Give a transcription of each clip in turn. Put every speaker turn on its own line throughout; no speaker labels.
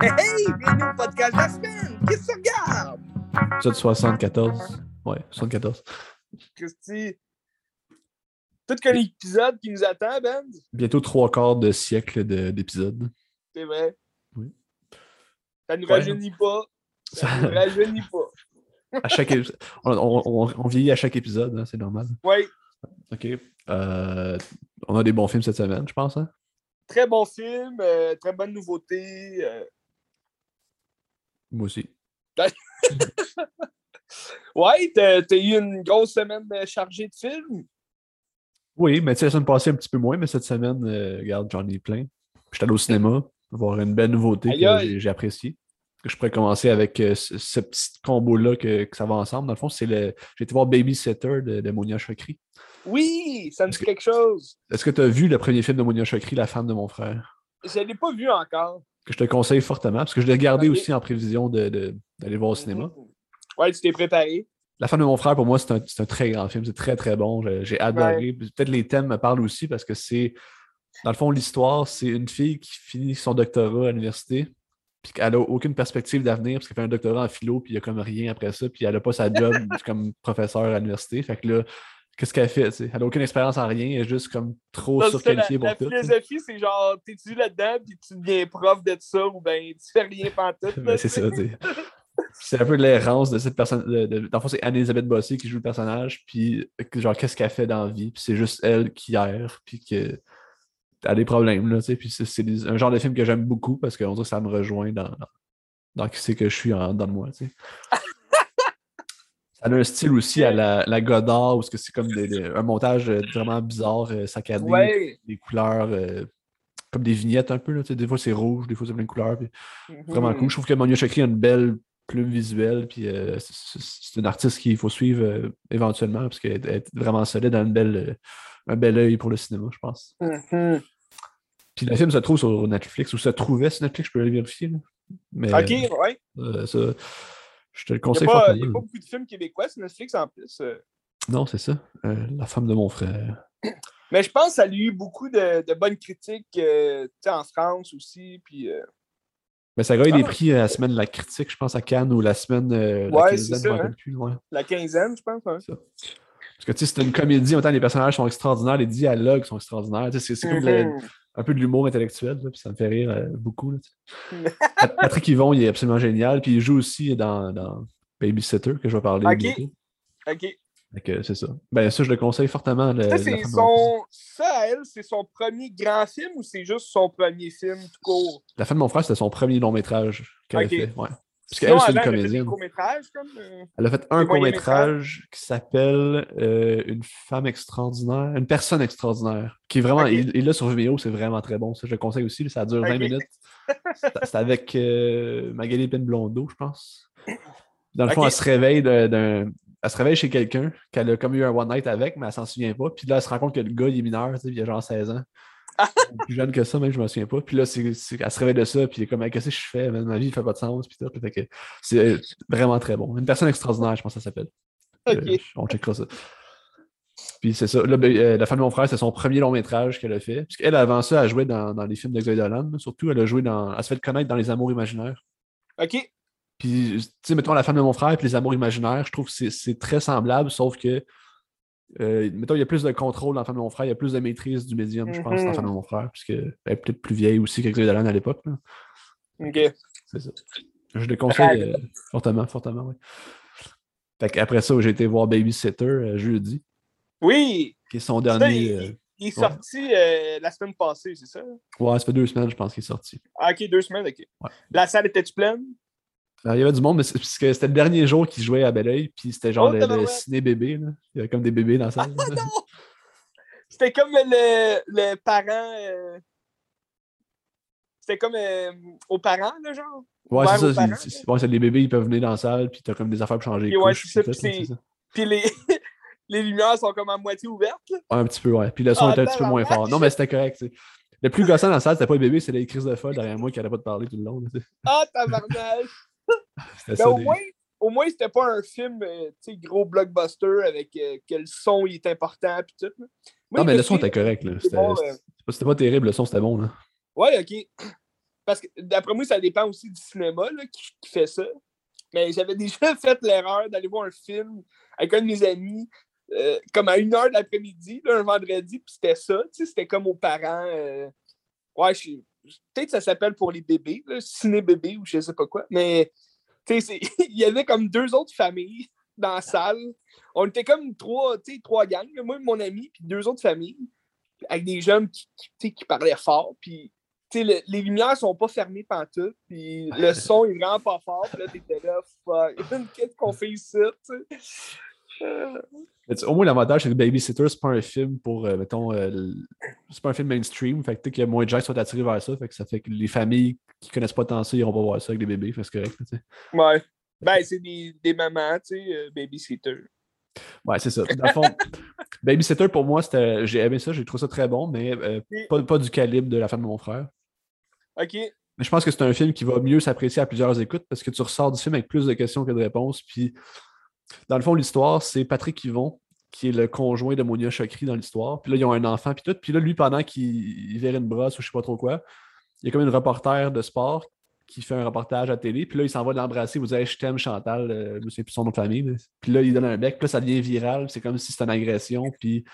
Hey, hey, bienvenue au podcast de la semaine. Qu'est-ce que tu regardes?
Épisode 74. Ouais, 74.
Christy, tout qu'un épisode qui nous attend, Ben.
Bientôt trois quarts de siècle de- d'épisodes.
C'est vrai. Ça ne nous rajeunit pas. Ça ne nous rajeunit pas.
À chaque on, on- on- on vieillit à chaque épisode, hein, c'est normal.
Oui,
OK. Euh, on a des bons films cette semaine, je pense. Hein?
très bon film, euh, très bonne nouveauté. euh.
Moi aussi.
Ouais, t'as eu une grosse semaine chargée de films?
Oui, mais tu sais, la semaine passée un petit peu moins, mais cette semaine, regarde, j'en ai plein. J'étais allé au cinéma voir une belle nouveauté que j'ai appréciée. Que je pourrais commencer avec euh, ce, ce petit combo-là que, que ça va ensemble. Dans le fond, c'est le. J'ai été voir Babysitter de, de Monia Chokri.
Oui, ça me dit
que-
quelque chose.
Est-ce que tu as vu le premier film de Monia Chokri, La femme de mon frère?
Je ne l'ai pas vu encore.
Que je te conseille fortement, parce que je l'ai regardé aussi en prévision de- de- d'aller voir au cinéma.
Mhm. Ouais, tu t'es préparé.
La femme de mon frère, pour moi, c'est un, un très grand film. C'est très, très bon. J'ai- J'ai adoré. Peut-être les thèmes me parlent aussi parce que c'est. Dans le fond, l'histoire, c'est une fille qui finit son doctorat à l'université, puis qu'elle n'a aucune perspective d'avenir, parce qu'elle fait un doctorat en philo, puis il n'y a comme rien après ça, puis elle n'a pas sa job comme professeur à l'université. Fait que là, qu'est-ce qu'elle fait? tu sais? Elle n'a aucune expérience en rien, elle est juste comme trop
Parce la,
surqualifiée pour
la
tout. sais.
philosophie, c'est genre, t'étudies là-dedans, puis tu deviens prof de ça, ou ben tu fais rien pantoute. là,
Ben, c'est ça, tu sais? C'est un peu de l'errance de cette personne. De, de- dans le fond, c'est Anne-Elisabeth Bossé qui joue le personnage, puis genre, qu'est-ce qu'elle fait dans la vie, puis c'est juste elle qui erre, puis que a des problèmes, là, tu sais. Puis c'est un genre de film que j'aime beaucoup parce qu'on dirait que ça me rejoint dans, dans, dans qui c'est que je suis en, dans le moi. Ça a un style aussi à la, la Godard, où c'est que c'est comme des- des- un montage euh, vraiment bizarre, euh, saccadé,
Ouais.
des couleurs euh, comme des vignettes un peu, là. Des fois c'est rouge, des fois c'est plein de couleurs. puis vraiment
Mhm.
cool. Je trouve que Monia Chokri a une belle plume visuelle, puis euh, c'est- une artiste qu'il faut suivre euh, éventuellement, parce qu'elle est vraiment solide, a une belle, euh, un bel œil pour le cinéma, je pense.
Mhm.
Puis le film se trouve sur Netflix, ou se trouvait sur Netflix, je peux le vérifier. là. Mais
Ok, ouais.
euh, ça, je te le
Il n'y
conseille
a, pas- y a pas beaucoup de films québécois sur Netflix en plus. euh.
Non, c'est ça. Euh, la femme de mon frère.
Mais je pense que ça a eu beaucoup de, de bonnes critiques euh, en France aussi. Puis,
Mais ça a gagné des
Ah.
prix à la semaine de la critique, je pense, à Cannes, ou la semaine euh, la
Ouais,
quinzaine,
ça, hein.
plus, ouais.
la quinzaine, je pense. hein.
Ça. Parce que tu sais, c'est une comédie, en même temps, les personnages sont extraordinaires, les dialogues sont extraordinaires. C'est comme. Un peu de l'humour intellectuel, là, puis ça me fait rire euh, beaucoup. là, Patrick Yvon, il est absolument génial, puis il joue aussi dans, dans Babysitter, que je vais parler
Ok. Ok.
C'est ça. Ben ça, je le conseille fortement. Le,
Ça,
la
c'est son... ça, à elle, c'est son premier grand film ou c'est juste son premier film tout court?
La femme de mon frère, c'était son premier long métrage qu'elle
Ok.
a fait. Ouais. Parce qu'elle, c'est une
avant, elle a fait des
comédienne.
comme... euh,
Elle a fait un
Des
court
moyens-métrages.
métrage qui s'appelle euh, Une femme extraordinaire, une personne extraordinaire, qui est vraiment, il, là sur Vimeo, c'est vraiment très bon. Ça, je le conseille aussi, ça dure 20
Ok.
minutes. C'est avec euh, Magali Penblondeau, je pense. Dans le fond, elle se réveille d'un. Elle se réveille chez quelqu'un qu'elle a comme eu un one night avec, mais elle s'en souvient pas. Puis là, elle se rend compte que le gars, il est mineur, il a genre 16 ans. plus jeune que ça, même, je me souviens pas. Puis là, c'est, c'est- elle se réveille de ça, puis elle est comme, Hey, qu'est-ce que je fais? man? Ma vie, fait pas de sens. Puis tout. Fait que c'est euh, vraiment très bon. Une personne extraordinaire, je pense que ça s'appelle. Euh, on checkera ça. Puis c'est ça. Là, ben, euh, la femme de mon frère, c'est son premier long métrage qu'elle a fait. Parce qu'elle, avant ça, elle jouait dans, dans les films de Xavier Dolan. Surtout, elle a joué dans. Elle se fait connaître dans Les Amours imaginaires.
OK.
Puis, tu sais, mettons la femme de mon frère et Les Amours imaginaires, je trouve que c'est- c'est très semblable, sauf que. Euh, mettons, il y a plus de contrôle dans la femme de mon frère, il y a plus de maîtrise du médium, je pense, dans la femme de mon frère, puisqu'elle est peut-être plus vieille aussi que Xavier Dolan à l'époque.
OK.
C'est ça. Je le conseille euh, fortement, fortement, oui. Fait qu'après ça, j'ai été voir Babysitter euh, jeudi,
Oui!
qui est son dernier.
il, il est sorti la semaine passée, c'est ça?
Ouais, ça fait deux semaines, je pense, qu'il est sorti.
Ah, OK, deux semaines, OK.
Ouais.
La salle était-tu pleine?
Alors, il y avait du monde, mais c'est parce que c'était le dernier jour qu'ils jouaient à Belleuil, puis c'était genre
Oh,
le, ciné-bébé. là. Il y avait comme des bébés dans la salle. là.
C'était comme le, le parent... euh, C'était comme euh, aux parents, là, genre?
Ouais, c'est ça. c'est- ouais, les bébés, ils peuvent venir dans la salle, puis t'as comme des affaires pour changer les
Puis ouais,
couches.
c'est ça,
puis ça.
Les... les lumières sont comme à moitié ouvertes, là.
Ouais, un petit peu, ouais. Puis le son
Ah,
était un petit peu moins fort. Non, mais c'était correct. Le plus gossant dans la salle, c'était pas le bébé, c'est les crises de folle derrière moi qui n'arrêtait pas de parler tout le long. tu sais.
Ah, tabarnak! Mais
ça.
au
des-
moins, au moins c'était pas un film, euh, tu sais, gros blockbuster avec euh, que le son il est important pis tout. là. Moi,
Non, mais le son était correct. là.
c'est
C'était
bon, euh,
c'était pas- terrible, le son c'était bon. Là.
Ouais, ok. Parce que d'après moi, ça dépend aussi du cinéma là, qui, qui fait ça. Mais j'avais déjà fait l'erreur d'aller voir un film avec un de mes amis, euh, comme à une heure de l'après-midi, là, un vendredi, puis c'était ça. C'était comme aux parents. euh, Ouais, je peut-être que ça s'appelle pour les bébés, ciné-bébé ou je sais pas quoi. Mais il y avait comme deux autres familles dans la salle. On était comme trois, trois gangs, moi et mon ami, puis deux autres familles, avec des jeunes qui, qui, parlaient fort. Puis le- les lumières sont pas fermées pantoute, puis le son est vraiment pas fort. Puis là, t'étais là, fuck, qu'est-ce qu'on fait ici, Euh,
au moins, l'avantage, c'est que Babysitter, c'est pas un film pour, euh, mettons, euh, c'est pas un film mainstream. Fait que tu sais qu'il y a moins de gens qui sont attirés vers ça. Fait que ça fait que les familles qui connaissent pas tant ça, ils iront pas voir ça avec des bébés. Fait que c'est correct.
ouais. Ben, c'est des, des mamans, tu sais, euh, babysitter.
Ouais, c'est ça. Dans le fond, Babysitter, pour moi, c'était, j'ai aimé ça, j'ai trouvé ça très bon, mais pas, pas du calibre de La femme de mon frère.
OK.
Mais je pense que c'est un film qui va mieux s'apprécier à plusieurs écoutes parce que tu ressors du film avec plus de questions que de réponses. Puis, dans le fond, l'histoire, c'est Patrick Yvon, qui est le conjoint de Monia Chokri dans l'histoire. Puis là, ils ont un enfant, puis tout. Puis là, lui, pendant qu'il il verrait une brosse ou je sais pas trop quoi, il y a comme une reporter de sport qui fait un reportage à télé. Puis là, il s'en va l'embrasser. Vous dites, je t'aime, Chantal. euh, je plus son nom de famille. mais- Puis là, il donne un bec. Puis là, ça devient viral. C'est comme si c'était une agression. Puis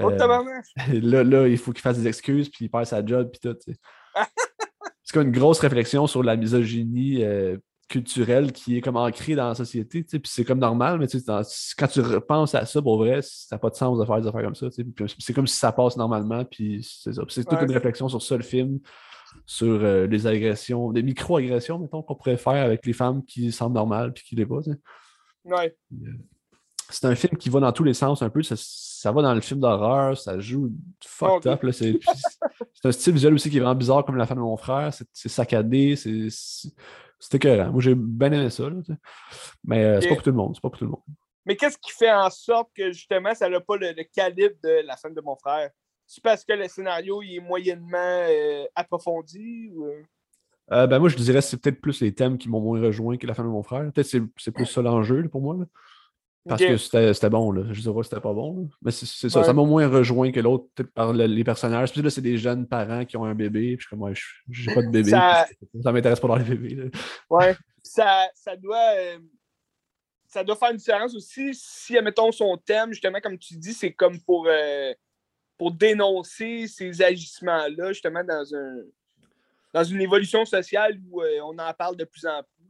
Oh,
euh, là, là, il faut qu'il fasse des excuses, puis il perd sa job, puis tout. c'est comme une grosse réflexion sur la misogynie euh, culturelle qui est comme ancrée dans la société, tu sais, puis c'est comme normal, mais tu sais, dans- quand tu repenses à ça, pour vrai, ça n'a pas de sens de faire des affaires comme ça. tu sais. Puis C'est comme si ça passe normalement, puis c'est ça. C'est toute
Ouais.
une réflexion sur ça, le film, sur euh, les agressions, des micro-agressions, mettons, qu'on pourrait faire avec les femmes qui semblent normales, puis qui l'est pas. tu sais
Ouais.
c'est un film qui va dans tous les sens un peu. Ça, ça va dans le film d'horreur, ça joue fucked up. C'est un style visuel aussi qui est vraiment bizarre comme la femme de mon frère. C'est c'est saccadé, c'est c'est écœurant. Moi, j'ai bien aimé ça. là. Mais euh, c'est pas pour tout le monde. C'est pas pour tout le monde.
Mais qu'est-ce qui fait en sorte que justement ça n'a pas le, le calibre de la femme de mon frère? C'est parce que le scénario il est moyennement euh, approfondi ou. euh?
Euh, ben moi, je dirais que c'est peut-être plus les thèmes qui m'ont moins rejoint que la femme de mon frère. Peut-être que c'est- c'est plus ça l'enjeu là, pour moi. là. Parce que c'était bon. Là. Je dirais pas que c'était pas bon. là. Mais c'est ça.
Ouais.
Ça m'a moins rejoint que l'autre, par le- les personnages. Puis là, c'est des jeunes parents qui ont un bébé. Puis je j'ai pas de bébé.
Ça-
Ça m'intéresse pas dans les bébés. là.
Ouais. ça, ça doit. euh, ça doit faire une différence aussi si, admettons, son thème, justement, comme tu dis, c'est comme pour, euh, pour dénoncer ces agissements-là, justement, dans un dans une évolution sociale où euh, on en parle de plus en plus.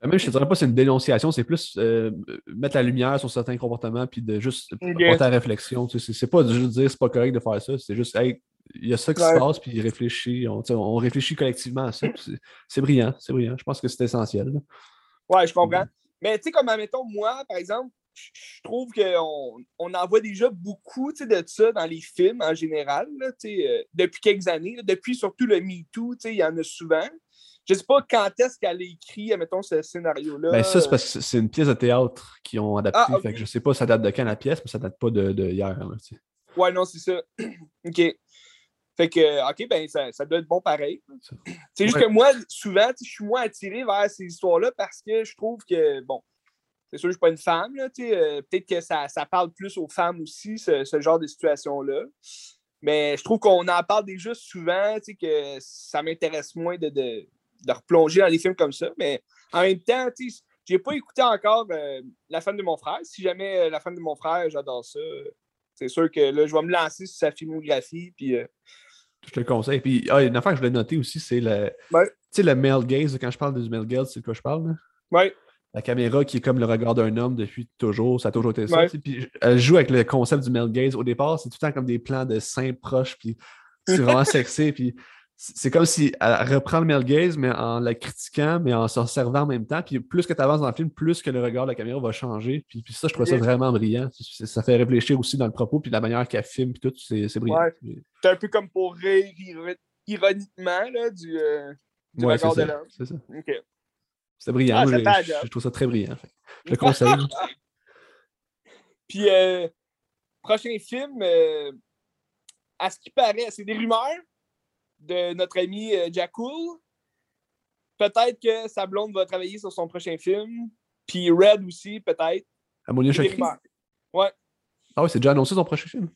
Ben, Même, je te dirais pas que c'est une dénonciation, c'est plus euh, mettre la lumière sur certains comportements puis de juste
Ok.
porter à réflexion. Tu sais, C'est pas de juste dire c'est pas correct de faire ça, c'est juste hey, il y a ça qui se passe puis réfléchit. On, réfléchit collectivement à ça. c'est- brillant, c'est brillant. Je pense que c'est essentiel. là.
Ouais, je comprends. Mais tu sais, comme, admettons, moi, par exemple, je trouve qu'on on en voit déjà beaucoup tu sais, de ça dans les films en général, là, euh, depuis quelques années. là. depuis surtout le MeToo, il y en a souvent. Je sais pas quand est-ce qu'elle a écrit, admettons, ce scénario-là.
Ben, ça, c'est parce que c'est une pièce de théâtre qu'ils ont adaptée.
Ah, ok.
Fait que je sais pas ça date de quand la pièce, mais ça date pas de, de hier. là, tu sais.
Ouais, non, c'est ça. OK. Fait que, OK, ben, ça, ça doit être bon pareil. C'est juste
Ouais.
que moi, souvent, je suis moins attiré vers ces histoires-là parce que je trouve que, bon, c'est sûr que je suis pas une femme, là, tu sais, euh, peut-être que ça, ça parle plus aux femmes aussi, ce, ce genre de situation-là. Mais je trouve qu'on en parle déjà souvent, tu sais, que ça m'intéresse moins de, de, de replonger dans des films comme ça. Mais en même temps, tu sais, j'ai pas écouté encore euh, La femme de mon frère. Si jamais euh, La femme de mon frère, j'adore ça. euh, C'est sûr que là, je vais me lancer sur sa filmographie. Puis, euh,
Je te le conseille. Puis, ah, une affaire que je voulais noter aussi, c'est le,
Ouais.
tu sais, le male gaze. Quand je parle du male gaze, c'est de quoi je parle? là?
ouais,
La caméra qui est comme le regard d'un homme depuis toujours, ça a toujours été ça.
Ouais.
Puis elle joue avec le concept du male gaze. Au départ, c'est tout le temps comme des plans de seins proches, puis c'est vraiment sexy. Puis c'est comme si elle reprend le male gaze, mais en la critiquant, mais en s'en servant en même temps. Puis plus que tu avances dans le film, plus que le regard de la caméra va changer. Puis, puis ça, je trouve ça vraiment brillant. Ça fait réfléchir aussi dans le propos, puis la manière qu'elle filme, puis tout, c'est brillant.
Ouais. c'est un peu comme pour rire iro- ironiquement là, du, euh, du
Ouais,
regard
c'est
de l'homme.
C'est ça.
OK.
C'est brillant.
Ah,
je, trouve ça très brillant. Je le conseille.
Puis, euh, prochain film, euh, à ce qui paraît, c'est des rumeurs de notre ami euh, Jack Cool. Peut-être que sa blonde va travailler sur son prochain film. Puis Red aussi, peut-être.
Ammonia Chakri?
Ouais.
Ah ouais, c'est déjà annoncé son prochain film?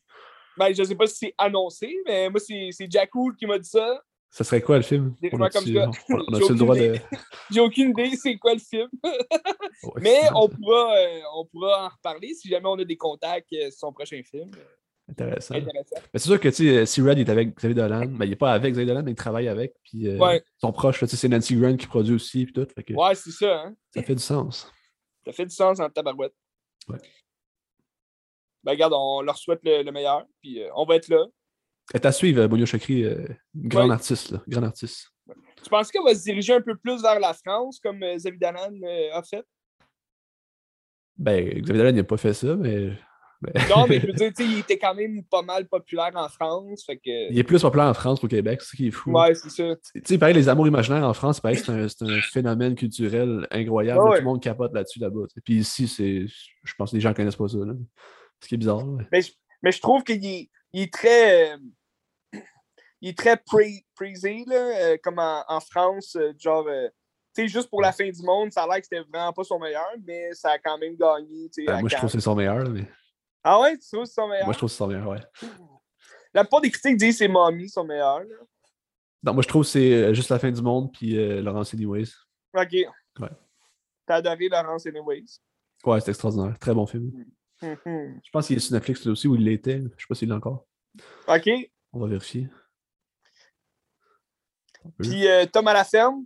Ben, je sais pas si c'est annoncé, mais moi, c'est Cool qui m'a dit ça.
Ça serait quoi le film?
Des
On
rumeurs comme
a-tu
ça.
on- le droit
aucune
de.
J'ai aucune idée c'est quoi le film. Mais on pourra, euh, on pourra en reparler si jamais on a des contacts euh, sur son prochain film.
Intéressant.
Intéressant.
Mais c'est sûr que tu sais, si Red est avec Xavier Dolan, ben, il n'est pas avec Xavier Dolan, mais il travaille avec. Puis euh,
Ouais.
tu sais, C'est Nancy Grant qui produit aussi. Puis tout, fait que
Ouais, c'est ça, hein?
Ça fait du sens.
Ça fait du sens en tabarouette.
Ouais.
Ben, regarde, on leur souhaite le, le meilleur, puis euh, on va être là.
Et à suivre, Bonio Chakri, euh, grand
Ouais.
artiste. Là, grand artiste.
Tu penses qu'elle va se diriger un peu plus vers la France, comme euh, Xavier Dolan euh, a fait?
Ben, Xavier Dolan n'a pas fait ça, mais.
Non, mais je veux dire, il était quand même pas mal populaire en France, fait que...
il est plus populaire en France qu'au Québec, c'est ça qui est fou.
Ouais, c'est ça.
Tu sais, pareil, les amours imaginaires en France, pareil, c'est un, c'est un phénomène culturel incroyable.
Ouais.
Tout le monde capote là-dessus là-bas. Puis ici, c'est. Je pense que les gens ne connaissent pas ça. Là. Ce qui est bizarre. ouais.
Mais je, mais je trouve qu'il est, il est très... euh, il est très praisé, là, euh, comme en, en France, euh, genre... tu sais, juste pour la fin du monde, ça a l'air que c'était vraiment pas son meilleur, mais ça a quand même gagné,
Ben, moi, je trouve que c'est son meilleur. là, mais...
Ah ouais, tu trouves son meilleur?
Moi, je trouve que c'est son meilleur, ouais.
La plupart des critiques disent que c'est Mommy son meilleur. là.
Non, moi, je trouve que c'est euh, juste la fin du monde, puis euh, Laurence Anyways.
OK.
Ouais.
T'as adoré Laurence Anyways?
Ouais, c'est extraordinaire. Très bon film.
Mhm.
Je pense qu'il est sur Netflix là aussi, où il l'était. Je sais pas s'il l'est encore.
OK.
On va vérifier.
Puis euh, Tom à la ferme?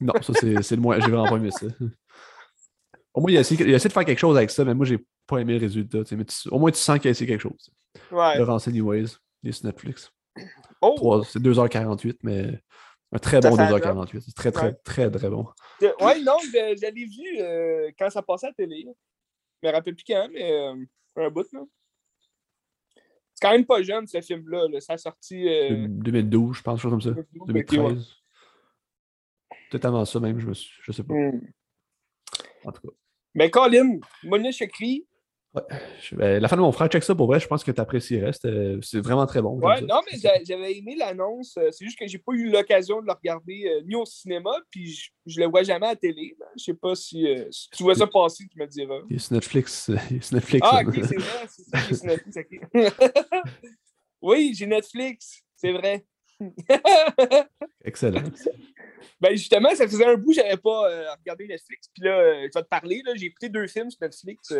Non, ça, c'est c'est le moins. J'ai vraiment pas aimé ça. Au moins, il a, essayé, il a essayé de faire quelque chose avec ça, mais moi, j'ai pas aimé le résultat. tu sais, Mais tu- au moins, tu sens qu'il a essayé quelque chose.
Ouais.
Laurence Anyways, est sur Netflix.
Oh!
C'est 2h48, mais un très
Ça
bon
fait un
2h48. C'est très, très,
Ouais.
très, très bon.
Euh, Ouais, non, je, l'ai vu euh, quand ça passait à la télé. Je me rappelle plus quand, mais euh, un bout, là. C'est quand même pas jeune, ce film-là. là. Ça a sorti... euh,
2012, je pense, chose comme ça.
ok, ouais.
2013. Peut-être avant ça même, je, me suis- je sais pas.
Hmm.
En tout cas.
Mais Colin, Monia Chakri,
Ben, la fin de mon frère, check ça pour vrai, je pense que tu apprécierais. C'est vraiment très bon.
Ouais, non, mais j'a- j'avais aimé l'annonce. euh, C'est juste que j'ai pas eu l'occasion de le regarder euh, ni au cinéma, puis je, je le vois jamais à la télé. là. Je sais pas si, euh, si tu vois ça passer, tu me diras.
Il est sur Netflix. Il est sur Netflix.
Ah, ok, c'est vrai, c'est ça, j'ai sur Netflix. oui, j'ai Netflix, c'est vrai.
Excellent.
Ben justement, ça faisait un bout que j'avais pas regardé Netflix. Puis là, je vais te parler, j'ai écouté deux films sur Netflix.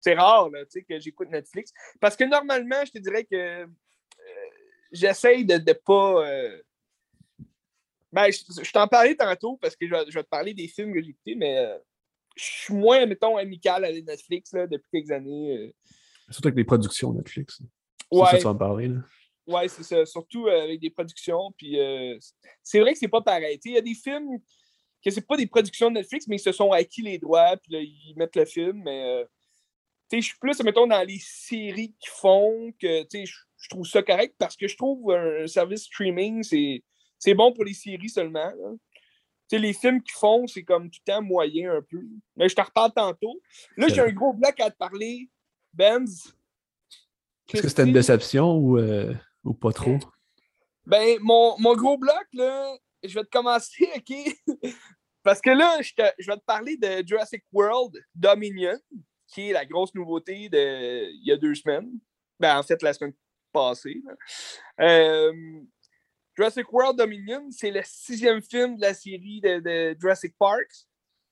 C'est rare là, tu sais, que j'écoute Netflix. Parce que normalement, je te dirais que euh, j'essaye de ne pas. euh, Ben, je, je t'en parlais tantôt parce que je vais, je vais te parler des films que j'ai écoutés, mais euh, je suis moins, mettons, amical avec Netflix là, depuis quelques années.
Surtout avec les productions Netflix. C'est
Ouais.
ça que tu me parler. Là.
Ouais, c'est ça. Surtout avec des productions. Puis c'est vrai que c'est pas pareil. Il y a des films que c'est pas des productions de Netflix, mais ils se sont acquis les droits, puis là, ils mettent le film. Mais euh, je suis plus, mettons, dans les séries qui font que je trouve ça correct parce que je trouve un service streaming, c'est bon pour les séries seulement. là. Les films qu'ils font, c'est comme tout le temps moyen un peu. Mais je te reparle tantôt. Là, j'ai un gros bloc à te parler. Benz.
Est-ce que c'était une déception ou, euh, ou pas trop?
Ben, mon, mon gros bloc, là, je vais te commencer, OK? Parce que là, je, te- je vais te parler de Jurassic World Dominion, qui est la grosse nouveauté de il y a deux semaines. Ben, en fait, la semaine passée. Euh, Jurassic World Dominion, c'est le sixième film de la série de, Jurassic Park.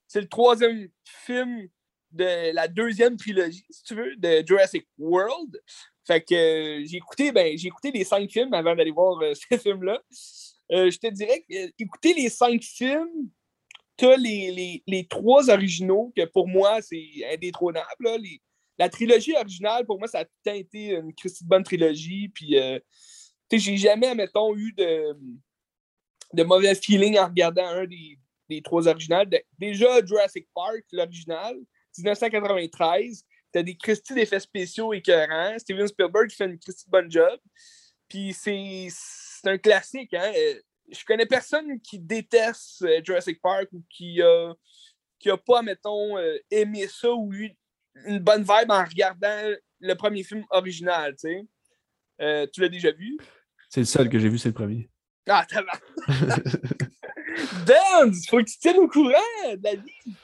C'est le troisième film de la deuxième trilogie, si tu veux, de Jurassic World. Fait que euh, j'ai écouté, ben, j'ai écouté les cinq films avant d'aller voir euh, ce film-là. Euh, je te dirais que écouter les cinq films, t'as les, les, les trois originaux, que pour moi, c'est indétrônable. là. Les- la trilogie originale, pour moi, ça a tout été une bonne trilogie. Puis, euh, tu sais, j'ai jamais, mettons, eu de, de mauvais feeling en regardant un des, des trois originales. Déjà, Jurassic Park, l'original, 1993, t'as des Christie d'effets spéciaux écœurants. Steven Spielberg fait une Christie bonne job. Puis c'est c'est un classique, hein. Euh, Je connais personne qui déteste euh, Jurassic Park ou qui a, qui a pas, mettons, euh, aimé ça ou eu une bonne vibe en regardant le premier film original, tu sais. Euh, tu l'as déjà vu?
C'est le seul que j'ai vu, c'est le premier.
Ah, t'as Dan, il faut que tu tiennes au courant de la vie.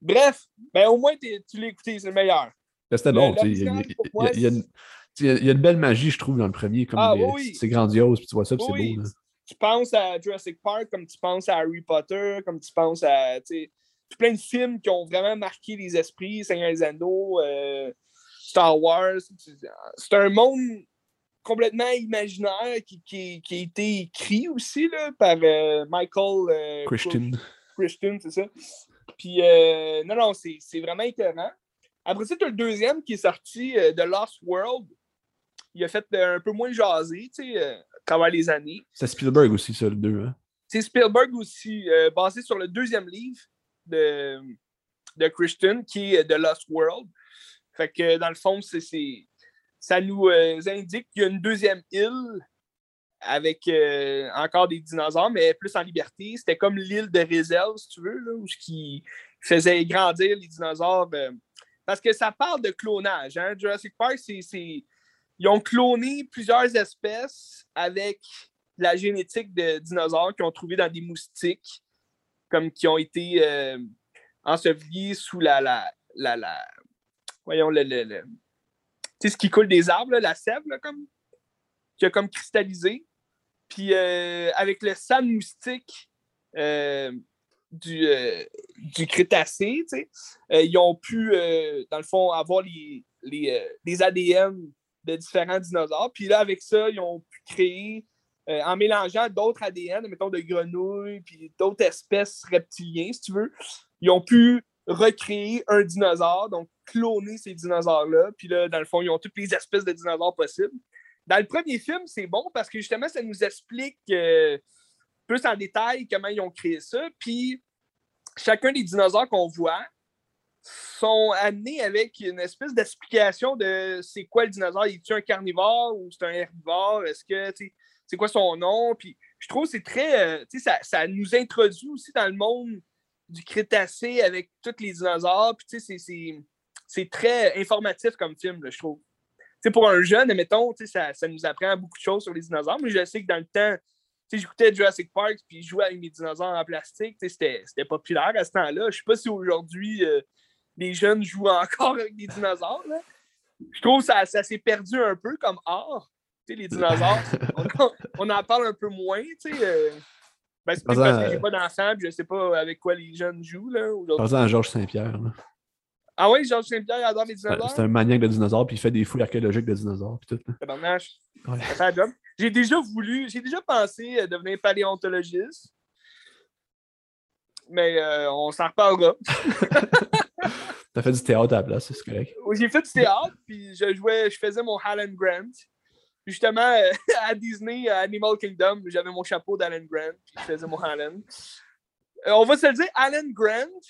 Bref, ben au moins tu l'as écouté, c'est le meilleur.
C'était bon, tu sais. Il y, a une belle magie, je trouve, dans le premier. Comme ah, C'est grandiose, puis tu vois ça, puis c'est beau.
Tu penses à Jurassic Park comme tu penses à Harry Potter, comme tu penses à plein de films qui ont vraiment marqué les esprits, Seigneur des Anneaux, euh, Star Wars. C'est un monde complètement imaginaire qui, qui, qui, a été écrit aussi là, par euh, Michael euh,
Christian.
Christian, c'est ça. Puis, non, non, c'est vraiment étonnant. Après ça, tu as le deuxième qui est sorti, The Lost World. Il a fait un peu moins jasé, tu sais, à travers les années.
C'est Spielberg aussi, ça, le deux. Hein?
C'est Spielberg aussi, basé sur le deuxième livre de, de Christian, qui est The Lost World. Fait que, dans le fond, c'est ça nous euh, indique qu'il y a une deuxième île avec euh, encore des dinosaures, mais plus en liberté. C'était comme l'île de réserve, si tu veux, là, où qui faisait grandir les dinosaures. Euh, parce que ça parle de clonage. Hein? Jurassic Park, c'est, ils ont cloné plusieurs espèces avec la génétique de dinosaures qu'ils ont trouvé dans des moustiques, comme qui ont été ensevelis sous la, la, la, voyons, le, le sais, ce qui coule des arbres, la sève, comme, qui a comme cristallisé. Puis euh, avec le sang moustique euh, du, euh, du Crétacé, ils ont pu, dans le fond, avoir les, les, ADN différents dinosaures. Puis là, avec ça, ils ont pu créer, en mélangeant d'autres ADN, mettons de grenouilles, puis d'autres espèces reptiliens, si tu veux, ils ont pu recréer un dinosaure, donc cloner ces dinosaures-là. Puis là, dans le fond, ils ont toutes les espèces de dinosaures possibles. Dans le premier film, c'est bon parce que justement, ça nous explique euh, plus en détail comment ils ont créé ça. Puis chacun des dinosaures qu'on voit sont amenés avec une espèce d'explication de c'est quoi le dinosaure? Est-il un carnivore ou c'est un herbivore? Est-ce que c'est quoi son nom? Puis je trouve que c'est très. Euh, ça, ça nous introduit aussi dans le monde du Crétacé avec tous les dinosaures. Puis, c'est très informatif comme film, je trouve. pour un jeune, admettons, ça, ça nous apprend beaucoup de choses sur les dinosaures, mais je sais que dans le temps, j'écoutais Jurassic Park puis je jouais avec mes dinosaures en plastique. C'était populaire à ce temps-là. Je sais pas si aujourd'hui euh, les jeunes jouent encore avec des dinosaures. Je trouve que ça, ça s'est perdu un peu comme art. les dinosaures, on, en parle un peu moins. Euh, ben, c'est parce que j'ai pas d'enfant et je sais pas avec quoi les jeunes jouent. Là,
Par exemple, Georges Saint-Pierre.
Ah oui, Georges Saint-Pierre adore les dinosaures?
C'est un maniaque de dinosaures puis il fait des fouilles archéologiques de dinosaures. Puis tout.
Ouais. J'ai déjà voulu, j'ai déjà pensé devenir paléontologiste. Mais euh, on s'en reparlera.
T'as fait du théâtre à la place, c'est correct.
J'ai fait du théâtre, puis je jouais, je faisais mon Halland Grant justement, euh, à Disney, à Animal Kingdom, j'avais mon chapeau d'Alan Grant, puis je faisais mon Alan. Euh, on va se le dire, Alan Grant,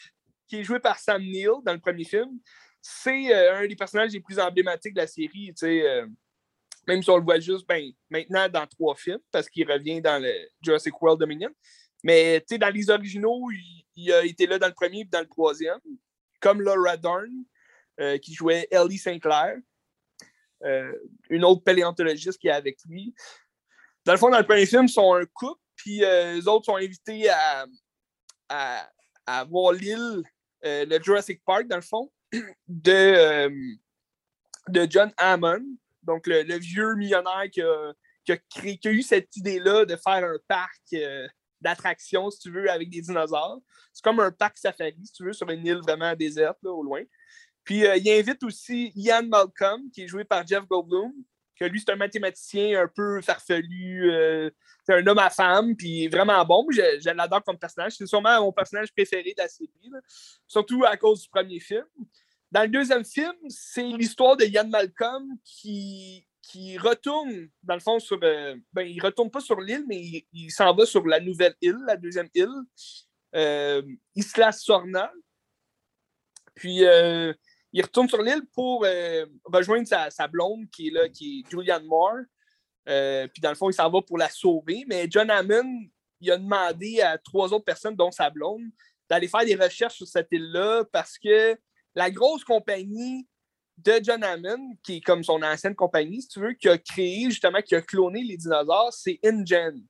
qui est joué par Sam Neill dans le premier film, c'est euh, un des personnages les plus emblématiques de la série. même si on le voit juste ben, maintenant dans trois films, parce qu'il revient dans le Jurassic World Dominion. Mais dans les originaux, il, a été là dans le premier et dans le troisième, comme Laura Dern, qui jouait Ellie Sinclair. Euh, une autre paléontologiste qui est avec lui. Dans le fond, dans le premier film, ils sont un couple, puis euh, les autres sont invités à, à, voir l'île, euh, le Jurassic Park, dans le fond, de, de John Hammond, donc le, vieux millionnaire qui a, qui a, eu cette idée-là de faire un parc d'attractions, si tu veux, avec des dinosaures. C'est comme un parc safari, si tu veux, sur une île vraiment déserte, au loin. Puis euh, il invite aussi Ian Malcolm, qui est joué par Jeff Goldblum, que lui, c'est un mathématicien un peu farfelu. Euh, c'est un homme à femme, puis vraiment bon. Je, l'adore comme personnage. C'est sûrement mon personnage préféré de la série, surtout à cause du premier film. Dans le deuxième film, c'est l'histoire de Ian Malcolm qui, qui retourne, dans le fond, sur. Euh, ben, il retourne pas sur l'île, mais il, s'en va sur la nouvelle île, la deuxième île, Isla Sorna. Puis il retourne sur l'île pour euh, rejoindre sa, blonde qui est là, qui est Julianne Moore. Euh, puis dans le fond, il s'en va pour la sauver. Mais John Hammond, il a demandé à trois autres personnes, dont sa blonde, d'aller faire des recherches sur cette île-là parce que la grosse compagnie de John Hammond, qui est comme son ancienne compagnie, si tu veux, qui a créé, justement, qui a cloné les dinosaures, c'est InGen.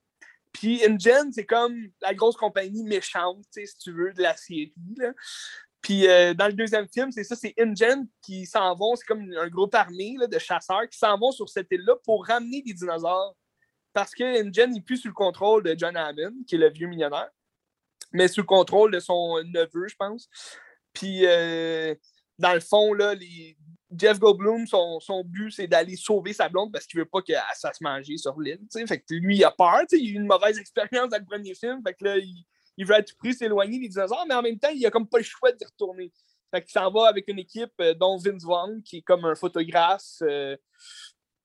Puis InGen, c'est comme la grosse compagnie méchante, si tu veux, de la série. Puis euh, dans le deuxième film, c'est ça, c'est InGen qui s'en vont, c'est comme un groupe armé de chasseurs qui s'en vont sur cette île-là pour ramener des dinosaures. Parce que InGen n'est plus sous le contrôle de John Hammond, qui est le vieux millionnaire, mais sous le contrôle de son neveu, je pense. Puis euh, dans le fond, là, les... Jeff Goldblum, son, son but, c'est d'aller sauver sa blonde parce qu'il veut pas qu'elle se fasse manger sur l'île. Fait que lui, il a peur. Il a eu une mauvaise expérience dans le premier film. Fait que là, il, il veut à tout prix s'éloigner des dinosaures, mais en même temps, il a comme pas le choix d'y retourner. Fait s'en va avec une équipe, euh, dont Vince Vaughn, qui est comme un photographe euh,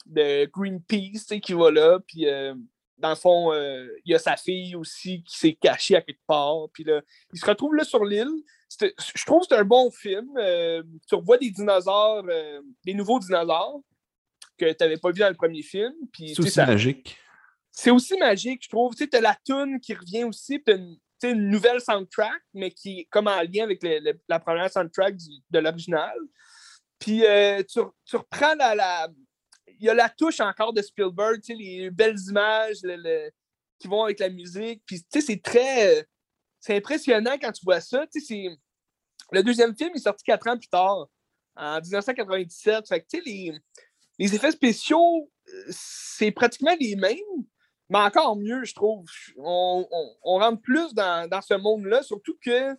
de Greenpeace, qui va là. Puis, euh, dans le fond, il y a sa fille aussi qui s'est cachée à quelque part. Puis là, il se retrouve là sur l'île. Je trouve que c'est un bon film. tu revois des dinosaures, des nouveaux dinosaures que tu n'avais pas vu dans le premier film.
C'est aussi magique.
C'est aussi magique, je trouve. Tu sais, as la toune qui revient aussi, puis une nouvelle soundtrack, mais qui est comme en lien avec la première soundtrack de l'original. Puis euh, tu, reprends la, Il y a la touche encore de Spielberg, les belles images qui vont avec la musique. Puis c'est très. C'est impressionnant quand tu vois ça. Le deuxième film est sorti quatre ans plus tard, en 1997. Fait que, les, les effets spéciaux, euh, c'est pratiquement les mêmes, mais encore mieux, je trouve. On, rentre plus dans, ce monde-là, surtout que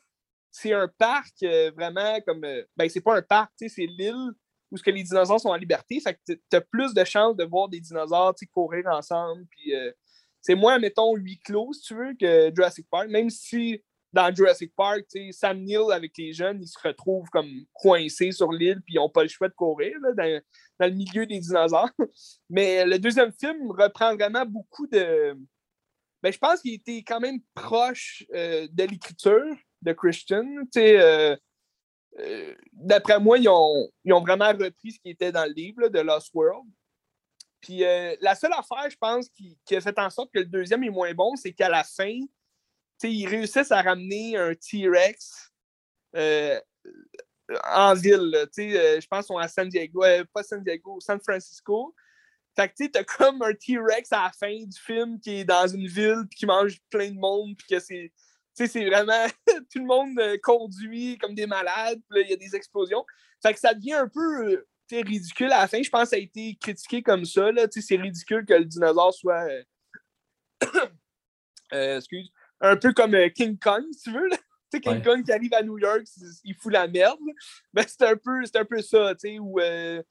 c'est un parc euh, vraiment comme. Euh, ben, c'est pas un parc, c'est l'île où que les dinosaures sont en liberté. Fait que tu as plus de chances de voir des dinosaures courir ensemble. Puis euh, c'est moins, mettons, huis clos, si tu veux, que Jurassic Park. Même si dans Jurassic Park, Sam Neill avec les jeunes, ils se retrouvent comme coincés sur l'île, puis ils n'ont pas le choix de courir dans, le milieu des dinosaures. Mais le deuxième film reprend vraiment beaucoup de. Ben, je pense qu'il était quand même proche euh, de l'écriture de Christian. Euh, euh, D'après moi, ils ont, vraiment repris ce qui était dans le livre de Lost World. Puis la seule affaire, je pense, qui, a fait en sorte que le deuxième est moins bon, c'est qu'à la fin, ils réussissent à ramener un T-Rex euh, en ville. Euh, je pense qu'ils sont à San Diego, euh, pas San Diego, San Francisco. Fait que tu as comme un T-Rex à la fin du film qui est dans une ville puis qui mange plein de monde puis que c'est. C'est vraiment tout le monde conduit comme des malades, puis il y a des explosions. Fait que ça devient un peu ridicule à la fin. Je pense que ça a été critiqué comme ça. C'est ridicule que le dinosaure soit. excuse un peu comme euh, King Kong, si tu veux. Tu sais, King Kong qui arrive à New York, il fout la merde. Ben, c'est un, peu, un peu ça, tu sais, où euh,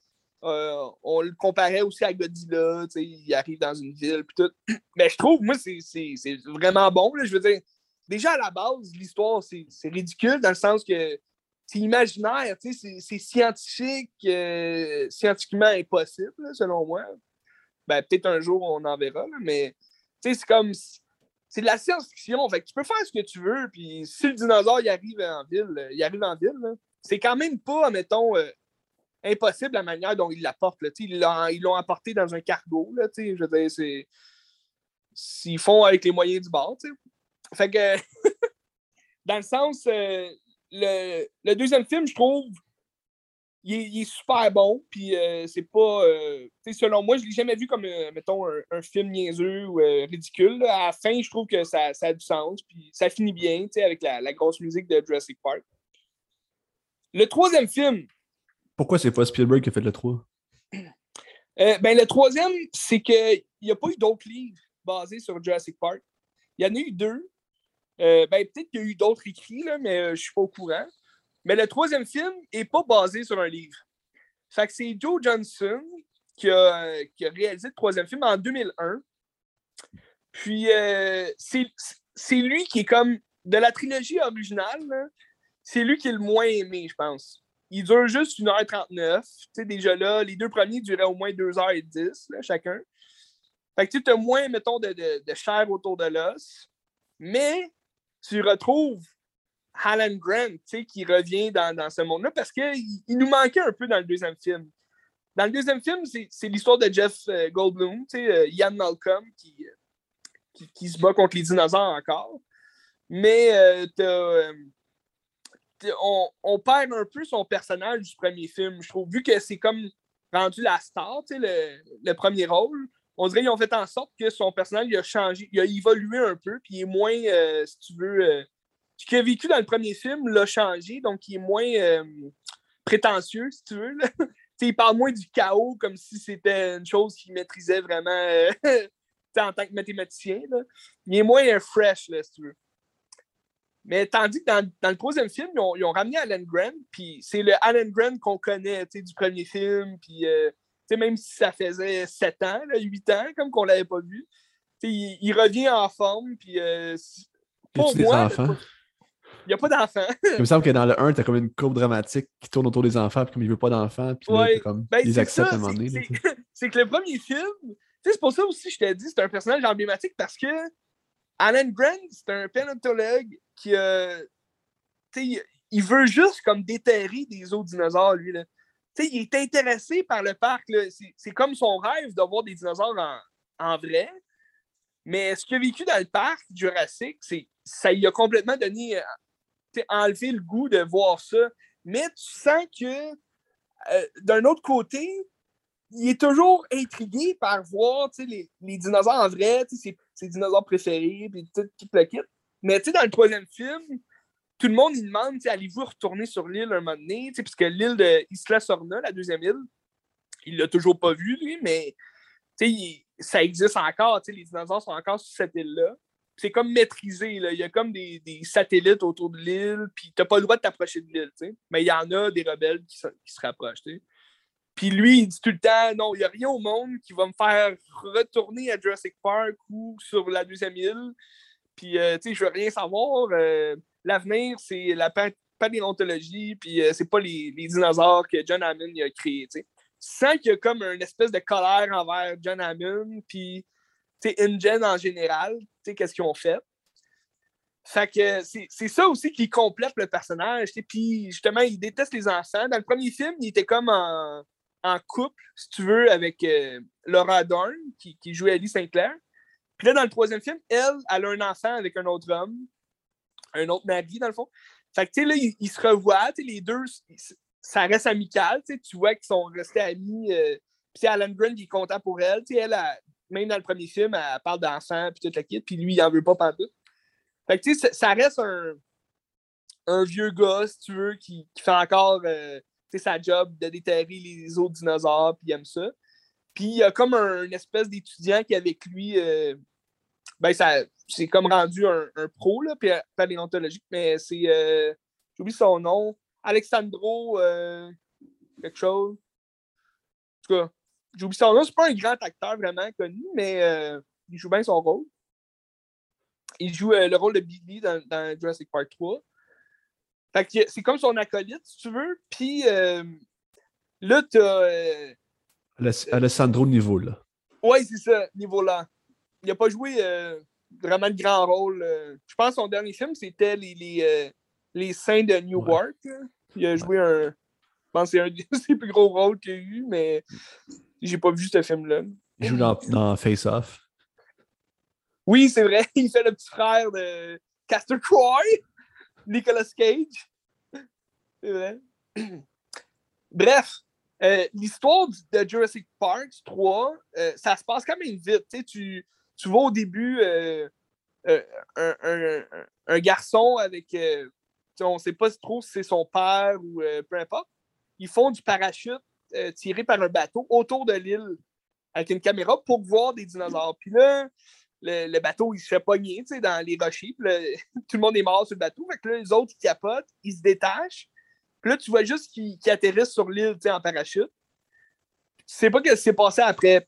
euh, on le comparait aussi à Godzilla, tu sais, il arrive dans une ville, puis tout. Mais je trouve, moi, c'est vraiment bon. Là. Je veux dire, déjà à la base, l'histoire, c'est ridicule dans le sens que c'est imaginaire, c'est scientifique, scientifiquement impossible, selon moi. Ben, peut-être un jour, on en verra, mais c'est comme c'est de la science-fiction. Fait tu peux faire ce que tu veux, puis si le dinosaure il arrive en ville, il arrive en ville, c'est quand même pas, mettons, euh, impossible la manière dont il l'apportent. Ils l'ont apporté dans un cargo. Là, je veux dire, c'est. S'ils font avec les moyens du bord. Fait que dans le sens, euh, le, le, deuxième film, je trouve, il est, super bon. Puis euh, c'est pas. Euh, selon moi, je l'ai jamais vu comme, mettons, un, film niaiseux ou ridicule. À la fin, je trouve que ça, ça, a du sens. Puis ça finit bien avec la, la, grosse musique de Jurassic Park. Le troisième film.
Pourquoi c'est pas Spielberg qui a fait le 3?
ben, le troisième, c'est qu'il n'y a pas eu d'autres livres basés sur Jurassic Park. Il y en a eu deux. Ben, peut-être qu'il y a eu d'autres écrits, là, mais je ne suis pas au courant. Mais le troisième film n'est pas basé sur un livre. Fait que c'est Joe Johnson qui a, réalisé le troisième film en 2001. Puis euh, c'est lui qui est comme de la trilogie originale, c'est lui qui est le moins aimé, je pense. Il dure juste 1h39. Tu sais, déjà là, les deux premiers duraient au moins 2h10 là, chacun. Fait que tu as moins, mettons, de, de chair autour de l'os. Mais tu retrouves Alan Grant qui revient dans, ce monde-là parce qu'il il nous manquait un peu dans le deuxième film. Dans le deuxième film, c'est l'histoire de Jeff euh, Goldblum, euh, Ian Malcolm qui, qui, se bat contre les dinosaures encore. Mais euh, on, on perd un peu son personnage du premier film, je trouve, vu que c'est comme rendu la star, le, le premier rôle. On dirait qu'ils ont fait en sorte que son personnage il a changé, il a évolué un peu, puis il est moins, euh, si tu veux, euh, ce qu'il a vécu dans le premier film l'a changé, donc il est moins euh, prétentieux, si tu veux. il parle moins du chaos comme si c'était une chose qu'il maîtrisait vraiment en tant que mathématicien. là. Il est moins fresh, là, si tu veux. Mais tandis que dans, le troisième film, ils ont, ils ont ramené Alan Grant, puis c'est le Alan Grant qu'on connaît du premier film, puis tu même si ça faisait 7 ans, là, 8 ans, comme qu'on l'avait pas vu, tu il, il revient en forme, puis euh,
des
moi, il n'y a pas d'enfant.
Il me semble que dans le 1, t'as comme une courbe dramatique qui tourne autour des enfants, puis comme il veut pas d'enfants, puis
Ouais,
comme,
Ben, c'est
acceptent
ça,
à un moment donné.
c'est-
tu
que le premier film, tu c'est pour ça aussi que je t'ai dit, c'est un personnage emblématique parce que Alan Grant, c'est un paléontologue qui, euh, tu il veut juste comme déterrer des autres dinosaures, lui, là. Il est intéressé par le parc. C'est- comme son rêve de voir des dinosaures en, vrai. Mais ce qu'il a vécu dans le parc Jurassique, c'est ça lui a complètement donné, euh, enlevé le goût de voir ça. Mais tu sens que euh, d'un autre côté, il est toujours intrigué par voir les, dinosaures en vrai, ses, ses dinosaures préférés, puis tout, tout le kit. Mais dans le troisième film, tout le monde il demande allez-vous retourner sur l'île un moment donné, puisque l'île de Isla Sorna, la deuxième île, il l'a toujours pas vu, lui, mais il- ça existe encore, les dinosaures sont encore sur cette île-là. C'est comme maîtrisé, là. il y a comme des, satellites autour de l'île, puis t'as pas le droit de t'approcher de l'île, mais il y en a des rebelles qui se, qui se rapprochent. Puis lui, il dit tout le temps, non, il n'y a rien au monde qui va me faire retourner à Jurassic Park ou sur la deuxième île. Puis, euh, je veux rien savoir. euh, L'avenir, c'est la pa- paléontologie, puis euh, c'est pas les, dinosaures que John Hammond a créés, tu. Sans qu'il y a comme une espèce de colère envers John Hammond, puis, InGen en général, qu'est-ce qu'ils ont fait. Fait que c'est ça aussi qui complète le personnage. Puis justement, il déteste les enfants. Dans le premier film, il était comme en, couple, si tu veux, avec euh, Laura Dorn, qui, qui jouait Ellie Sinclair. Puis là, dans le troisième film, elle, elle a un enfant avec un autre homme, un autre mari, dans le fond. Fait que, tu sais, là, ils, se revoient, tu sais, les deux, ça reste amical, tu sais, tu vois qu'ils sont restés amis. euh, puis Alan Grant, il est content pour elle. Tu sais, elle, elle- même dans le premier film, elle parle d'enfants, puis toute la kit, puis lui, il en veut pas pantoute. Fait que, tu sais, ça- reste un, vieux gars, si tu veux, qui, fait encore euh, sa job de déterrer les autres dinosaures, puis il aime ça. Puis il y a comme un, une espèce d'étudiant qui, avec lui, euh, ben, ça, c'est comme rendu un, un pro, là, puis paléontologique, mais c'est, euh, j'oublie son nom, Alexandro, euh, quelque chose. En tout cas, j'oublie son nom, c'est pas un grand acteur vraiment connu, mais euh, il joue bien son rôle. Il joue euh, le rôle de Billy dans, dans Jurassic Park 3. Fait que c'est comme son acolyte, si tu veux. Puis euh, là, t'as. euh,
Aless- Alessandro Niveau, là.
Ouais, c'est ça, niveau là. Il n'a pas joué euh, vraiment de grand rôle. euh. Je pense que son dernier film, c'était les, les, euh, les Saints de Newark. là. Il a joué un. Je pense que c'est un de ses plus gros rôles qu'il a eu, mais j'ai pas vu ce film-là.
Il joue dans, dans Face Off.
Oui, c'est vrai, il fait le petit frère de Castor Croy, Nicolas Cage. C'est vrai. Bref, euh, l'histoire de Jurassic Park 3, euh, ça se passe quand même vite. Tu, tu, vois au début euh, euh, un, garçon avec. euh, on ne sait pas trop si c'est son père ou peu importe. Ils font du parachute tiré par un bateau autour de l'île avec une caméra pour voir des dinosaures. Puis là, le, bateau, il se fait pogner dans les rochers. Puis tout le monde est mort sur le bateau. Fait que là, les autres, ils capotent, ils se détachent. Puis là, tu vois juste qu'ils atterrissent sur l'île en parachute. Tu sais pas ce qui s'est passé après.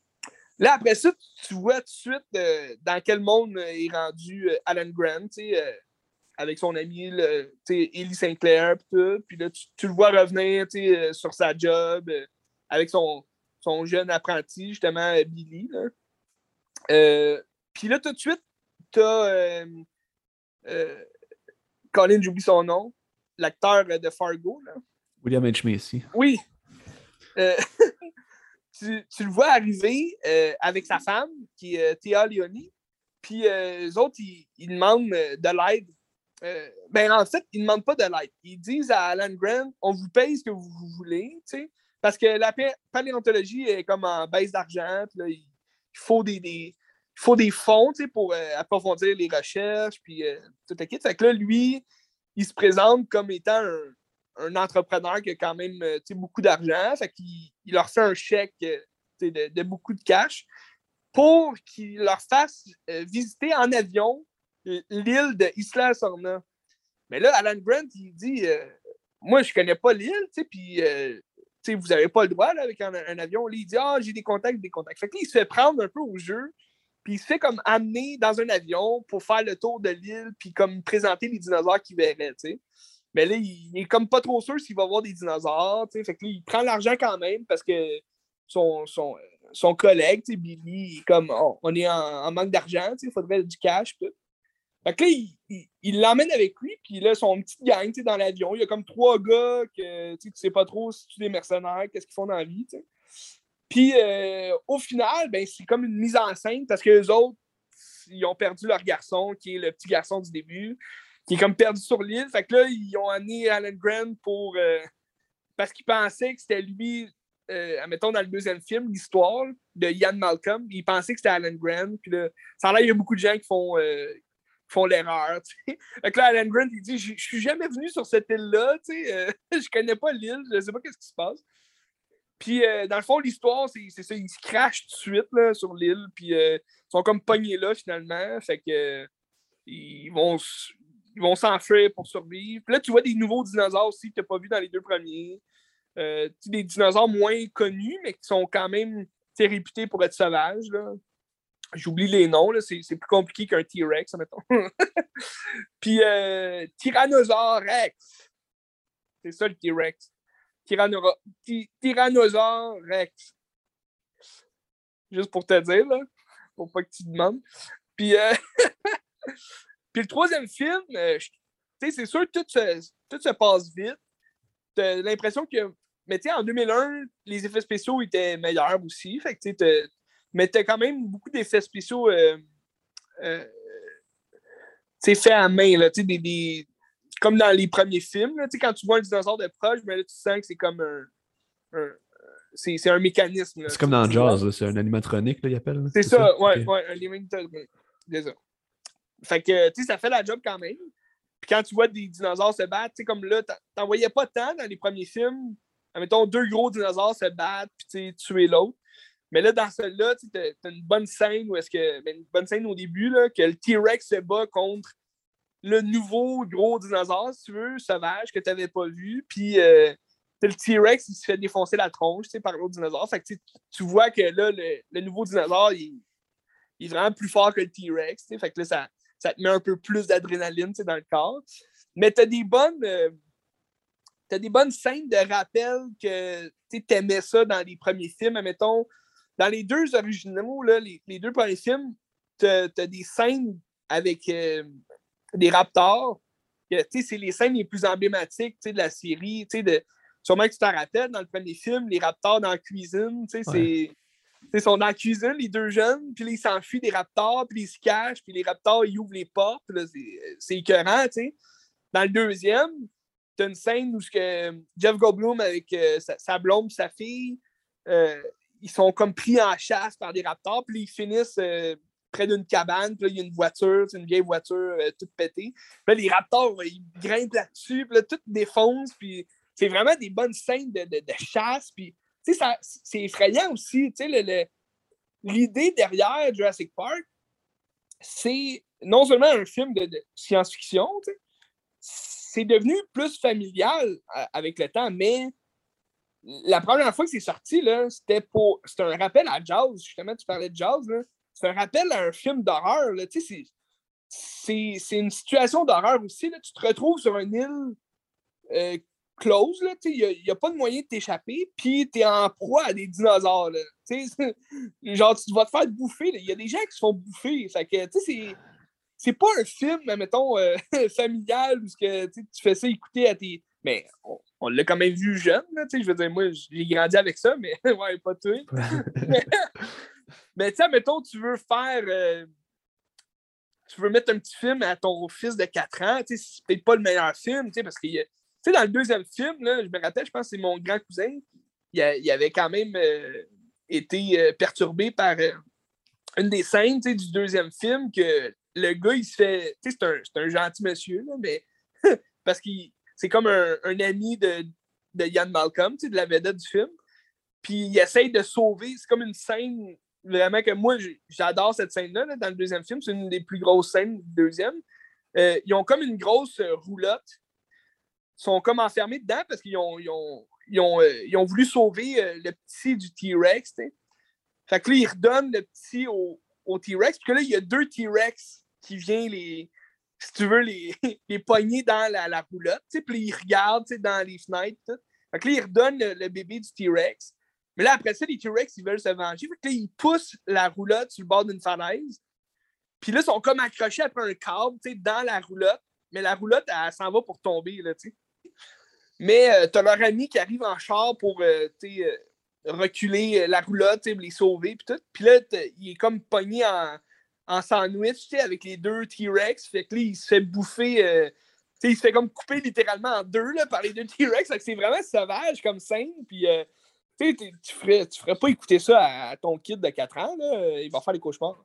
Là, après ça, tu vois tout de suite euh, dans quel monde euh, est rendu euh, Alan Grant, tu sais, euh, avec son ami le, tu sais, Ellie Sinclair, puis tout. Puis là, tu, tu le vois revenir tu sais, sur sa job avec son, son jeune apprenti, justement, Billy. Là. Puis là, tout de suite, t'as euh, euh, Colin, j'oublie son nom, l'acteur de Fargo. Là.
William H. Macy.
Oui. Tu, tu le vois arriver euh, avec sa femme, qui est euh, Théa Leoni. Puis euh, les autres, ils, ils demandent euh, de l'aide ben en fait, ils ne demandent pas de l'aide. Ils disent à Alan Grant, on vous paye ce que vous, voulez, parce que la paléontologie est comme en baisse d'argent, il faut des, des, faut des fonds pour euh, approfondir les recherches, puis tout le kit. Fait que là, lui, il se présente comme étant un, entrepreneur qui a quand même beaucoup d'argent, fait qu'il il leur fait un chèque de, de, beaucoup de cash pour qu'il leur fasse visiter en avion l'île de Isla Sorna. Mais là, Alan Grant, il dit euh, Moi, je connais pas l'île, puis euh, vous n'avez pas le droit avec un, avion. il dit Ah, j'ai des contacts, des contacts. Fait que il se fait prendre un peu au jeu, puis il se fait comme amener dans un avion pour faire le tour de l'île, puis comme présenter les dinosaures qu'il verrait. Mais là, il, est comme pas trop sûr s'il va voir des dinosaures. Fait que il prend l'argent quand même parce que son, son, son collègue, Billy, comme on, est en, manque d'argent, il faudrait du cash. Tout. Fait que là, il l'emmène avec lui, puis là, son petit gang dans l'avion. Il y a comme trois gars que tu sais pas trop si tu es des mercenaires, qu'est-ce qu'ils font dans la vie. Puis euh, au final, ben, c'est comme une mise en scène parce que les autres, ils ont perdu leur garçon, qui est le petit garçon du début, qui est comme perdu sur l'île. Fait que là, ils ont amené Alan Grant pour. Euh, parce qu'ils pensaient que c'était lui, euh, admettons, dans le deuxième film, l'histoire de Ian Malcolm. Ils pensaient que c'était Alan Grant. Puis là, ça là, il y a beaucoup de gens qui font, font l'erreur. Fait que là, Alan Grant, il dit Je suis jamais venu sur cette île-là, euh, je connais pas l'île, je sais pas qu'est-ce qui se passe. Puis, euh, dans le fond, l'histoire, c'est ça, ils se crachent tout de suite là, sur l'île, puis euh, ils sont comme pognés là, finalement. Fait que ils vont ils vont s'enfuir pour survivre. Puis là, tu vois des nouveaux dinosaures aussi que tu n'as pas vu dans les deux premiers. des dinosaures moins connus, mais qui sont quand même réputés pour être sauvages. Là. J'oublie les noms, c'est, plus compliqué qu'un T-Rex, mettons. Puis euh, Rex. C'est ça le T-Rex. Tyrannosaure Rex. Juste pour te dire, là. Pour pas que tu demandes. Puis, euh, Puis le troisième film, euh, c'est sûr que tout se, tout se passe vite. T'as l'impression que. Mais tu en 2001, les effets spéciaux étaient meilleurs aussi. Fait que tu mais tu as quand même beaucoup d'effets spéciaux euh, euh, faits à main, là, des, des, comme dans les premiers films. Là, quand tu vois un dinosaure de proche, mais là, tu sens que c'est comme un. c'est un mécanisme.
C'est comme dans Jazz, c'est un animatronique, il appelle.
C'est ça, ouais, ouais, un animatronique. Ça. Fait que, tu sais, ça fait la job quand même. Puis quand tu vois des dinosaures se battre, tu sais, comme là, t'en voyais pas tant dans les premiers films. Mettons, deux gros dinosaures se battent, puis tuer l'autre. Mais là, dans celle-là, tu as, une bonne scène où est-ce que. Ben, une bonne scène au début, là, que le T-Rex se bat contre le nouveau gros dinosaure, si tu veux, sauvage, que tu n'avais pas vu. Puis euh, le T-Rex, il se fait défoncer la tronche par l'autre dinosaure. Tu vois que là, le, nouveau dinosaure, il, est vraiment plus fort que le T-Rex. Fait que là, ça, ça te met un peu plus d'adrénaline dans le corps. Mais tu as des bonnes. Euh, as des bonnes scènes de rappel que tu aimais ça dans les premiers films. Mettons, dans les deux originaux, là, les, deux premiers films, tu as, des scènes avec euh, des raptors. C'est les scènes les plus emblématiques de la série. De, sûrement que tu t'en rappelles, dans le premier film, les raptors dans la cuisine, c'est. Ils sont dans la cuisine, les deux jeunes, puis ils s'enfuient des raptors, puis ils se cachent, puis les raptors, ils ouvrent les portes. C'est écœurant. Dans le deuxième, tu as une scène où que Jeff Goldblum avec euh, sa, blonde sa fille, euh, ils sont comme pris en chasse par des raptors, puis ils finissent euh, près d'une cabane, puis il y a une voiture, c'est une vieille voiture euh, toute pétée. Puis les raptors, ils grimpent là-dessus, puis tout défonce, puis c'est vraiment des bonnes scènes de, de, chasse, puis c'est effrayant aussi, l'idée derrière Jurassic Park, c'est non seulement un film de, science-fiction, c'est devenu plus familial euh, avec le temps, mais la première fois que c'est sorti, c'était pour. Un rappel à Jazz, justement, tu parlais de Jazz, C'est un rappel à un film d'horreur. C'est une situation d'horreur aussi. Là. Tu te retrouves sur une île euh, close, il n'y a, pas de moyen de t'échapper, puis tu es en proie à des dinosaures. Là. genre, tu vas te faire bouffer. Il y a des gens qui se font bouffer. Fait que, c'est c'est pas un film, mettons, euh, familial où que, tu fais ça écouter à tes. Mais on l'a quand même vu jeune, je veux dire, moi, j'ai grandi avec ça, mais ouais, pas tout. mais, tu sais, mettons, tu veux faire. Euh, tu veux mettre un petit film à ton fils de 4 ans, c'est peut-être pas le meilleur film, parce dans le deuxième film, là, je me rappelle, je pense que c'est mon grand cousin, il, avait quand même euh, été euh, perturbé par euh, une des scènes du deuxième film que le gars, il se fait. C'est un, un, gentil monsieur, mais parce que c'est comme un, ami de, de Ian Malcolm, de la vedette du film. Puis il essaye de sauver. C'est comme une scène vraiment que moi, j'adore cette scène-là dans le deuxième film. C'est une des plus grosses scènes du deuxième. ils ont comme une grosse roulotte. Ils sont comme enfermés dedans parce qu'ils ont, ils ont, euh, voulu sauver euh, le petit du T-Rex. Fait que là, ils redonnent le petit au, T-Rex. Puis que là, il y a deux T-Rex qui viennent les, si tu veux, les, les pogner dans la, la roulotte. Puis ils regardent dans les fenêtres. Fait que là, ils redonnent le, bébé du T-Rex. Mais là, après ça, les T-Rex, ils veulent se venger. Fait que là, ils poussent la roulotte sur le bord d'une falaise. Puis là, ils sont comme accrochés après un câble dans la roulotte. Mais la roulotte, elle, s'en va pour tomber. Là. Mais euh, tu as leur ami qui arrive en char pour euh, euh, reculer la roulotte, les sauver. Puis Puis là, il est comme pogné en, en sandwich avec les deux T-Rex. Fait que là, il se fait bouffer. il se fait comme couper littéralement en deux là, par les deux T-Rex. C'est vraiment sauvage comme scène. Puis tu ferais, tu ferais pas écouter ça à, ton kid de 4 ans. Là, il va faire des cauchemars.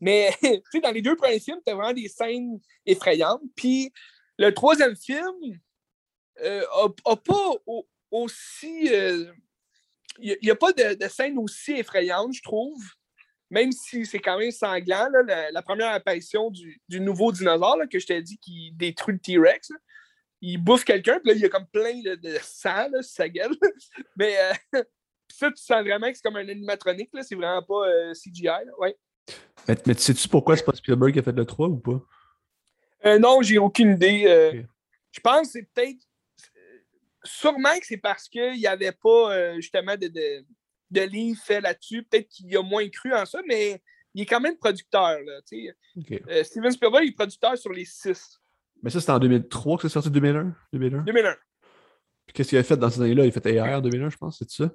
Mais dans les deux premiers films, tu as vraiment des scènes effrayantes. Puis le troisième film, euh, a, pas aussi. Il euh, n'y a, pas de, scène aussi effrayante, je trouve. Même si c'est quand même sanglant, la, première apparition du, nouveau dinosaure que je t'ai dit qui détruit le T-Rex. Il bouffe quelqu'un, puis là, il y a comme plein de sang sur sa gueule. Mais euh, ça, tu sens vraiment que c'est comme un animatronique, c'est vraiment pas CGI. Ouais.
Mais, mais sais-tu pourquoi c'est pas Spielberg qui a fait le 3 ou
pas? non, j'ai aucune idée. Je pense que c'est peut-être sûrement que c'est parce qu'il n'y avait pas euh, justement de, de, de livres faits là-dessus. Peut-être qu'il a moins cru en ça, mais il est quand même producteur. Là, euh, Steven Spielberg est producteur sur les six.
Mais ça, c'était en 2003 que c'est sorti 2001? 2001.
2001.
qu'est-ce qu'il a fait dans ces années-là? Il a fait AI en 2001, je pense, c'est ça?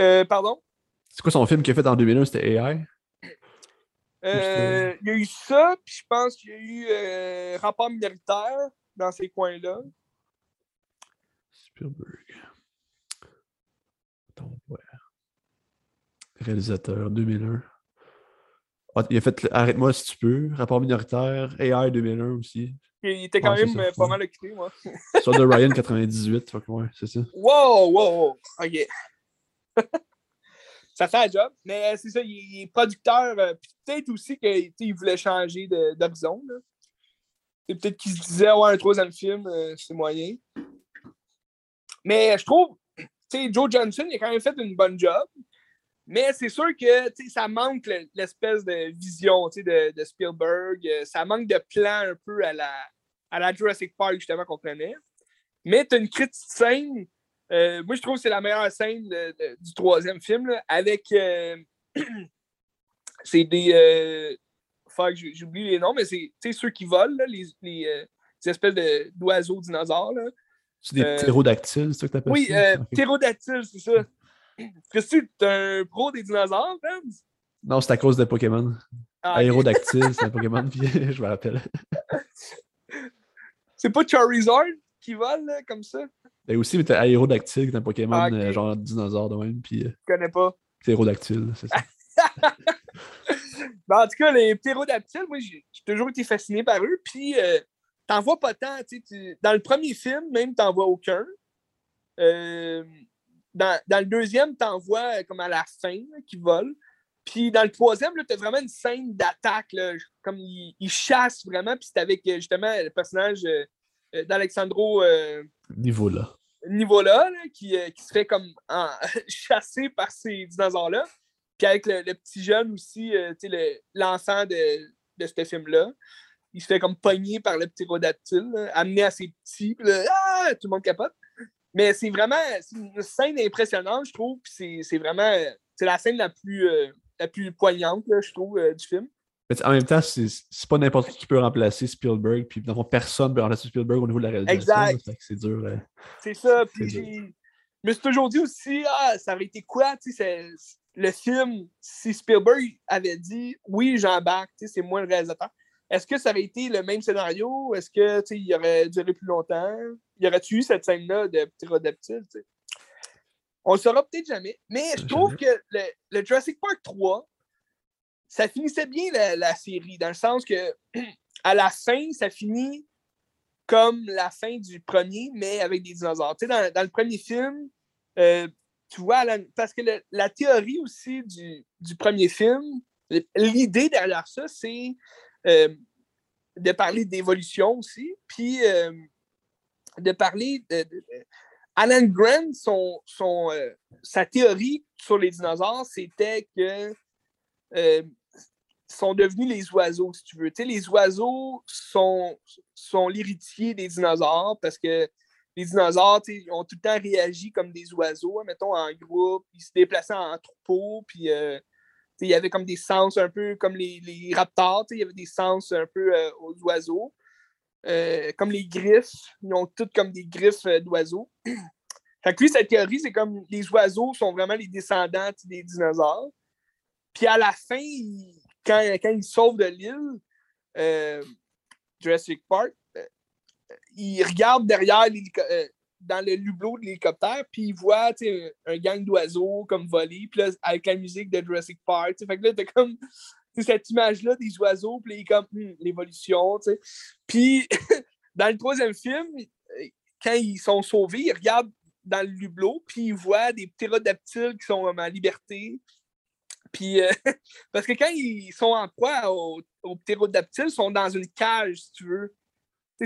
Euh, pardon?
C'est quoi son film qu'il a fait en 2001? C'était AI?
il y a eu ça, puis je pense qu'il y a eu Rapport minoritaire dans ces coins-là.
Spielberg. Ouais. Réalisateur 2001. Ah, il a fait Arrête-moi si tu peux, rapport minoritaire, AI 2001 aussi.
Il était quand même pas mal occupé, moi.
Sur de Ryan 98, ouais, c'est ça.
Wow, wow, wow. OK. ça fait un job, mais c'est ça, il est producteur. Euh, peut-être aussi qu'il voulait changer d'horizon. Peut-être qu'il se disait, ouais, un troisième film, euh, c'est moyen. Mais je trouve, tu sais, Joe Johnson, il a quand même fait une bonne job. Mais c'est sûr que ça manque l'espèce de vision de, de, Spielberg. Euh, ça manque de plan un peu à la, à la Jurassic Park, justement, qu'on connaît. Mais tu as une critique scène. Euh, moi, je trouve que c'est la meilleure scène du troisième film, avec. Euh, c'est des. que j'oublie les noms, mais c'est ceux qui volent, les, les, espèces d'oiseaux dinosaures. Là.
C'est des euh, ptérodactyles, c'est ça que t'appelles
Oui, euh, ptérodactyles, c'est ça. Est-ce que tu es un pro des dinosaures, Benz?
Non, c'est à cause de Pokémon. Ah, Aérodactyle, c'est un Pokémon, puis je me rappelle.
c'est pas Charizard qui vole, là, comme ça?
Et aussi, mais t'as Aérodactyle, qui est un Pokémon ah, euh, genre dinosaure de même, puis... Je
connais pas.
Ptérodactyle, c'est ça.
ben, en tout cas, les ptérodactyles, moi, j'ai toujours été fasciné par eux, puis t'en vois pas tant. Dans le premier film, même, t'en vois aucun. Euh, dans, le deuxième, t'en vois euh, comme à la fin qui vole. Puis dans le troisième, tu as vraiment une scène d'attaque. Comme il, chasse vraiment. Puis c'est avec euh, justement le personnage d'Alexandro
Nivola.
Nivola, qui, qui, se fait comme chasser par ces dinosaures-là. Puis avec le, petit jeune aussi, l'enfant de, de ce film-là il se fait comme pogner par le petit rodactyle, amené à ses petits, ah, tout le monde capote. Mais c'est vraiment une scène impressionnante, je trouve. C'est vraiment c'est la scène la plus, euh, la plus poignante, je trouve, euh, du film.
Mais en même temps, c'est pas n'importe qui qui peut remplacer Spielberg. Puis dans personne ne peut remplacer Spielberg au niveau de la réalisation.
Exact.
C'est dur.
C'est ça. Puis je me suis toujours dit aussi, ah, ça aurait été quoi, tu sais, le film, si Spielberg avait dit, oui, j'embarque, c'est moi le réalisateur est-ce que ça aurait été le même scénario? Est-ce que il aurait duré plus longtemps? Y aurait-tu eu cette scène-là de ptérodactyle? On le saura peut-être jamais. Mais je trouve que le, Jurassic Park 3, ça finissait bien la, série, dans le sens que à la fin, ça finit comme la fin du premier, mais avec des dinosaures. dans, dans le premier film, euh, tu vois, parce que la théorie aussi du, du premier film, l'idée derrière ça, c'est euh, de parler d'évolution aussi, puis euh, de parler de, Alan Grant, euh, sa théorie sur les dinosaures, c'était que sont devenus les oiseaux, si tu veux. les oiseaux sont, sont l'héritier des dinosaures parce que les dinosaures ont tout le temps réagi comme des oiseaux, mettons en groupe, ils se déplaçaient en troupeau, puis il y avait comme des sens un peu comme les, les raptors, il y avait des sens un peu euh, aux oiseaux. Euh, comme les griffes, ils ont toutes comme des griffes euh, d'oiseaux. fait que lui, sa théorie, c'est comme les oiseaux sont vraiment les descendants des dinosaures. Puis à la fin, quand, quand ils sauvent de l'île, Jurassic Park, il regarde derrière dans le hublot de l'hélicoptère, puis il voit un gang d'oiseaux comme voler, puis là, avec la musique de Jurassic Park. Fait que là, t'as comme cette image-là des oiseaux, puis il comme hmm, l'évolution. Puis dans le troisième film, quand ils sont sauvés, ils regardent dans le hublot, puis ils voient des ptérodactyles qui sont en liberté. Puis, euh, parce que quand ils sont en proie aux, aux ptérodactyles, ils sont dans une cage, si tu veux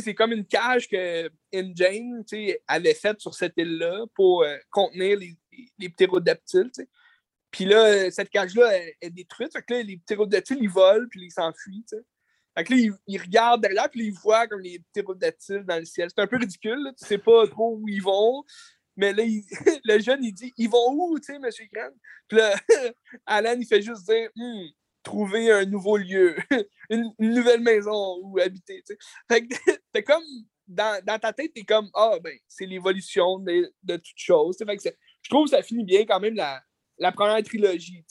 c'est comme une cage que InGene avait faite sur cette île-là pour euh, contenir les, les ptérodactyles. Puis là, cette cage-là est, détruite. Fait là, les ptérodactyles, ils volent, puis ils s'enfuient. Là, ils, regardent derrière, puis ils voient comme les ptérodactyles dans le ciel. C'est un peu ridicule, là. tu sais pas trop où ils vont. Mais là, le jeune, il dit Ils vont où, tu sais, M. Grant? Puis là, Alan, il fait juste dire hmm, trouver un nouveau lieu, une, nouvelle maison où habiter. Fait que t'es comme, dans, ta tête, t'es comme, ah, ben, c'est l'évolution de, de toutes choses. Fait que je trouve que ça finit bien quand même la, la première trilogie.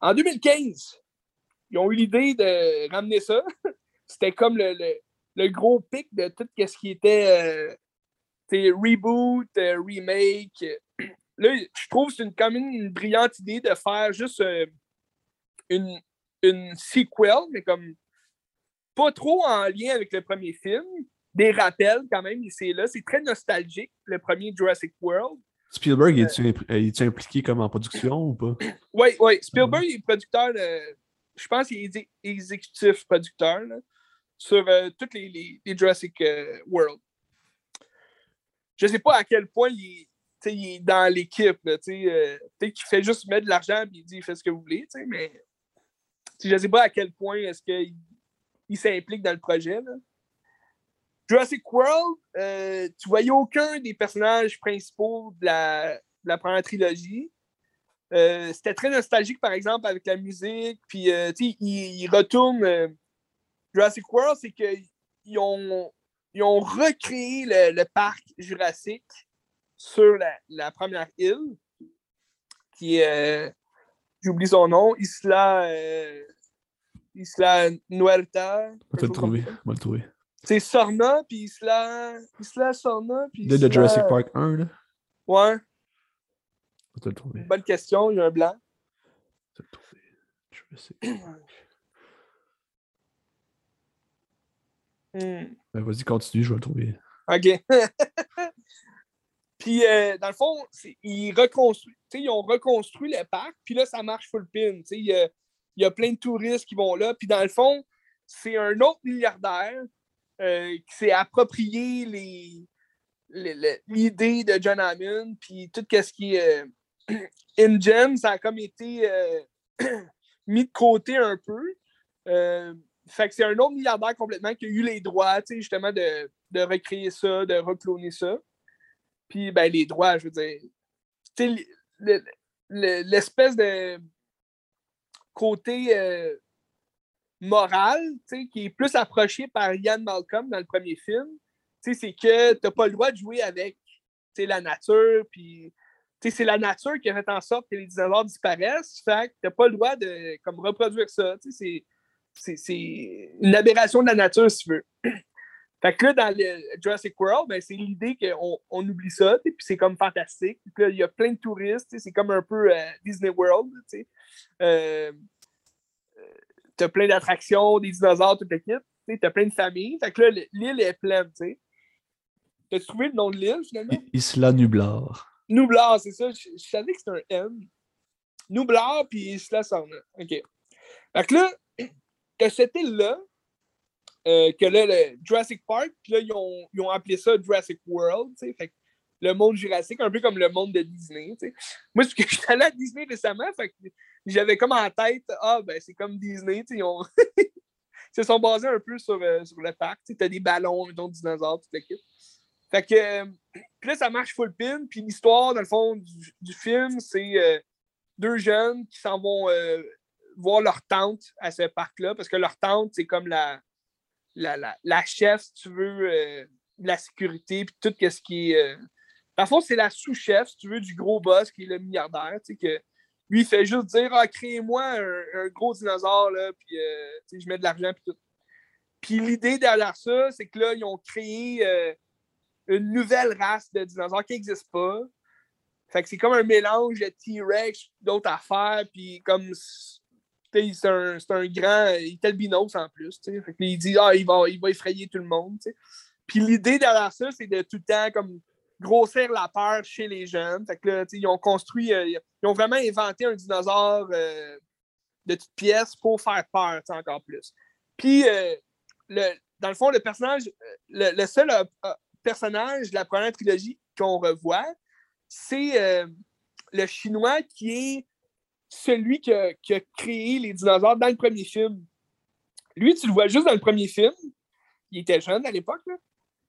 En 2015, ils ont eu l'idée de ramener ça. C'était comme le, le, gros pic de tout ce qui était euh, reboot, euh, remake. Là, je trouve que c'est quand même une brillante idée de faire juste euh, une, une sequel, mais comme pas trop en lien avec le premier film. Des rappels quand même ici et là. C'est très nostalgique, le premier Jurassic World.
Spielberg, est-tu euh, impliqué comme en production ou pas?
Oui, oui. Spielberg est producteur, je pense qu'il est exécutif producteur sur euh, toutes les, les, Jurassic euh, World. Je sais pas à quel point il est, il est dans l'équipe. Peut-être qu'il fait juste mettre de l'argent et il dit faites ce que vous voulez, mais je ne sais pas à quel point est-ce qu'il il, s'implique dans le projet. Jurassic World, euh, tu voyais aucun des personnages principaux de la, première trilogie. Euh, c'était très nostalgique, par exemple, avec la musique. Puis, euh, il, il, retourne. Jurassic World, c'est qu'ils ont, ils ont recréé le, parc Jurassique sur la, la première île, qui J'oublie son nom. Isla. Euh, Isla Nuerta.
On va le trouver. On va le trouver.
C'est Sorna, puis Isla. Isla Sorna, puis.
De, Jurassic Park 1, là.
Ouais.
On va le trouver.
Bonne question, il y a un blanc.
On va le trouver. Jurassic Park. Hmm. Ben, vas-y, continue, je vais le trouver.
OK. Puis, euh, dans le fond, ils, reconstruisent, ils ont reconstruit le parc, puis là, ça marche full pin. Il y a, plein de touristes qui vont là. Puis, dans le fond, c'est un autre milliardaire euh, qui s'est approprié l'idée de John Hammond, puis tout ce qui est euh, InGen, ça a comme été mis de côté un peu. fait que c'est un autre milliardaire complètement qui a eu les droits, justement, de, de recréer ça, de recloner ça. Puis, ben, les droits, je veux dire, l'espèce de côté euh, moral, qui est plus approché par Ian Malcolm dans le premier film, c'est que tu n'as pas le droit de jouer avec la nature, puis c'est la nature qui a fait en sorte que les dinosaures disparaissent, fait que tu n'as pas le droit de comme, reproduire ça. C'est une aberration de la nature, si tu veux. Fait que là, dans le Jurassic World, ben, c'est l'idée qu'on on oublie ça, puis c'est comme fantastique. Puis là, il y a plein de touristes, c'est comme un peu euh, Disney World. tu Euh, t'as plein d'attractions, des dinosaures, toute l'équipe. T'as plein de familles. Fait que là, l'île est pleine, tu sais. T'as trouvé le nom de l'île, finalement?
Isla Nublar.
Nublar, c'est ça. Je, savais que c'était un M. Nublar, puis Isla Sorna. OK. Fait que là, t'as cette île-là, euh, que là, le Jurassic Park, puis là, ils ont, ils ont, appelé ça Jurassic World, tu sais. Fait le monde jurassique, un peu comme le monde de Disney. Tu sais. Moi, je suis allé à Disney récemment, fait j'avais comme en tête, ah, ben c'est comme Disney, tu sais, ils, ont... ils se sont basés un peu sur, euh, sur le parc. Tu as des ballons, des dinosaures, toute l'équipe. Fait que, euh, puis là, ça marche full pin, puis l'histoire, dans le fond, du, du film, c'est deux jeunes qui s'en vont voir leur tante à ce parc-là, parce que leur tante, c'est comme la, la, la, la, chef, si tu veux, de la sécurité, puis tout ce qui est fond, c'est la sous-chef, si tu veux, du gros boss qui est le milliardaire. Tu sais, que lui, il fait juste dire Ah, créez-moi un, gros dinosaure, là, puis euh, je mets de l'argent, puis tout. Puis l'idée derrière ça, c'est que là, ils ont créé euh, une nouvelle race de dinosaures qui n'existe pas. Fait que c'est comme un mélange de T-Rex, d'autres affaires, puis comme. C'est un, un, grand. Il est albinos en plus. Il dit Ah, il va, il va effrayer tout le monde. Puis l'idée derrière ça, c'est de tout le temps comme grossir la peur chez les jeunes. Fait que là, ils ont construit, euh, ils ont vraiment inventé un dinosaure euh, de toutes pièces pour faire peur encore plus. Puis, euh, le, dans le fond, le personnage, le, seul personnage de la première trilogie qu'on revoit, c'est le chinois qui est celui qui a, qui a, créé les dinosaures dans le premier film. Lui, tu le vois juste dans le premier film. Il était jeune à l'époque.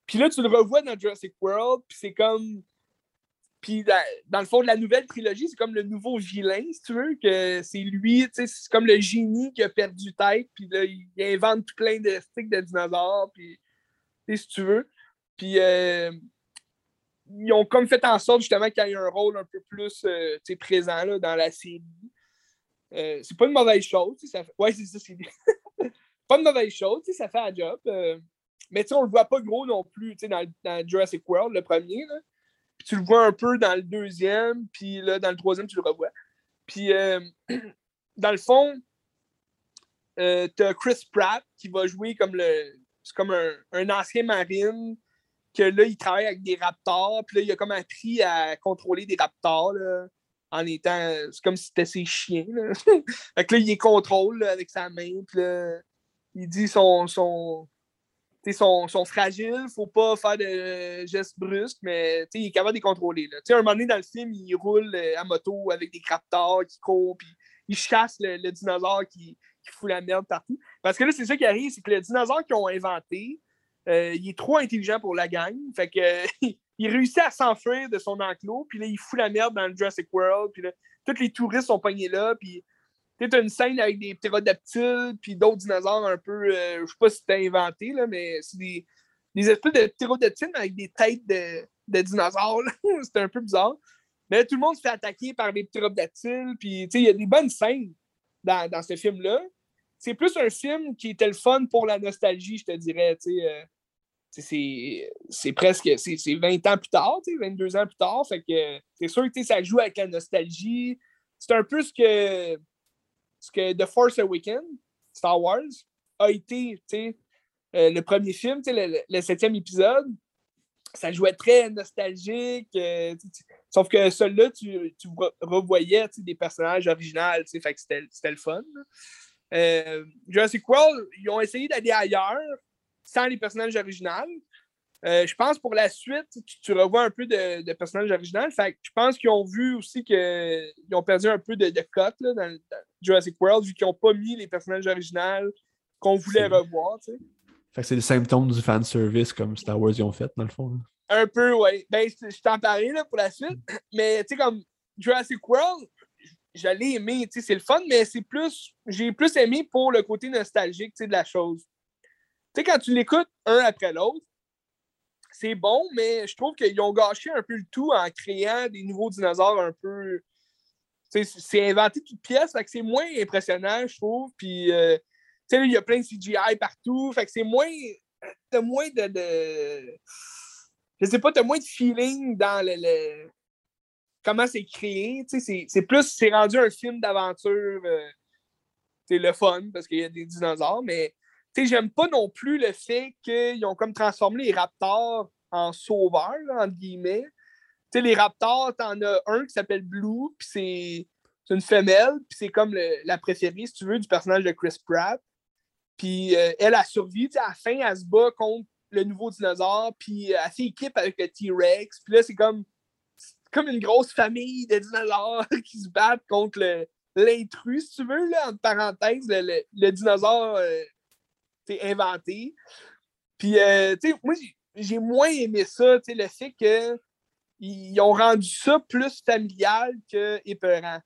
Puis là, tu le revois dans Jurassic World, puis c'est comme. Puis dans, le fond de la nouvelle trilogie, c'est comme le nouveau vilain, si tu veux, que c'est lui, c'est comme le génie qui a perdu tête, puis là, il invente plein de sticks de dinosaures, puis, si tu veux. Puis euh, ils ont comme fait en sorte justement qu'il y ait un rôle un peu plus euh, présent là, dans la série. Euh, c'est pas une mauvaise chose. Ça fait... Ouais, c'est ça, c'est pas une mauvaise chose, ça fait un job. Mais tu on le voit pas gros non plus dans, dans Jurassic World, le premier. Puis tu le vois un peu dans le deuxième, puis là, dans le troisième, tu le revois. Puis euh, dans le fond, euh, tu as Chris Pratt qui va jouer comme le. C'est comme un, un, ancien marine que là, il travaille avec des raptors, puis là, il a comme appris à contrôler des raptors là, en étant. C'est comme si c'était ses chiens. Là. fait que là, il les contrôle avec sa main, puis là, il dit son, son, sont, sont fragiles, faut pas faire de gestes brusques, mais il est capable de les contrôler. Là. Un moment donné, dans le film, il roule euh, à moto avec des raptors qui courent, puis il chasse le, dinosaure qui, qui, fout la merde partout. Parce que là, c'est ça qui arrive, c'est que le dinosaure qu'ils ont inventé, euh, il est trop intelligent pour la gang. Fait que il réussit à s'enfuir de son enclos, puis là, il fout la merde dans le Jurassic World, puis là, tous les touristes sont pognés là, puis tu as une scène avec des ptérodactyles puis d'autres dinosaures un peu, euh, je sais pas si c'était inventé, là, mais c'est des, des espèces de ptérodactyles avec des têtes de, de dinosaures. C'était un peu bizarre. Mais tout le monde se fait attaquer par des ptérodactyles, puis il y a des bonnes scènes dans, dans ce film-là. C'est plus un film qui était le fun pour la nostalgie, je te dirais. Euh, c'est presque c'est 20 ans plus tard, 22 ans plus tard. C'est sûr que ça joue avec la nostalgie. C'est un peu ce que ce que The Force Awakens, Star Wars, a été euh, le premier film, le, le, septième épisode. Ça jouait très nostalgique. Euh, sauf que celui-là, tu, tu revoyais des personnages originaux. C'était le fun. Euh, Jurassic World, ils ont essayé d'aller ailleurs sans les personnages originaux. Euh, je pense pour la suite, tu, revois un peu de, personnages originaux. Fait je pense qu'ils ont vu aussi qu'ils ont perdu un peu de, de cote dans, Jurassic World, vu qu'ils n'ont pas mis les personnages originaux qu'on voulait revoir.
Fait que c'est des symptômes du fan service comme Star Wars ils ont fait, dans le fond.
Un peu, oui. Ben, je t'en parlais là, pour la suite. Mais tu sais, comme Jurassic World, j'allais aimer, c'est le fun, mais c'est plus. J'ai plus aimé pour le côté nostalgique de la chose. Tu sais, quand tu l'écoutes un après l'autre, c'est bon, mais je trouve qu'ils ont gâché un peu le tout en créant des nouveaux dinosaures un peu. C'est inventé toute pièce, fait que c'est moins impressionnant, je trouve. Puis euh, sais, il y a plein de CGI partout. Fait que c'est moins. T'as moins de. Je sais pas, t'as moins de feeling dans le. comment c'est créé. Tu sais, c'est plus. C'est rendu un film d'aventure. c'est le fun parce qu'il y a des dinosaures, mais j'aime pas non plus le fait qu'ils ont comme transformé les raptors en sauveurs, entre guillemets. les raptors, t'en as un qui s'appelle Blue, puis c'est une femelle, puis c'est comme la préférée, si tu veux, du personnage de Chris Pratt. Puis euh, elle a survécu, à la fin, elle se bat contre le nouveau dinosaure, puis elle fait équipe avec le T-Rex. Puis là, c'est comme, comme une grosse famille de dinosaures qui se battent contre l'intrus, si tu veux, là, entre parenthèses, le, dinosaure euh, inventé. Puis, euh, tu sais, moi, j'ai moins aimé ça, tu sais, le fait qu'ils ont rendu ça plus familial que épeurant.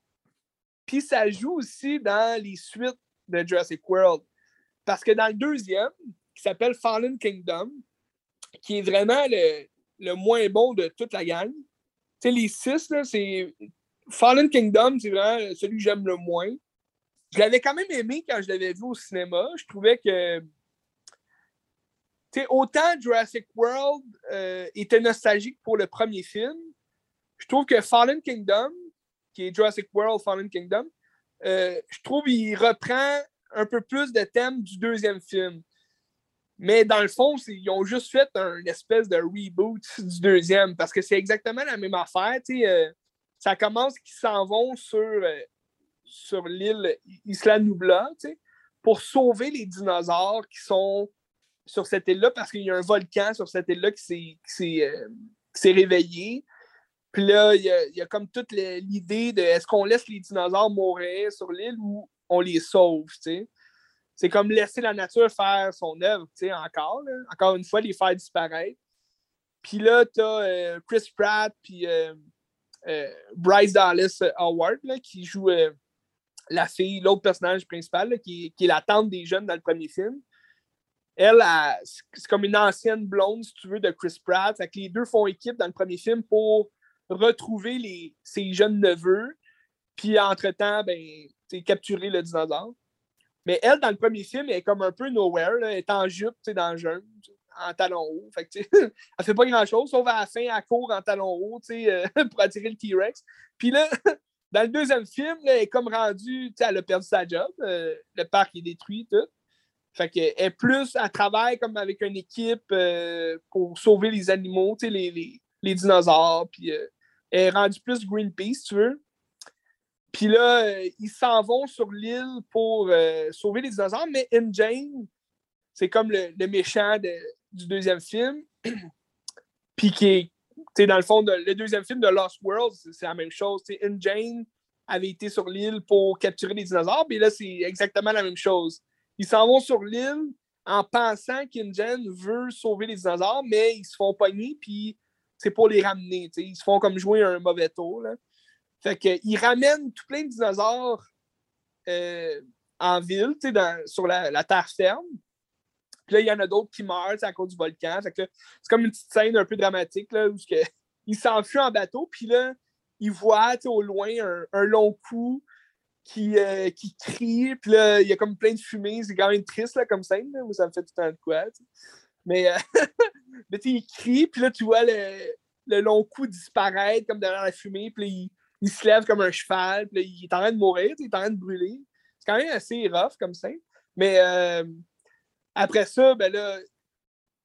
Puis, ça joue aussi dans les suites de Jurassic World. Parce que dans le deuxième, qui s'appelle Fallen Kingdom, qui est vraiment le, le moins bon de toute la gang, tu sais, les six, c'est. Fallen Kingdom, c'est vraiment celui que j'aime le moins. Je l'avais quand même aimé quand je l'avais vu au cinéma. Je trouvais que. sais, autant Jurassic World euh, était nostalgique pour le premier film, je trouve que Fallen Kingdom, qui est Jurassic World Fallen Kingdom, euh, je trouve qu'il reprend un peu plus de thèmes du deuxième film. Mais dans le fond, ils ont juste fait un espèce de reboot du deuxième parce que c'est exactement la même affaire. Euh, ça commence qu'ils s'en vont sur sur l'île Isla Nubla, pour sauver les dinosaures qui sont sur cette île-là, parce qu'il y a un volcan sur cette île-là qui s'est euh, réveillé. Puis là, il y, a, comme toute l'idée de est-ce qu'on laisse les dinosaures mourir sur l'île ou on les sauve, C'est comme laisser la nature faire son œuvre, encore. Encore une fois, les faire disparaître. Puis là, tu as euh, Chris Pratt puis euh, Bryce Dallas Howard qui joue la fille, l'autre personnage principal, qui, est la tante des jeunes dans le premier film. Elle, c'est comme une ancienne blonde, si tu veux, de Chris Pratt. les deux font équipe dans le premier film pour retrouver les, ses jeunes neveux, puis entre-temps, ben, capturer le dinosaure. Mais elle, dans le premier film, elle est comme un peu nowhere. Elle est en jupe dans le jeune, en talons hauts. Fait que, elle fait pas grand-chose, sauf à la fin, elle court en talons hauts euh, pour attirer le T-Rex. Puis là, Dans le deuxième film, elle est comme rendue, elle a perdu sa job. Euh, le parc est détruit, tout. Fait qu'elle est plus, à travaille comme avec une équipe euh, pour sauver les animaux, les, les, dinosaures. Puis euh, elle est rendue plus Greenpeace, tu veux. Puis là, ils s'en vont sur l'île pour sauver les dinosaures, mais Jane, c'est comme le, méchant du deuxième film. Qui est, dans le fond, le deuxième film de Lost World, c'est la même chose. In Jane avait été sur l'île pour capturer les dinosaures, puis là, c'est exactement la même chose. Ils s'en vont sur l'île en pensant qu'Injane veut sauver les dinosaures, mais ils se font pogner, puis c'est pour les ramener. Ils se font comme jouer un mauvais tour. Là. Fait ramènent tout plein de dinosaures euh, en ville, dans, sur la terre ferme. Puis là, il y en a d'autres qui meurent à cause du volcan. C'est comme une petite scène un peu dramatique là, où que, il s'enfuit en bateau, puis là, il voit au loin un, long coup qui, euh, qui crie, puis là, il y a comme plein de fumée. C'est quand même triste là, comme scène, là, ça me fait tout un de quoi. Mais, euh, mais il crie, puis là, tu vois le, le, long coup disparaître comme derrière la fumée, puis il, il, se lève comme un cheval, puis il est en train de mourir, il est en train de brûler. C'est quand même assez rough comme scène. Mais euh, après ça, ben là,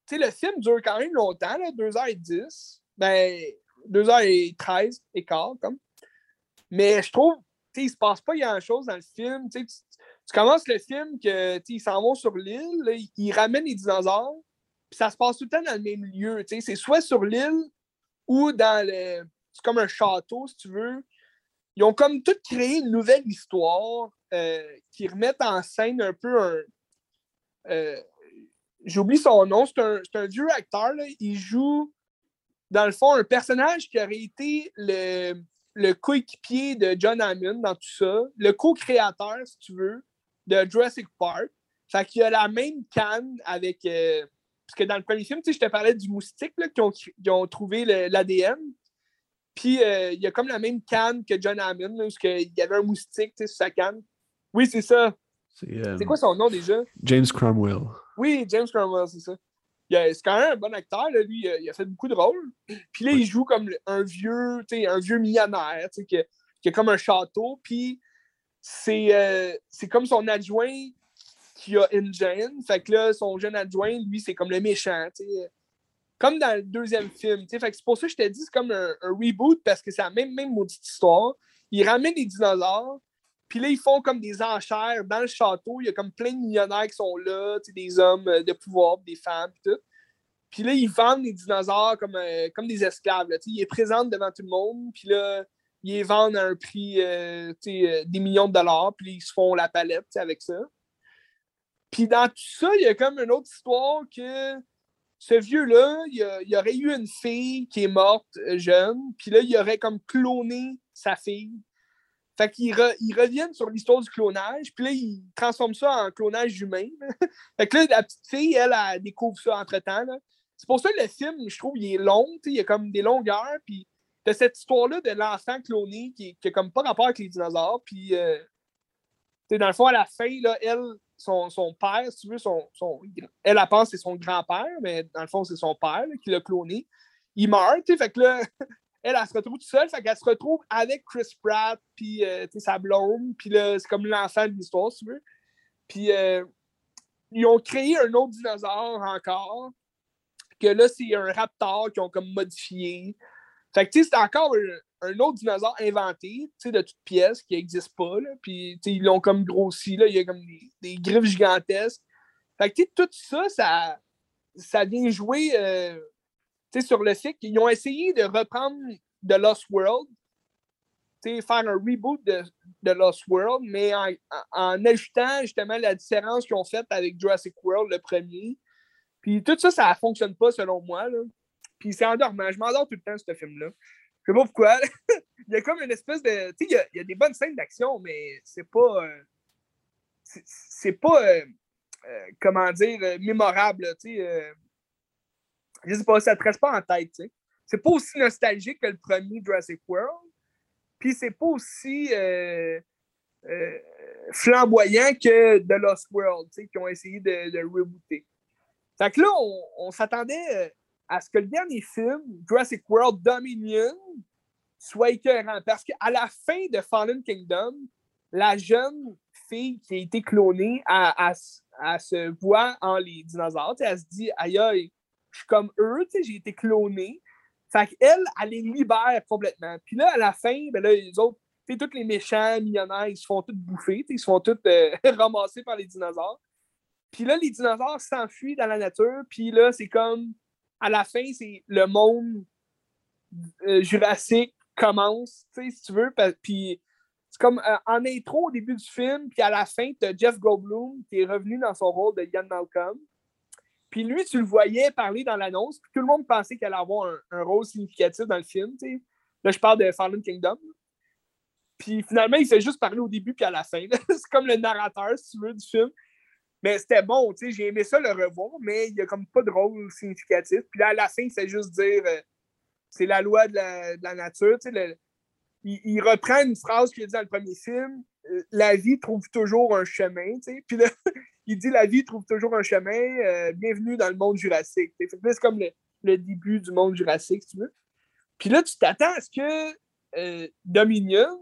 tu sais, le film dure quand même longtemps, là, 2h10. Ben, 2h13 et quart, comme. Mais je trouve, tu sais, il se passe pas grand-chose dans le film. Tu, tu commences le film que, ils s'en vont sur l'île, ils, ramènent les dinosaures, puis ça se passe tout le temps dans le même lieu. Tu sais, c'est soit sur l'île ou dans le. C'est comme un château, si tu veux. Ils ont comme tout créé une nouvelle histoire euh, qui remettent en scène un peu un, euh, j'oublie son nom, c'est un, vieux acteur. Il joue, dans le fond, un personnage qui aurait été le, le coéquipier de John Hammond dans tout ça, le co-créateur, si tu veux, de Jurassic Park. Fait qu'il a la même canne avec. Euh, parce que dans le premier film, je te parlais du moustique là, qui, ont, ont trouvé l'ADN. Puis euh, il y a comme la même canne que John Hammond, parce qu'il y avait un moustique sur sa canne. Oui, c'est ça.
C'est euh,
C'est quoi son nom déjà?
James Cromwell.
Oui, James Cromwell, c'est ça. Il C'est quand même un bon acteur, là, lui. il a- Il fait beaucoup de rôles. Puis là, il joue comme un vieux, un vieux millionnaire, qui, a- qui a comme un château. Puis c'est euh, comme son adjoint qui a Ingen. Fait que là, son jeune adjoint, lui, c'est comme le méchant. Comme dans le deuxième film. Fait que c'est pour ça que je te dis, c'est comme un, un reboot parce que c'est la même, même maudite histoire. Ils ramènent les dinosaures. Puis là, ils font comme des enchères dans le château. Il y a comme plein de millionnaires qui sont là, des hommes euh, de pouvoir, des femmes, puis tout. Puis là, ils vendent les dinosaures comme, euh, comme des esclaves. Ils les présentent devant tout le monde. Puis là, ils les vendent à un prix euh, des millions de dollars. Puis ils se font la palette avec ça. Puis dans tout ça, il y a comme une autre histoire que ce vieux-là, il, y aurait eu une fille qui est morte jeune. Puis là, il aurait comme cloné sa fille. Fait qu'ils ils reviennent sur l'histoire du clonage, puis là, ils transforment ça en clonage humain. fait que là, la petite fille, elle, elle découvre ça entre-temps. C'est pour ça que le film, je trouve, il est long, il y a comme des longueurs, puis t'as cette histoire-là de l'enfant cloné qui, qui comme pas rapport avec les dinosaures, puis euh, dans le fond, à la fin, là, elle, son, père, si tu veux, son, elle, pense que c'est son grand-père, mais dans le fond, c'est son père qui l'a cloné. Il meurt, fait que là, elle, se retrouve toute seule, fait qu'elle se retrouve avec Chris Pratt, puis euh, sa blonde, puis là, c'est comme l'enfant de l'histoire, si tu veux. Puis euh, ils ont créé un autre dinosaure encore, que là, c'est un raptor qu'ils ont comme modifié. Fait que, tu sais, c'est encore un, autre dinosaure inventé, tu sais, de toutes pièces, qui n'existe pas, là. Puis, tu sais, ils l'ont comme grossi, là. Il y a comme des, griffes gigantesques. Fait que, tu sais, tout ça, ça, ça vient jouer, euh, sur le fait qu'ils ont essayé de reprendre The Lost World, faire un reboot de, de Lost World, mais en, ajoutant justement la différence qu'ils ont faite avec Jurassic World, le premier. Puis tout ça, ça ne fonctionne pas selon moi. Là. Puis c'est endormant. Je m'endors tout le temps, ce film-là. Je sais pas pourquoi. il y a comme une espèce de. Il y a, des bonnes scènes d'action, mais c'est pas. euh, c'est- pas. euh, euh, comment dire, mémorable. Je sais pas, ça te reste pas en tête. tu sais. C'est pas aussi nostalgique que le premier Jurassic World. Puis c'est pas aussi. euh, euh, flamboyant que The Lost World, tu sais, qui ont essayé de, rebooter. Fait que là, on, s'attendait euh, à ce que le dernier film, Jurassic World Dominion, soit écœurant. Parce qu'à la fin de Fallen Kingdom, la jeune fille qui a été clonée, se- voit en les dinosaures. Elle se dit, aïe, aïe, suis comme eux, tu j'ai été clonée. Fait qu'elle, elle les libère complètement. Puis là, à la fin, ben là, les autres, tous les méchants millionnaires, ils se font tous bouffer, ils se font tous euh, ramasser par les dinosaures. Puis là, les dinosaures s'enfuient dans la nature, puis là, c'est comme, à la fin, c'est le monde euh, jurassique commence, tu sais, si tu veux, puis c'est comme euh, en intro au début du film, puis à la fin, tu as Jeff Goldblum qui est revenu dans son rôle de Ian Malcolm. Puis lui, tu le voyais parler dans l'annonce, puis tout le monde pensait qu'elle allait avoir un, rôle significatif dans le film, tu sais. Là, je parle de Fallen Kingdom. Puis finalement, il fait juste parler au début puis à la fin. c'est comme le narrateur, si tu veux, du film. Mais c'était bon, tu sais, j'ai aimé ça le revoir, mais il n'y a comme pas de rôle significatif. Puis là, à la fin, il fait juste dire euh, c'est la loi de la, nature. Il reprend une phrase qu'il a dit dans le premier film euh, la vie trouve toujours un chemin. Tu sais. Puis là, il dit la vie trouve toujours un chemin, euh, bienvenue dans le monde jurassique. c'est comme le, le début du monde jurassique, si tu veux. Puis là, tu t'attends à ce que euh, Dominion,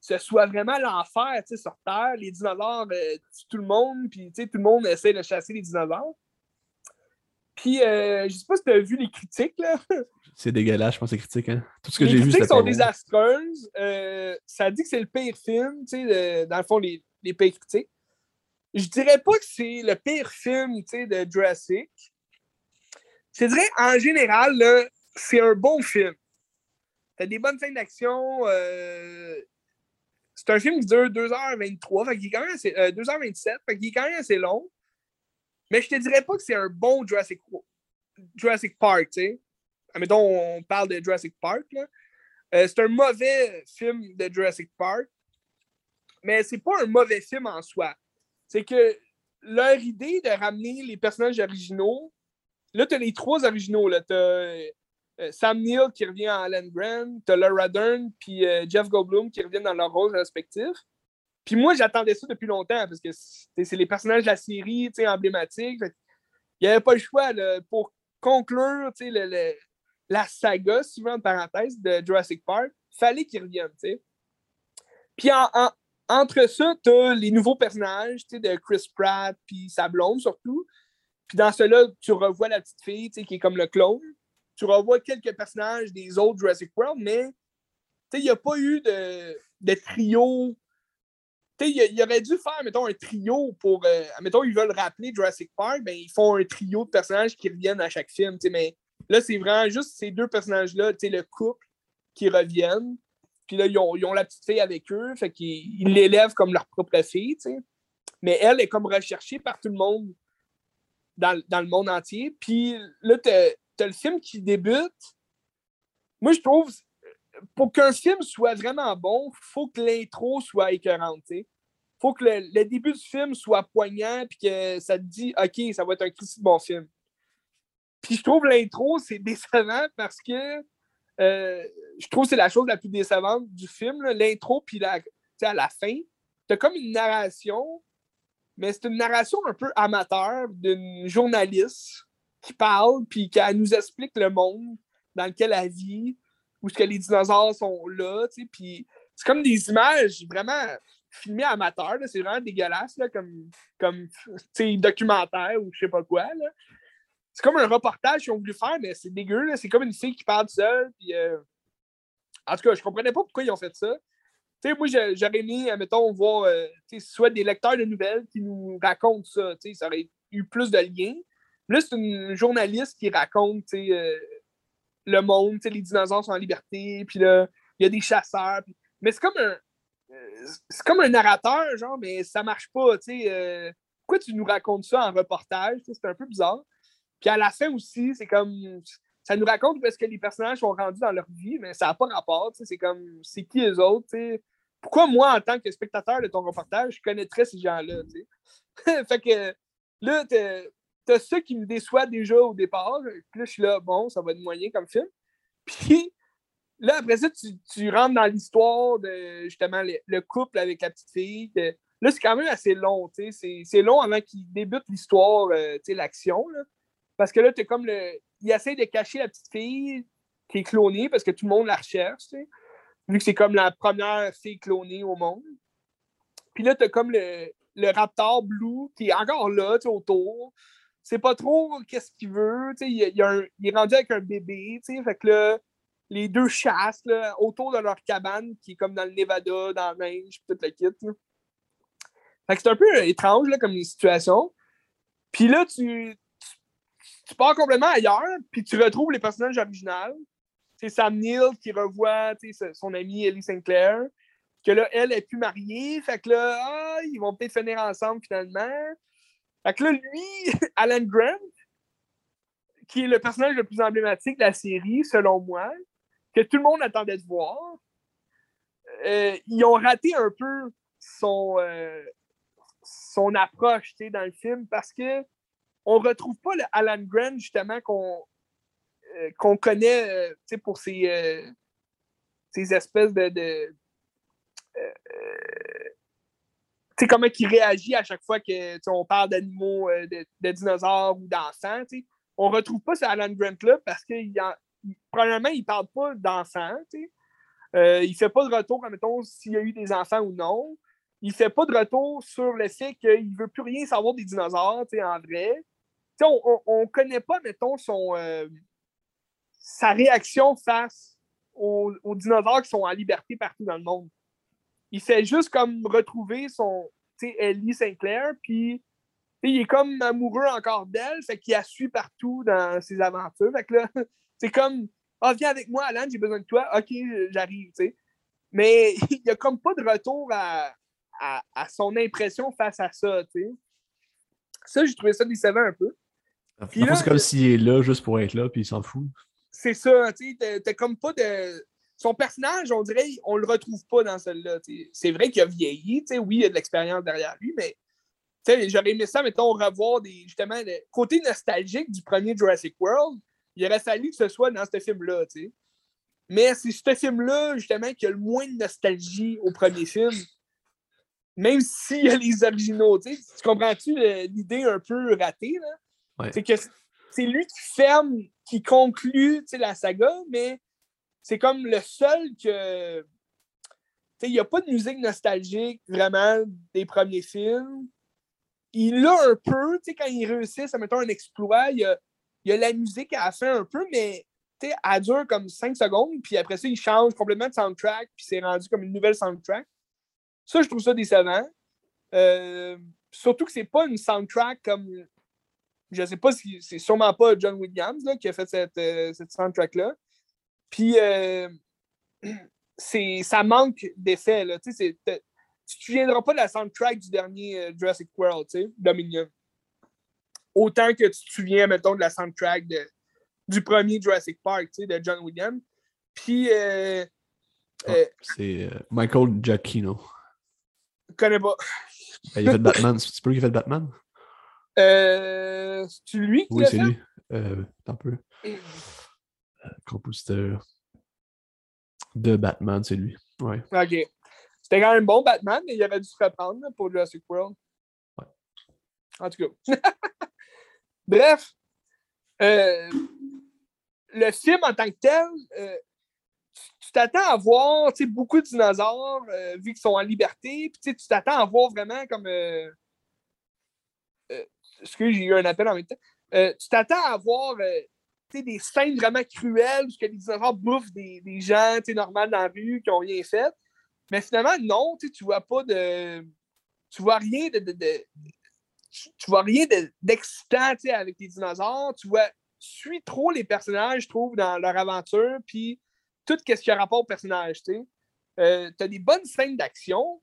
ce soit vraiment l'enfer sur Terre. Les dinosaures euh, tuent tout le monde, puis tout le monde essaie de chasser les dinosaures. Puis, euh, je sais pas si tu as vu les critiques, là.
C'est dégueulasse, je pense, c'est critique. Hein? Tout ce que
les
j'ai vu,
critiques
c'était
sont désastreuses. Euh, ça dit que c'est le pire film, tu sais, dans le fond, les, les pires critiques. Je dirais pas que c'est le pire film, de Jurassic. Je dirais, en général, c'est un bon film. T'as des bonnes scènes d'action. euh, C'est un film qui dure 2h23, fait qu'il est quand même assez, euh, 2h27, fait qu'il est quand même assez long. Mais je te dirais pas que c'est un bon Jurassic, Jurassic Park, tu sais. Admettons, on parle de Jurassic Park. Euh, c'est un mauvais film de Jurassic Park, mais c'est pas un mauvais film en soi. C'est que leur idée de ramener les personnages originaux, là, t'as les trois originaux, là. T'as euh, Sam Neill qui revient en Alan Grant, t'as Laura Dern, puis euh, Jeff Goldblum qui reviennent dans leurs rôles respectifs. Puis moi, j'attendais ça depuis longtemps parce que c'est les personnages de la série emblématiques. Il n'y avait pas le choix pour conclure le, la saga, souvent en parenthèse, de Jurassic Park. fallait qu'ils reviennent. Puis entre ça, tu as les nouveaux personnages de Chris Pratt puis sa blonde surtout. Puis dans cela, tu revois la petite fille qui est comme le clone. Tu revois quelques personnages des autres Jurassic World, mais il n'y a pas eu de, trio. Il aurait dû faire, mettons, un trio pour. Euh, mettons, ils veulent rappeler Jurassic Park, ben, ils font un trio de personnages qui reviennent à chaque film. Mais là, c'est vraiment juste ces deux personnages-là, le couple, qui reviennent. Puis là, ils ont, la petite fille avec eux, fait qu'ils l'élèvent comme leur propre fille, Mais elle est comme recherchée par tout le monde dans, le monde entier. Puis là, tu as, le film qui débute. Moi, je trouve, pour qu'un film soit vraiment bon, faut que l'intro soit écœurante. Il faut que le, début du film soit poignant puis que ça te dit OK, ça va être un de bon film. Puis je trouve l'intro, c'est décevant parce que euh, je trouve que c'est la chose la plus décevante du film, l'intro, puis la, à la fin. Tu as comme une narration mais c'est une narration un peu amateur d'une journaliste qui parle, puis qui nous explique le monde dans lequel elle vit, où ce que les dinosaures sont là, tu sais, puis c'est comme des images vraiment filmées amateurs, c'est vraiment dégueulasse, là, comme, comme documentaire ou je sais pas quoi, C'est comme un reportage qu'ils ont voulu faire, mais c'est dégueu, c'est comme une fille qui parle seule, puis... Euh, en tout cas, je comprenais pas pourquoi ils ont fait ça. Moi, j'aurais aimé, mettons, voir euh, soit des lecteurs de nouvelles qui nous racontent ça. Ça aurait eu plus de liens. Là, c'est une journaliste qui raconte euh, le monde, les dinosaures sont en liberté, puis là, il y a des chasseurs. Mais c'est comme un. Euh, c'est comme un narrateur, genre, mais ça marche pas. Pourquoi tu nous racontes ça en reportage? C'est un peu bizarre. Puis à la fin aussi, c'est comme ça nous raconte où est-ce que les personnages sont rendus dans leur vie, mais ça n'a pas rapport. C'est comme, c'est qui les autres? Pourquoi moi, en tant que spectateur de ton reportage, je connaîtrais ces gens-là? fait que là, t'as ça qui me déçoit déjà au départ. Puis là, je suis là, bon, ça va être moyen comme film. Puis là, après ça, tu, rentres dans l'histoire de justement le, couple avec la petite fille. là, c'est quand même assez long. C'est long avant qu'il débute l'histoire, euh, l'action. Parce que là, tu comme le. Il essaie de cacher la petite fille qui est clonée parce que tout le monde la recherche, tu sais. Vu que c'est comme la première fille clonée au monde. Puis là, tu comme le, le Raptor Blue qui est encore là, tu sais, autour. C'est pas trop qu'est-ce qu'il veut. Tu sais, il, il, est rendu avec un bébé, tu sais. Fait que là, les deux chassent là, autour de leur cabane qui est comme dans le Nevada, dans la neige, tout le kit. Fait que c'est un peu étrange là, comme situation. Puis là, tu, tu pars complètement ailleurs, puis tu retrouves les personnages originaux. C'est Sam Neill qui revoit son amie Ellie Sinclair, que là, elle est plus mariée. Fait que là, ah, ils vont peut-être finir ensemble finalement. Fait que là, lui, Alan Grant, qui est le personnage le plus emblématique de la série, selon moi, que tout le monde attendait de voir, euh, ils ont raté un peu son, euh, son approche dans le film parce que on retrouve pas le Alan Grant, justement, qu'on euh, qu'on connaît euh, pour ses, euh, ces espèces de. de sais comment il réagit à chaque fois que on parle d'animaux, de, dinosaures ou d'enfants. On retrouve pas ce Alan Grant-là parce que probablement, il ne parle pas d'enfants. Il fait pas de retour, mettons, s'il y a eu des enfants ou non. Il fait pas de retour sur le fait qu'il veut plus rien savoir des dinosaures, en vrai on ne connaît pas, mettons, son, euh, sa réaction face aux, dinosaures qui sont en liberté partout dans le monde. Il fait juste comme retrouver son, Ellie Sinclair, puis il est comme amoureux encore d'elle, fait qu'il la suit partout dans ses aventures. Là, c'est comme Ah, viens avec moi, Alan, j'ai besoin de toi. Ok, j'arrive, tu sais. Mais il n'y a comme pas de retour à, à, son impression face à ça, tu sais. Ça, j'ai trouvé ça décevant un peu.
C'est comme s'il est là juste pour être là, puis il s'en fout.
C'est ça, tu sais, t'as comme pas de. Son personnage, on dirait, on le retrouve pas dans celle-là. C'est vrai qu'il a vieilli, tu sais, oui, il a de l'expérience derrière lui, mais j'aurais aimé ça, mettons, revoir des, justement le côté nostalgique du premier Jurassic World. Il aurait fallu que ce soit dans ce film-là, tu sais. Mais c'est ce film-là, justement, qui a le moins de nostalgie au premier film. même s'il y a les originaux, tu comprends-tu l'idée un peu ratée? C'est que c'est lui qui ferme, qui conclut la saga, mais c'est comme le seul que. Il n'y a pas de musique nostalgique vraiment des premiers films. Il l'a un peu, quand il réussit à mettre un exploit, il y a, a la musique à la fin un peu, mais elle dure comme 5 secondes, puis après ça, il change complètement de soundtrack, puis c'est rendu comme une nouvelle soundtrack. Ça, je trouve ça décevant. Euh, surtout que c'est pas une soundtrack comme. Je sais pas si c'est sûrement pas John Williams là, qui a fait cette, euh, cette soundtrack-là. Puis euh, ça manque d'effet. Tu ne te souviendras pas de la soundtrack du dernier Jurassic World, Dominion. Autant que tu te souviens, mettons, de la soundtrack de, du premier Jurassic Park, de John Williams. Puis.
Ah, c'est Michael Giacchino.
Je connais pas.
Ben, il a fait Batman. C'est peu qui a fait Batman?
Euh, c'est lui qui
Oui, c'est lui. Euh, un peu. Euh, compositeur de Batman, c'est lui. Ouais.
Ok. C'était quand même bon, Batman, mais il aurait dû se reprendre pour Jurassic World.
Ouais.
En tout cas. Bref. Euh, le film en tant que tel, euh, tu t'attends à voir beaucoup de dinosaures euh, vu qu'ils sont en liberté. Puis tu t'attends à voir vraiment comme. Euh, euh excusez, j'ai eu un appel en même temps. Euh, tu t'attends à voir des scènes vraiment cruelles où les dinosaures bouffent des, des gens normaux dans la rue qui n'ont rien fait. Mais finalement, non, tu vois pas de. Tu vois rien de. tu vois rien d'excitant avec les dinosaures. Tu vois. Suis trop les personnages, je trouve, dans leur aventure. Puis tout ce qui a rapport au personnage. Tu euh, as des bonnes scènes d'action,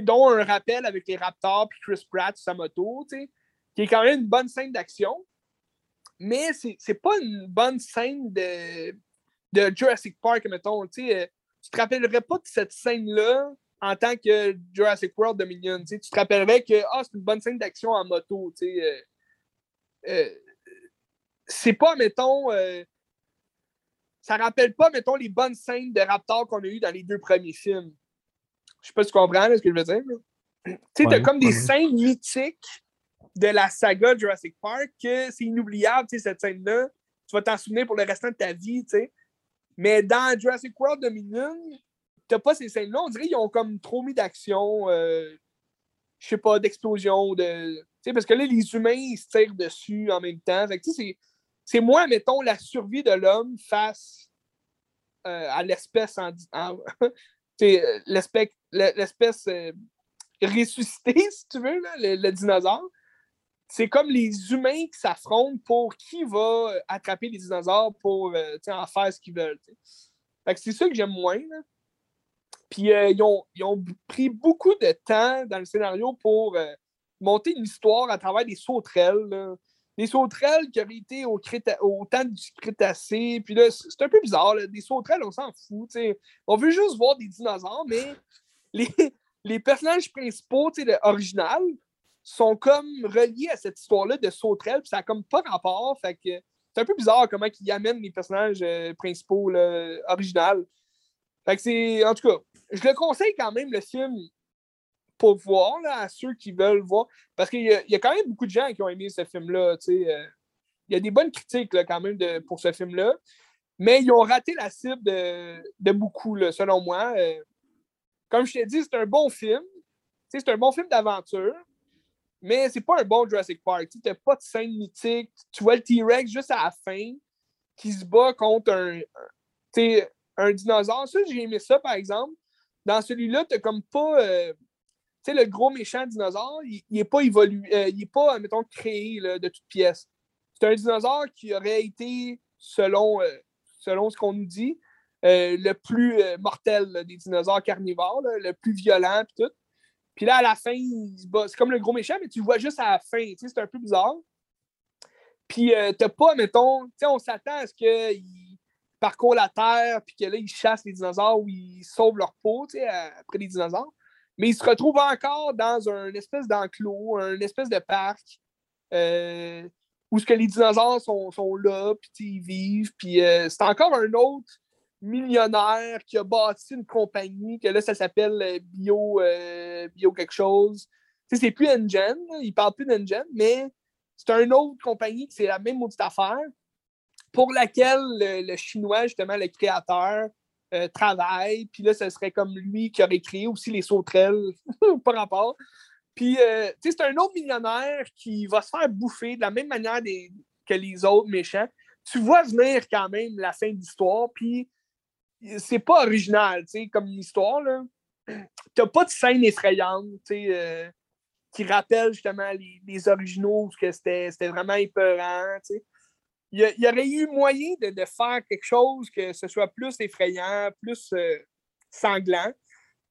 dont un rappel avec les Raptors puis Chris Pratt sa moto, qui est quand même une bonne scène d'action. Mais c'est pas une bonne scène de, Jurassic Park, mettons. Euh, tu te rappellerais pas de cette scène-là en tant que Jurassic World Dominion. Tu te rappellerais que ah, c'est une bonne scène d'action en moto. Euh, euh, c'est pas, mettons, ça rappelle pas, mettons, les bonnes scènes de Raptor qu'on a eues dans les deux premiers films. Je sais pas si tu comprends ce que je veux dire. Tu sais, t'as comme des scènes mythiques de la saga Jurassic Park que c'est inoubliable, tu sais, cette scène-là. Tu vas t'en souvenir pour le restant de ta vie, tu sais. Mais dans Jurassic World Dominion, t'as pas ces scènes-là. On dirait qu'ils ont comme trop mis d'action, euh, je sais pas, d'explosion, de. Tu sais, parce que là, les humains, ils se tirent dessus en même temps. C'est moins, mettons, la survie de l'homme face euh, à l'espèce en, l'espèce euh, ressuscitée, si tu veux, le, dinosaure. C'est comme les humains qui s'affrontent pour qui va attraper les dinosaures pour euh, en faire ce qu'ils veulent. c'est ça que j'aime moins. Puis ils ont, ils, ont, pris beaucoup de temps dans le scénario pour monter une histoire à travers des sauterelles des sauterelles qui auraient été au, temps du Crétacé. Puis là, c'est un peu bizarre. Des sauterelles, on s'en fout. On veut juste voir des dinosaures, mais les, personnages principaux original sont comme reliés à cette histoire-là de sauterelles. Puis ça n'a comme pas rapport. C'est un peu bizarre comment ils amènent les personnages euh, principaux que c'est. En tout cas, je le conseille quand même, le film pour voir, à ceux qui veulent voir. Parce qu'il y, y, a quand même beaucoup de gens qui ont aimé ce film-là. Euh, il y a des bonnes critiques là, quand même de, pour ce film-là. Mais ils ont raté la cible de, de beaucoup, là, selon moi. Euh, comme je t'ai dit, c'est un bon film. C'est un bon film d'aventure. Mais c'est pas un bon Jurassic Park. Tu n'as pas de scène mythique. Tu vois le T-Rex juste à la fin qui se bat contre un, un, dinosaure. Ça, j'ai aimé ça, par exemple. Dans celui-là, tu comme pas. Euh, le gros méchant dinosaure, il n'est pas évolué, euh, il n'est pas, mettons, créé de toutes pièces. C'est un dinosaure qui aurait été, selon, euh, selon ce qu'on nous dit, euh, le plus mortel des dinosaures carnivores, le plus violent, puis tout. Puis là, à la fin, c'est comme le gros méchant, mais tu le vois juste à la fin. C'est un peu bizarre. Puis t'as pas, mettons, on s'attend à ce qu'il parcourt la Terre, puis que là, il chasse les dinosaures ou il sauve leur peau, après les dinosaures mais il se retrouve encore dans un espèce d'enclos, un espèce de parc euh, où ce que les dinosaures sont, là, puis ils vivent. Puis euh, c'est encore un autre millionnaire qui a bâti une compagnie, que là, ça s'appelle euh, Bio, Bio quelque chose. C'est plus Engen, il parle plus d'Engen, mais c'est une autre compagnie qui c'est la même maudite affaire pour laquelle le, Chinois, justement, le créateur, euh, travaille. Puis là, ce serait comme lui qui aurait créé aussi les sauterelles, par rapport. Puis, euh, tu sais, c'est un autre millionnaire qui va se faire bouffer de la même manière que les autres méchants. Tu vois venir quand même la fin de l'histoire, puis c'est pas original, tu sais, comme histoire, là. T'as pas de scène effrayante, tu sais, euh, qui rappelle justement les, originaux, parce que c'était vraiment épeurant, tu sais. Il y, aurait eu moyen de, faire quelque chose que ce soit plus effrayant, plus euh, sanglant.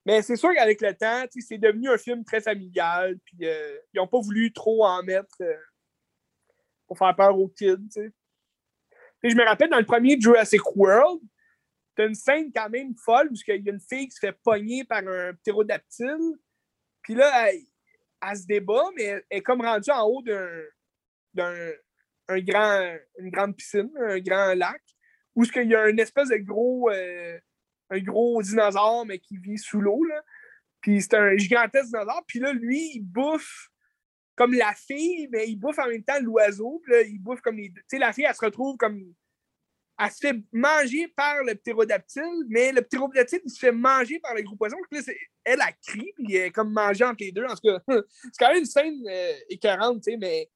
Mais c'est sûr qu'avec le temps, c'est devenu un film très familial. Puis euh, ils n'ont pas voulu trop en mettre euh, pour faire peur aux kids. je me rappelle dans le premier Jurassic World, t'as une scène quand même folle où il y a une fille qui se fait pogner par un ptérodactyle. Puis là, elle, se débat, mais elle est comme rendue en haut d'un grand, une grande piscine, un grand lac, où il y a une espèce de gros. Euh, un gros dinosaure, mais qui vit sous l'eau. Puis c'est un gigantesque dinosaure. Puis là, lui, il bouffe comme la fille, mais il bouffe en même temps l'oiseau. Là, il bouffe comme les deux. Tu sais, la fille, elle se retrouve comme. Elle se fait manger par le ptérodactyle, mais le ptérodactyle, il se fait manger par le gros poisson. Puis là, elle, a crie, puis elle est comme mangée entre les deux. En tout cas, c'est quand même une scène euh, écœurante, tu sais, mais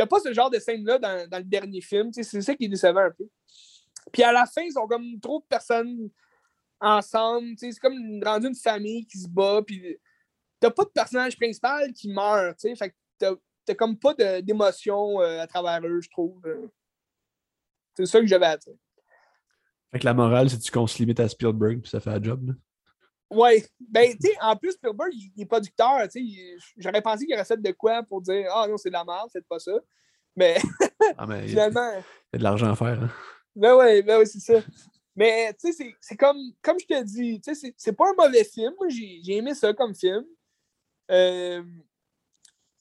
a pas ce genre de scène-là dans, dans, le dernier film. C'est ça qui est décevant un peu. Puis à la fin, ils sont comme trop de personnes ensemble. C'est comme rendu une famille qui se bat. Puis t'as pas de personnage principal qui meurt. Fait que t'as comme pas d'émotion euh, à travers eux, je trouve. C'est ça que j'avais à dire.
Fait que la morale, c'est que qu'on se limite à Spielberg puis ça fait un job. Là.
Ouais. Ben, tu sais, en plus, Spielberg, il, est producteur. J'aurais pensé qu'il aurait fait de quoi pour dire Ah non, c'est de la merde, faites pas ça. Mais, ah, mais finalement.
Il y a de l'argent à faire. Hein.
Ben ouais, ben ouais, c'est ça. Mais tu sais, c'est comme, comme je te dis, tu sais, c'est pas un mauvais film. Moi, j'ai aimé ça comme film. Euh,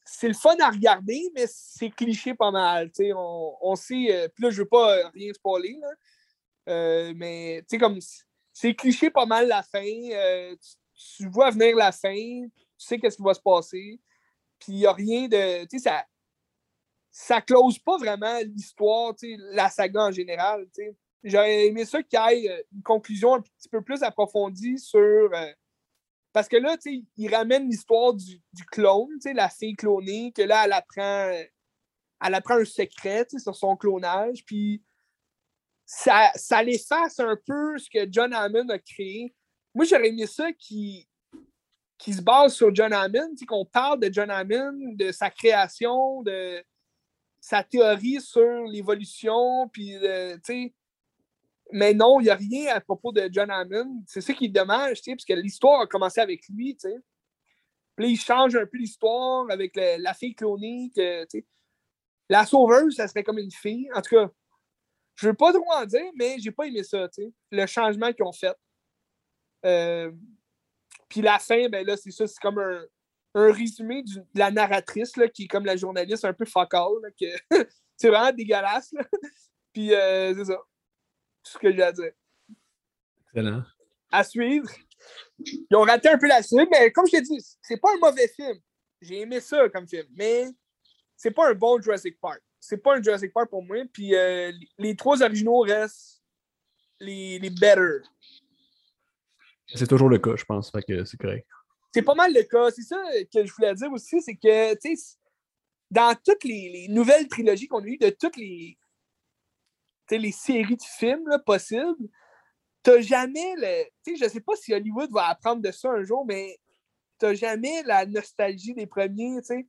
c'est le fun à regarder, mais c'est cliché pas mal. Tu sais, on, on sait. Euh, puis là, je veux pas rien spoiler, là. Euh, mais tu sais, comme c'est cliché pas mal la fin. Tu, vois venir la fin, tu sais qu'est-ce qui va se passer. Puis il n'y a rien de. Tu sais, ça. Ça close pas vraiment l'histoire, tu sais, la saga en général. Tu sais J'aurais aimé ça qu'il y ait euh, une conclusion un petit peu plus approfondie sur. Euh, parce que là, tu sais, il ramène l'histoire du, du, clone, tu sais, la fille clonée, que là, elle apprend, elle apprend un secret sur son clonage. Puis ça, l'efface un peu ce que John Hammond a créé. Moi, j'aurais aimé ça qui, se base sur John Hammond, qu'on parle de John Hammond, de sa création, de sa théorie sur l'évolution, puis, tu mais non, il n'y a rien à propos de John Hammond. C'est ça qui est dommage, parce que l'histoire a commencé avec lui. T'sais. Puis il change un peu l'histoire avec la fille clonée. Que, la sauveuse, ça serait comme une fille. En tout cas, je ne veux pas trop en dire, mais j'ai pas aimé ça, le changement qu'ils ont fait. Euh, puis la fin, ben là, c'est ça, c'est comme un, résumé de la narratrice là, qui est comme la journaliste un peu que c'est vraiment dégueulasse. Puis euh, c'est ça ce que j'ai à dire.
Excellent.
À suivre. Ils ont raté un peu la suite, mais comme je t'ai dit, c'est pas un mauvais film. J'ai aimé ça comme film, mais c'est pas un bon Jurassic Park. C'est pas un Jurassic Park pour moi. Puis euh, les trois originaux restent les, les better.
C'est toujours le cas, je pense. Fait que c'est correct.
C'est pas mal le cas. C'est ça que je voulais dire aussi, c'est que, tu sais, dans toutes les, les nouvelles trilogies qu'on a eues, de toutes les, les séries de films possibles, t'as jamais le. Tu sais, je sais pas si Hollywood va apprendre de ça un jour, mais t'as jamais la nostalgie des premiers, tu sais.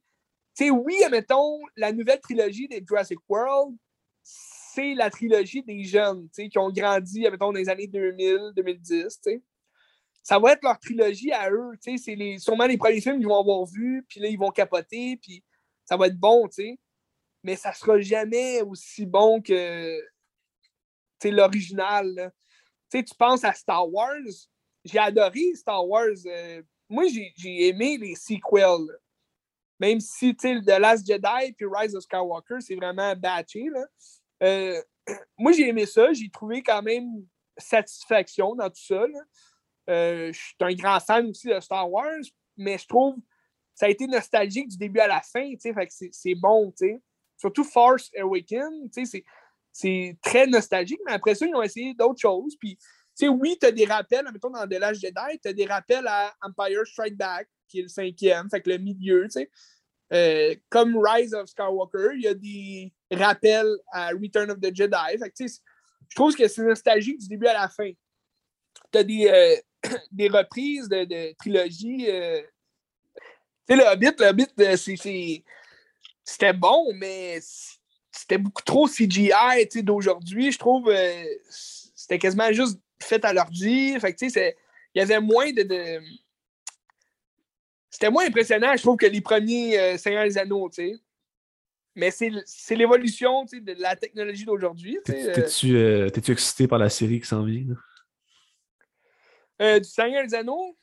Oui, admettons, la nouvelle trilogie des Jurassic World, c'est la trilogie des jeunes, sais, qui ont grandi, admettons, dans les années 2000, 2010, tu sais. Ça va être leur trilogie à eux, sais. C'est les, sûrement les premiers films qu'ils vont avoir vus, puis là, ils vont capoter, puis ça va être bon, tu sais. Mais ça sera jamais aussi bon que l'original. Tu penses à Star Wars? J'ai adoré Star Wars. Euh, moi, j'ai aimé les sequels. Même si The Last Jedi et Rise of Skywalker, c'est vraiment batché. Euh, moi, j'ai aimé ça. J'ai trouvé quand même satisfaction dans tout ça. Euh, je suis un grand fan aussi de Star Wars, mais je trouve que ça a été nostalgique du début à la fin. c'est bon. Surtout Force Awakens, c'est très nostalgique, mais après ça, ils ont essayé d'autres choses. Puis, oui, tu as des rappels, mettons dans The Last Jedi, tu as des rappels à Empire Strike Back, qui est le cinquième, fait que le milieu. Euh, comme Rise of Skywalker, il y a des rappels à Return of the Jedi. Fait que, je trouve que c'est nostalgique du début à la fin. Tu as des, euh, des reprises de, de trilogie. Euh, tu sais, le Hobbit, le euh, c'était bon, mais c'était beaucoup trop CGI d'aujourd'hui. Je trouve c'était quasiment juste fait à l'ordi. Fait il y avait moins de... C'était moins impressionnant, je trouve, que les premiers Seigneurs des Anneaux, tu sais. Mais c'est l'évolution de la technologie d'aujourd'hui.
Euh. T'es-tu excité par la série qui s'en vient?
Euh, du Seigneur des Anneaux?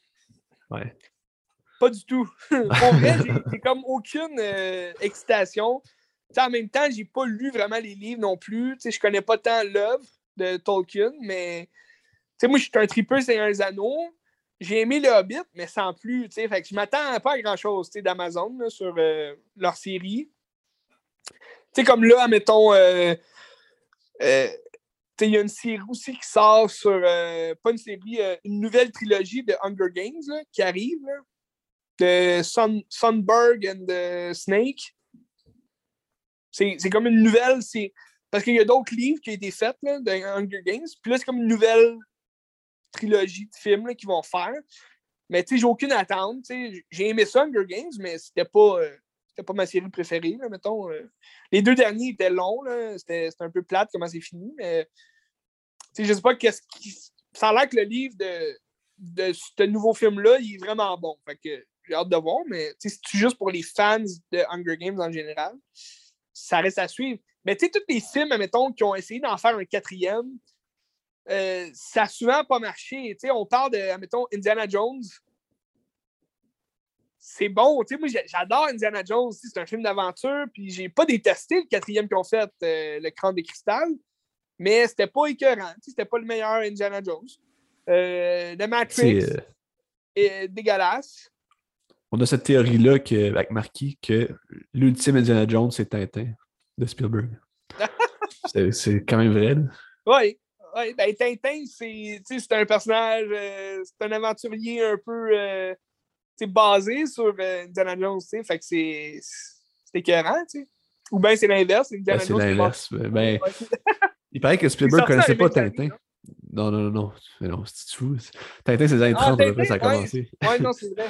Ouais.
Pas du tout. Pour vrai, j'ai comme aucune euh, excitation. en même temps, j'ai pas lu vraiment les livres non plus. Je je connais pas tant l'œuvre de Tolkien, mais moi, je suis un tripeux Seigneur des Anneaux. J'ai aimé le Hobbit, mais sans plus. Fait que je m'attends pas à grand-chose d'Amazon sur leur série sais, comme là, admettons, euh, euh, il y a une série aussi qui sort sur, euh, pas une série, une nouvelle trilogie de Hunger Games qui arrive, de Sunberg and Snake. C'est comme une nouvelle, c'est parce qu'il y a d'autres livres qui ont été faits de Hunger Games, puis là, c'est comme une nouvelle trilogie de films qu'ils vont faire. Mais tu sais, j'ai aucune attente. J'ai aimé ça, Hunger Games, mais c'était pas c'était pas ma série préférée, là, mettons. Euh. Les deux derniers étaient longs, c'était un peu plate comment c'est fini, mais je sais pas qu'est-ce qui. Ça a l'air que le livre de, de ce nouveau film-là, il est vraiment bon. Fait que j'ai hâte de voir, mais c'est juste pour les fans de Hunger Games en général? Ça reste à suivre. Mais tu sais, tous les films, mettons, qui ont essayé d'en faire un quatrième, euh, ça a souvent pas marché. on parle de, mettons, Indiana Jones c'est bon. Moi, j'adore Indiana Jones. C'est un film d'aventure. Puis j'ai pas détesté le quatrième qu'ils ont fait, euh, le cran de cristal. Mais c'était pas écœurant. C'était pas le meilleur Indiana Jones. Euh, le Matrix euh, est dégueulasse.
On a cette théorie-là avec Marquis que l'ultime Indiana Jones, c'est Tintin de Spielberg. c'est quand même vrai.
Oui. Ouais, ben, Tintin, c'est un personnage, c'est un aventurier un peu c'est basé sur euh, Indiana Jones. Fait que c'est écœurant, tu sais. Ou bien c'est l'inverse,
Indiana ben, Jones. C'est l'inverse. Ben, il paraît que Spielberg ne connaissait pas Tintin. Non, non, non, non. Mais non, c'est fou. Tintin, c'est les années 30, ah, ça a commencé.
Ouais, non, c'est vrai.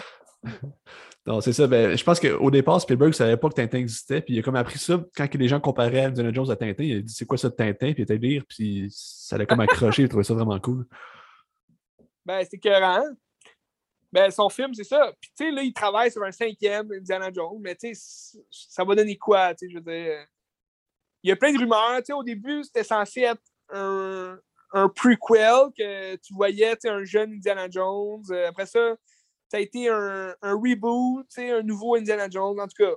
Non, c'est ça. Ben, je pense qu'au départ, Spielberg ne savait pas que Tintin existait. Puis il a comme appris ça quand les gens comparaient Indiana Jones à Tintin. Il a dit c'est quoi ça de Tintin? Puis il était lire. Puis ça l'a comme accroché. il trouvait ça vraiment cool.
Ben, c'est écœurant. Ben, son film, c'est ça. Puis, tu sais, là, il travaille sur un cinquième Indiana Jones, mais tu sais, ça va donner quoi, tu sais, je veux dire? Il y a plein de rumeurs, tu sais, au début, c'était censé être un, un prequel que tu voyais, tu sais, un jeune Indiana Jones. Euh, après ça, ça a été un, un reboot, un nouveau Indiana Jones, en tout cas.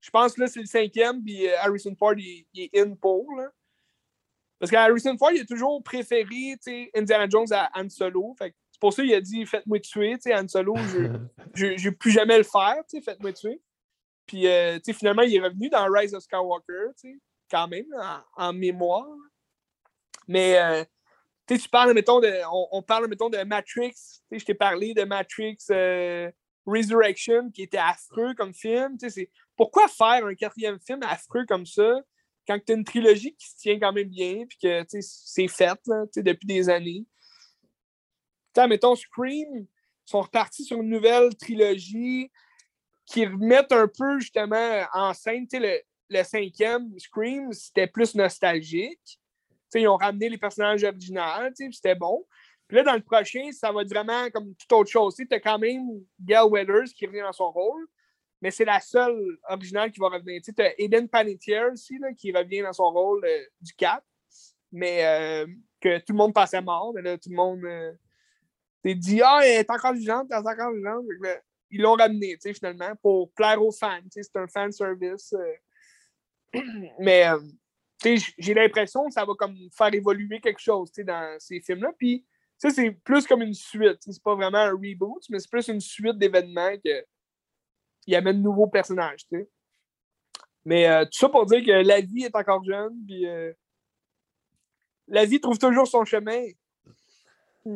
Je pense que là, c'est le cinquième, puis euh, Harrison Ford, il, est in pour, là. Parce qu'Harrison Ford, il a toujours préféré, Indiana Jones à Han Solo. C'est pour ça qu'il a dit Faites-moi tuer, Han Solo, je ne vais plus jamais le faire, faites-moi tuer. Puis, euh, finalement, il est revenu dans Rise of Skywalker, quand même, en, mémoire. Mais, euh, tu parles, mettons, de, on, parle, mettons, de Matrix, tu je t'ai parlé de Matrix euh, Resurrection, qui était affreux comme film, pourquoi faire un quatrième film affreux comme ça quand tu as une trilogie qui se tient quand même bien, puis que, c'est fait, là, depuis des années? Mettons, Scream sont repartis sur une nouvelle trilogie qui remettent un peu justement en scène. Le, le cinquième, Scream, c'était plus nostalgique. Ils ont ramené les personnages originaux, c'était bon. Puis là, dans le prochain, ça va être vraiment comme toute autre chose. Tu as quand même Gail Weathers qui revient dans son rôle, mais c'est la seule originale qui va revenir. Tu as Eden Panettiere aussi, qui revient dans son rôle euh, du Cap, mais euh, que tout le monde passait mort. Là, tout le monde. Euh, dit, ah, elle est encore vivante, elle est encore vivante. Ils l'ont ramené, finalement, pour plaire aux fans. C'est un fan service. Euh. Mais, j'ai l'impression que ça va comme faire évoluer quelque chose, dans ces films-là. Puis, ça, c'est plus comme une suite. C'est pas vraiment un reboot, mais c'est plus une suite d'événements que il amène de nouveaux personnages, tu sais. Mais euh, tout ça pour dire que la vie est encore jeune, puis euh, la vie trouve toujours son chemin.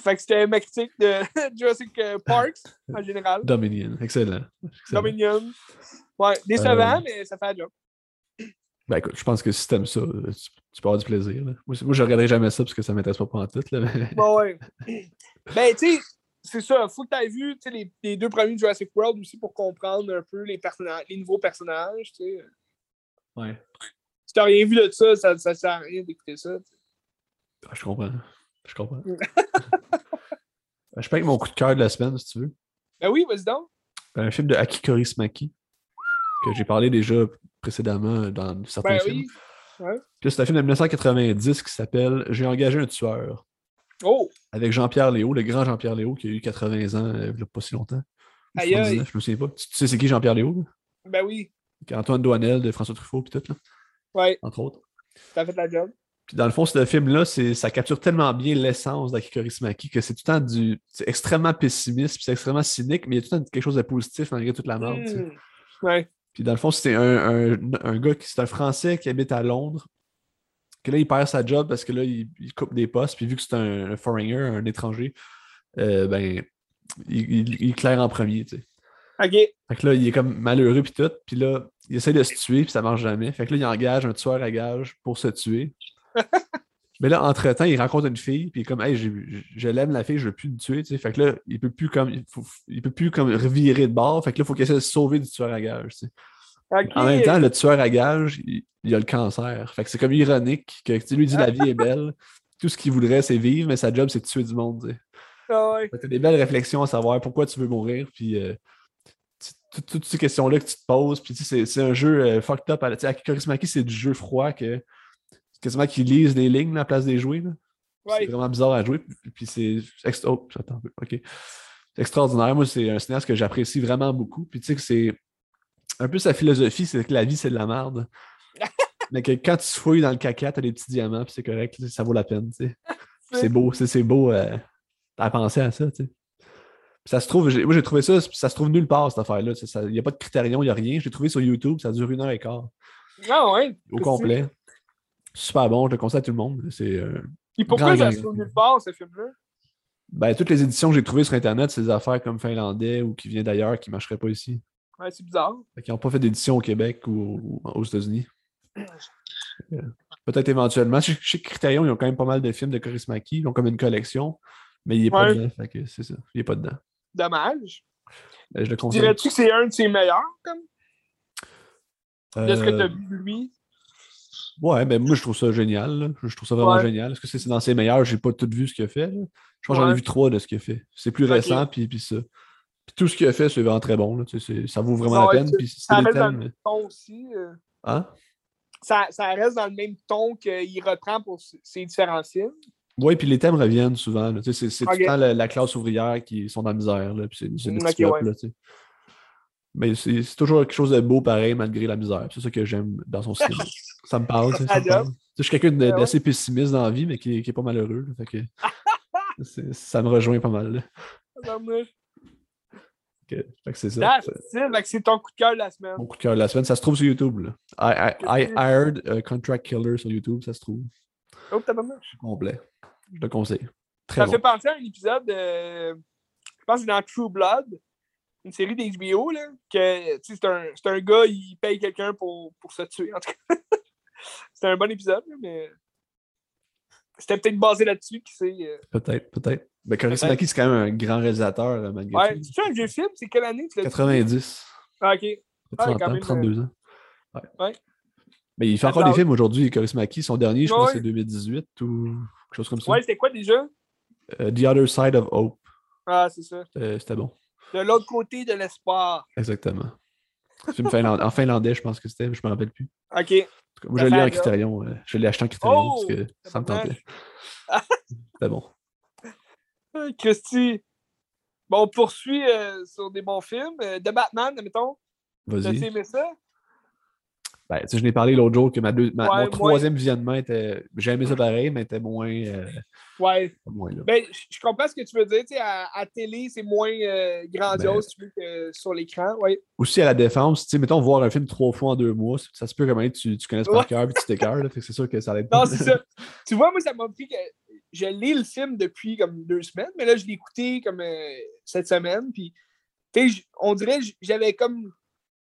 fait que c'était ma critique de Jurassic Parks en général.
Dominion, excellent. excellent.
Dominion. Ouais, décevant, euh... mais ça fait un job.
Ben écoute, je pense que si t'aimes ça, tu, tu, peux avoir du plaisir. Là. Moi, je regarderai jamais ça parce que ça m'intéresse pas pour en tout. Là, mais...
Bon, ouais. ben, tu sais, c'est ça. Faut que tu aies vu les, les, deux premiers Jurassic World aussi pour comprendre un peu les, personnages, les nouveaux personnages. sais.
Ouais.
Si t'as rien vu de ça, ça, ça sert à rien d'écouter ça.
Ah, je comprends. Je comprends. je peux avec mon coup de cœur de la semaine, si tu veux.
Ben oui, vas-y donc.
Un film de Aki Kaurismäki que j'ai parlé déjà précédemment dans certains
ben
films.
Oui. Ouais.
C'est un film de 1990 qui s'appelle J'ai engagé un tueur.
Oh!
Avec Jean-Pierre Léo, le grand Jean-Pierre Léo, qui a eu 80 ans il n'y a pas si longtemps.
Aïe, aïe.
Je me souviens pas. Tu, tu sais c'est qui Jean-Pierre Léo?
Ben oui.
Antoine Douanel de François Truffaut puis tout, là.
Ouais.
Entre autres.
T'as fait la job.
Puis dans le fond, ce film-là, ça capture tellement bien l'essence d'Akikorismaki que c'est tout le temps du. C'est extrêmement pessimiste, puis c'est extrêmement cynique, mais il y a tout le temps quelque chose de positif malgré toute la merde.
Mmh. Ouais.
Puis dans le fond, c'est un, un, un, gars qui c'est un Français qui habite à Londres. Que là, il perd sa job parce que là, il, il coupe des postes. Puis vu que c'est un, un, foreigner, un étranger, euh, ben, il, il, il, claire en premier, tu sais.
OK.
Fait que là, il est comme malheureux puis tout. Puis là, il essaie de se tuer puis ça marche jamais. Fait que là, il engage un tueur à gage pour se tuer. Mais là, entre-temps, il rencontre une fille, puis il est comme, hey, je, je l'aime la fille, je veux plus le tuer, tu sais. Fait que là, il peut plus comme, il, faut, il peut plus comme revirer de bord. Fait que là, il faut qu'il essaie de se sauver du tueur à gage, tu sais.
Okay.
En même temps, le tueur à gage, il, il a le cancer. Fait que c'est comme ironique que tu lui dis la vie est belle. Tout ce qu'il voudrait, c'est vivre, mais sa job, c'est de tuer du monde, tu sais.
Ah ouais.
T'as des belles réflexions à savoir pourquoi tu veux mourir, puis euh, toutes ces questions-là que tu te poses, puis c'est, c'est un jeu euh, fucked up. À, Akikorismaki, c'est du jeu froid que quasiment qu'ils lisent les lignes là, à la place des.
Ouais.
C'est vraiment bizarre à jouer. Puis c'est extra... oh, attends, OK. C'est extraordinaire. Moi, c'est un cinéaste que j'apprécie vraiment beaucoup. Puis tu sais que c'est un peu sa philosophie, c'est que la vie, c'est de la merde. Mais que quand tu fouilles dans le caca, t'as des petits diamants, puis c'est correct, ça vaut la peine. Tu sais. c'est beau, c'est, c'est beau euh, à penser à ça. Tu sais. Puis ça se trouve, moi j'ai trouvé ça, ça se trouve nulle part cette affaire-là. Il n'y a pas de critérion, il n'y a rien. J'ai trouvé sur YouTube, ça dure une heure et quart.
Ah ouais?
Au complet. Super bon, je le conseille à tout le monde. C'est, euh,
Et pourquoi se trouve nulle part, ce film-là?
Ben, toutes les éditions que j'ai trouvées sur Internet, c'est des affaires comme finlandais ou qui viennent d'ailleurs qui ne marcheraient pas ici.
Ouais, c'est bizarre.
Ils n'ont pas fait d'édition au Québec ou, ou aux États-Unis. Peut-être éventuellement. Sais que Criterion, ils ont quand même pas mal de films de Korismaki. Ils ont comme une collection, mais il n'est pas dedans. Fait que c'est ça. Il n'est pas dedans.
Dommage.
Euh, je le conseille.
Dirais-tu que c'est un de ses meilleurs, comme, de ce que tu as
Euh,
vu lui?
Ouais, ben moi je trouve ça génial. là. Je trouve ça vraiment
Ouais.
génial. Est-ce que c'est dans ses meilleurs? J'ai pas tout vu ce qu'il a fait. là. Je pense que j'en ai vu trois de ce qu'il a fait. C'est plus récent, puis, puis ça. Puis tout ce qu'il a fait, c'est vraiment très bon. là. Ça vaut vraiment
Ça,
la peine. Puis c'est
Ça
des
reste dans le
thèmes.
ton aussi. euh,
Hein?
ça, ça reste dans le même ton qu'il reprend pour ses différents films.
Oui, puis les thèmes reviennent souvent. C'est c'est tout le temps la, la classe ouvrière qui sont dans la misère. Là, puis c'est des
Mm,
petits
ok,
peuples,
ouais.
là. Mais c'est c'est toujours quelque chose de beau pareil malgré la misère. C'est ça que j'aime dans son style. Ça me parle. ça me parle. Je suis quelqu'un
Ouais, ouais.
d'assez pessimiste dans la vie, mais qui, qui est pas malheureux. Fait que ça me rejoint pas mal. fait que c'est ça. C'est
ton coup de cœur de la semaine.
Mon coup de cœur de la semaine. Ça se trouve sur YouTube. Là. I, I, a contract killer sur YouTube. Ça se trouve
Oh, tabarnouche.
complet. Je le conseille. Très
Ça
bon.
fait penser à un épisode de. Je pense que c'est dans True Blood, une série d'HBO, là. Que, un, c'est un gars, il paye quelqu'un pour, pour se tuer. En tout cas, c'était un bon épisode, là, mais. C'était peut-être basé là-dessus, qui sait. euh.
Peut-être, peut-être. Mais Korismaki, c'est quand même un grand réalisateur, euh, malgré
Ouais,
tout.
c'est un vieux film, c'est quelle année tu l'as dit?
90.
Ah, ok.
30
quand
ans,
même,
32 ans. Ouais.
ouais.
Mais il fait encore des films aujourd'hui, Korismaki. Son dernier, je pense,
Ouais.
c'est 2018 ou quelque chose comme ça.
Ouais, c'était quoi déjà?
Euh, The Other Side of Hope.
Ah, c'est ça.
Euh, C'était bon.
De l'autre côté de l'espoir.
Exactement. Film finlandais- en finlandais, je pense que c'était, mais je ne me rappelle plus.
Ok.
Moi, je l'ai en Criterion. euh, je l'ai acheté en Criterion
Oh!
parce que ça me tentait. C'était bon.
Ah, Christy. Bon, on poursuit euh, sur des bons films. Euh, The Batman, admettons. T'as
Vas-y.
aimé ça?
Ben, tu sais, je n'ai parlé l'autre jour que ma deux- ma-
Ouais,
mon troisième visionnement était. J'ai aimé ça pareil, mais était moins. euh,
Ouais.
moins là.
Ben, je comprends ce que tu veux dire. Tu sais, à, à télé, c'est moins euh, grandiose tu veux, que sur l'écran. Ouais.
Aussi à la défense, tu sais, mettons, voir un film trois fois en deux mois, ça se peut quand même que tu, tu connaisses par cœur et tu t'écœures, c'est sûr que ça l'aide
Non,
pas.
c'est ça. tu vois, moi, ça m'a pris que je lis le film depuis comme deux semaines, mais là, je l'ai écouté comme euh, cette semaine. Puis, on dirait j'avais comme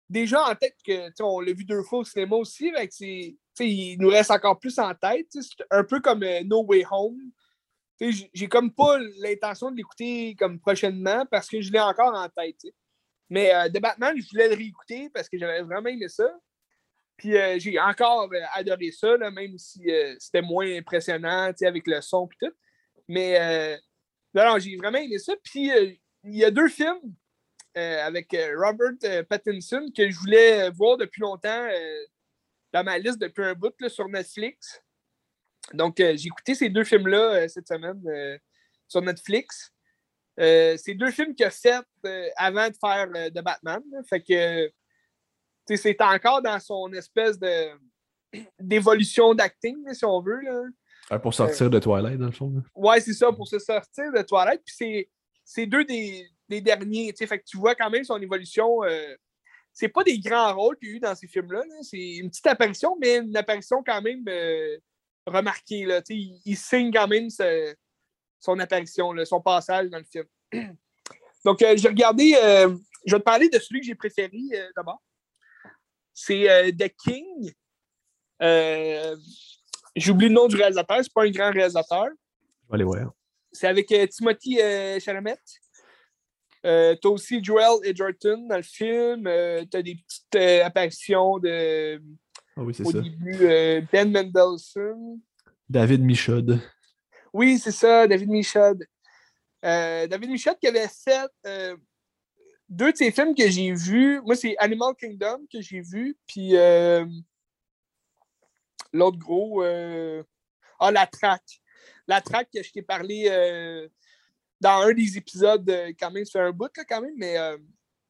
déjà en tête que, on l'a vu deux fois au cinéma aussi, sais, il nous reste encore plus en tête. C'est un peu comme euh, No Way Home. J'ai comme pas l'intention de l'écouter comme prochainement parce que je l'ai encore en tête. Mais euh, Batman, je voulais le réécouter parce que j'avais vraiment aimé ça. Puis euh, j'ai encore euh, adoré ça, là, même si c'était moins impressionnant avec le son et tout. Mais non, non, j'ai vraiment aimé ça. Puis il y a deux films euh, avec euh, Robert euh, Pattinson que je voulais voir depuis longtemps euh, dans ma liste depuis un bout là, sur Netflix. Donc j'ai écouté ces deux films-là cette semaine sur Netflix. C'est deux films qu'il a fait avant de faire The Batman. là. Fait que c'est encore dans son espèce de d'évolution d'acting, si on veut. Là.
Pour sortir de Twilight, dans le fond. là.
Ouais, c'est ça, pour se sortir de toilette. Puis c'est deux des, des derniers. Fait que tu vois quand même son évolution. euh, c'est pas des grands rôles qu'il y a eu dans ces films-là. là. C'est une petite apparition, mais une apparition quand même euh, remarquée. Là. Il, il signe quand même ce- son apparition, là, son passage dans le film. Donc, euh, j'ai regardé. euh, je vais te parler de celui que j'ai préféré d'abord. C'est The King. J'oublie le nom du réalisateur, c'est pas un grand réalisateur.
Je vais aller voir.
C'est avec euh, Timothy euh, Chalamet. Euh, t'as aussi Joel Edgerton dans le film. Euh, t'as des petites euh, apparitions de,
Ah oui, c'est
au
ça.
début, euh, Ben Mendelsohn.
David Michaud.
Oui, c'est ça, David Michaud. Euh, David Michaud qui avait fait deux de ses films que j'ai vus. Moi, c'est Animal Kingdom que j'ai vu, puis l'autre gros, ah, La Traque. La Traque que je t'ai parlé dans un des épisodes, quand même, fait un bout, là, quand même, mais euh,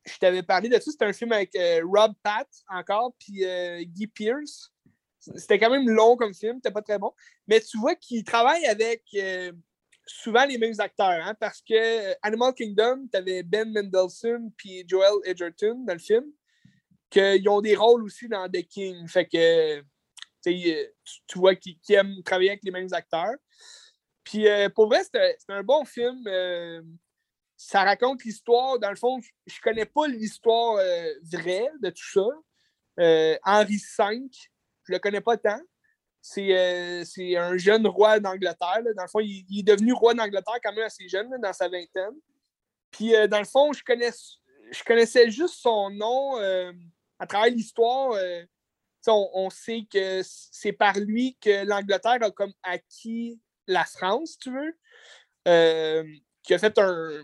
je t'avais parlé de ça. C'était un film avec euh, Rob Pat encore, puis euh, Guy Pearce. C'était quand même long comme film, c'était pas très bon. Mais tu vois qu'il travaille avec souvent les mêmes acteurs, hein, parce que Animal Kingdom, tu avais Ben Mendelsohn puis Joel Edgerton dans le film, qu'ils ont des rôles aussi dans The King. Fait que tu, tu- vois qu'ils aiment travailler avec les mêmes acteurs. Puis euh, pour vrai, c'était un bon film. euh, ça raconte l'histoire. Dans le fond, je- connais pas l'histoire euh, vraie de tout ça. Henri V, je le connais pas tant. C'est c'est un jeune roi d'Angleterre. Dans le fond, il, est devenu roi d'Angleterre quand même assez jeune, dans sa vingtaine. Puis dans le fond, je, connais, je connaissais juste son nom à travers l'histoire. on, on sait que c'est par lui que l'Angleterre a comme acquis la France, tu veux. Euh, qui a fait un.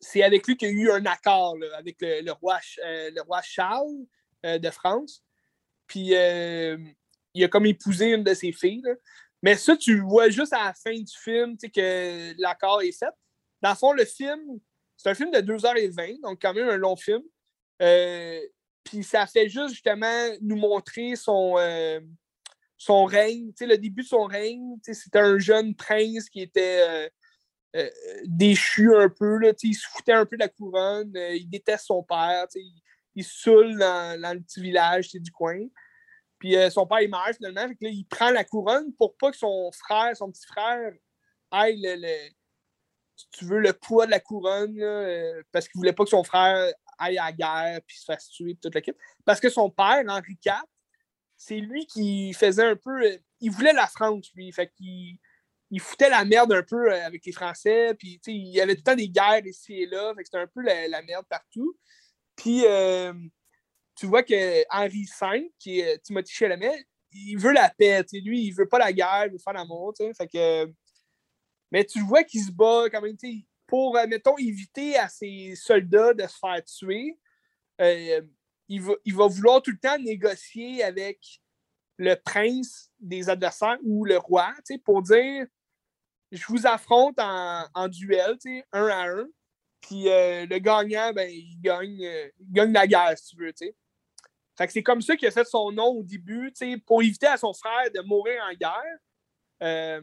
C'est avec lui qu'il y a eu un accord avec euh, le roi Charles euh, de France. Puis il a comme épousé une de ses filles. là. Mais ça, tu vois juste à la fin du film, tu sais, que l'accord est fait. Dans le fond, le film, c'est un film de 2h20, donc quand même un long film. Puis ça fait juste justement nous montrer son, son règne, le début de son règne. C'était un jeune prince qui était euh, euh, déchu un peu, là, il se foutait un peu de la couronne, euh, il déteste son père, il, il saoule dans, le petit village du coin. Puis son père il meurt finalement, il prend la couronne pour pas que son frère, son petit frère, aille le, si tu veux, le poids de la couronne, parce qu'il voulait pas que son frère aille à la guerre puis se fasse tuer toute l'équipe. Parce que son père, Henri IV, c'est lui qui faisait un peu. euh, il voulait la France, lui. Fait qu'il il foutait la merde un peu euh, avec les Français. Puis, il y avait tout le temps des guerres ici et là. C'était un peu la, la merde partout. Puis, euh, tu vois que Henri V, qui est Timothy Chalamet, il veut la paix. Lui, il veut pas la guerre, il veut faire l'amour. Fait que. Mais tu vois qu'il se bat quand même, pour, mettons, éviter à ses soldats de se faire tuer. Il, va, il va vouloir tout le temps négocier avec le prince des adversaires ou le roi, pour dire je vous affronte en, en duel, un à un. Puis euh, le gagnant, ben, il gagne, gagne la guerre, si tu veux, c'est comme ça qu'il a fait son nom au début, pour éviter à son frère de mourir en guerre. Euh,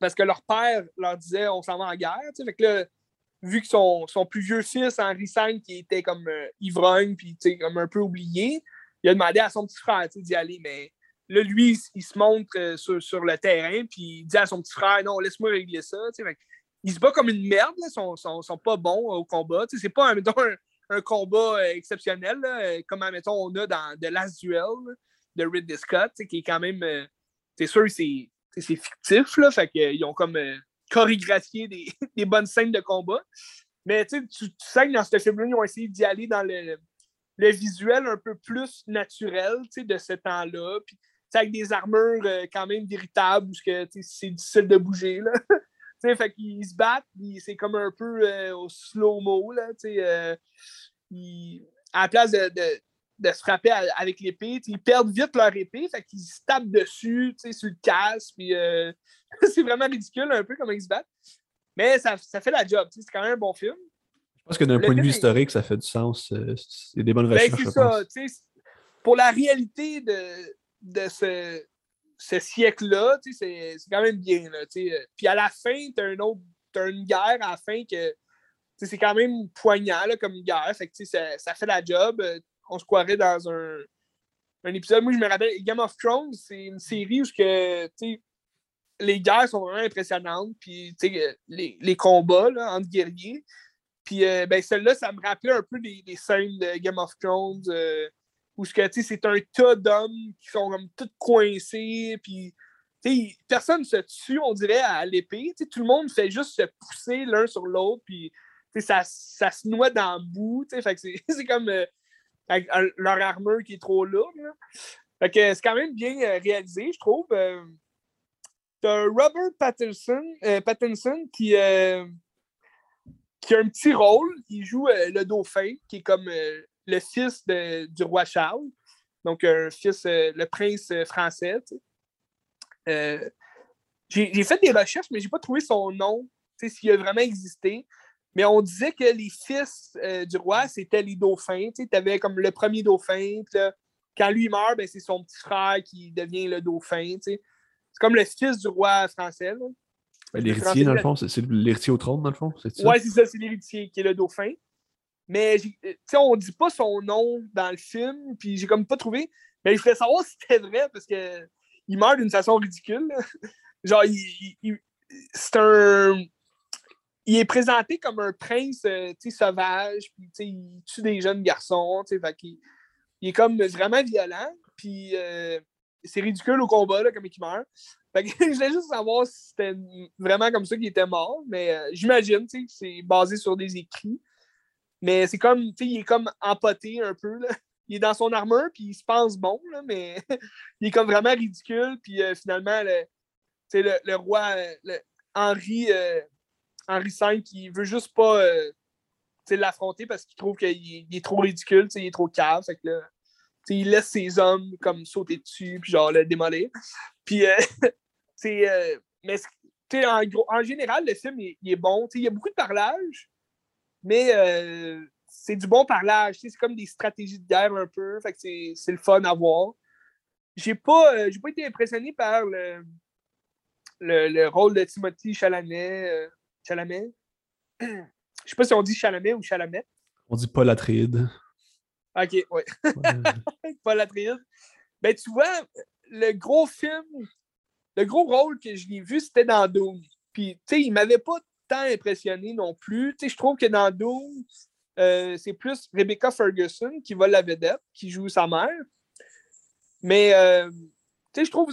parce que leur père leur disait on s'en va en guerre. Vu que son, son plus vieux fils, Henri V, qui était comme euh, ivrogne, puis comme un peu oublié, il a demandé à son petit frère d'y aller. Mais là, lui, il, se montre euh, sur, sur le terrain, puis il dit à son petit frère non, laisse-moi régler ça. Fait il se bat comme une merde, ils sont, sont, sont pas bons au combat. C'est pas, un, combat euh, exceptionnel, euh, comme mettons, on a dans The Last Duel de Ridley Scott, qui est quand même. euh, c'est sûr c'est fictif, là, fait qu'ils ont comme chorégraphié des, bonnes scènes de combat. Mais tu tu sens que dans ce film-là, ils ont essayé d'y aller dans le, visuel un peu plus naturel de ce temps-là. Puis, avec des armures euh, quand même véritables, où ce que, c'est difficile de bouger. Là. Fait qu'ils se battent, c'est comme un peu euh, au slow-mo. Euh, à la place de, se frapper avec l'épée, ils perdent vite leur épée, fait qu'ils se tapent dessus, sur le casque, puis euh, c'est vraiment ridicule un peu comment ils se battent. Mais ça, ça fait la job, tu c'est quand même un bon film.
Je pense que d'un point de vue historique, ça fait du sens. euh, C'est des bonnes
Ben,
recherches,
c'est ça, tu pour la réalité de, de ce, ce siècle-là, tu c'est quand même bien, là, tu sais. Puis à la fin, un autre, t'as une guerre à la fin que, tu c'est quand même poignant, là, comme guerre, fait que, tu sais, ça, ça fait la job. Euh, On se croirait dans un, un épisode, moi, je me rappelle, Game of Thrones, c'est une série où, que, tu les guerres sont vraiment impressionnantes, puis, euh, les, les combats, là, entre guerriers, puis euh, ben, celle-là, ça me rappelait un peu les, les scènes de Game of Thrones euh, où c'est un tas d'hommes qui sont comme tous coincés. Puis personne ne se tue, on dirait, à l'épée. Tout le monde fait juste se pousser l'un sur l'autre. Puis ça, ça se noie dans le bout. c'est comme leur armure qui est trop lourde. là. Fait que c'est quand même bien réalisé, je trouve. T'as Robert Pattinson, euh, euh, qui a un petit rôle. Il joue euh, le dauphin, qui est comme le fils de- du roi Charles. Donc, un fils, le prince français. j'ai fait des recherches, mais j'ai pas trouvé son nom, s'il a vraiment existé. Mais on disait que les fils du roi, c'était les dauphins. Tu avais comme le premier dauphin. là, quand lui meurt, ben, c'est son petit frère qui devient le dauphin. C'est comme le fils du roi français.
Ben, L'héritier, dans le fond, c'est l'héritier au trône, dans le fond, c'est ça?
Ouais, c'est ça, c'est l'héritier qui est le dauphin. Mais euh, on dit pas son nom dans le film, puis j'ai comme pas trouvé. Mais je voulais savoir si c'était vrai parce que il meurt d'une façon ridicule. Genre, il, il- il- c'est un. Il est présenté comme un prince euh, sauvage, puis il tue des jeunes garçons. tu sais, Fait qu'il il est comme vraiment violent, puis euh, c'est ridicule au combat, là, comme il meurt. Je voulais juste savoir si c'était vraiment comme ça qu'il était mort, mais euh, j'imagine, tu sais, c'est basé sur des écrits. Mais c'est comme, tu sais, il est comme empoté un peu, là. Il est dans son armure, puis il se pense bon, là, mais il est comme vraiment ridicule, puis euh, finalement, le, le, roi, euh, Henri, Henri V, il veut juste pas l'affronter parce qu'il trouve qu'il est, est trop ridicule, il est trop cave, fait que il laisse ses hommes comme sauter dessus, puis genre le démolir. Puis, euh, euh, mais, en, général, le film, il, est bon. Il y a beaucoup de parlage, mais euh, c'est du bon parlage. C'est comme des stratégies de guerre un peu. C'est le fun à voir. J'ai pas, pas été impressionné par le, le, le rôle de Timothy Chalamet. Chalamet. Je sais pas si on dit Chalamet ou Chalamet.
On dit pas l'Atréide.
Ok, ouais.
Ouais.
Paul Atreides. Ben, tu vois, le gros film, le gros rôle que je l'ai vu, c'était dans Doom. Puis, tu sais, il m'avait pas tant impressionné non plus. Tu sais, je trouve que dans Doom, euh, c'est plus Rebecca Ferguson qui va la vedette, qui joue sa mère. Mais, euh, tu sais, je trouve.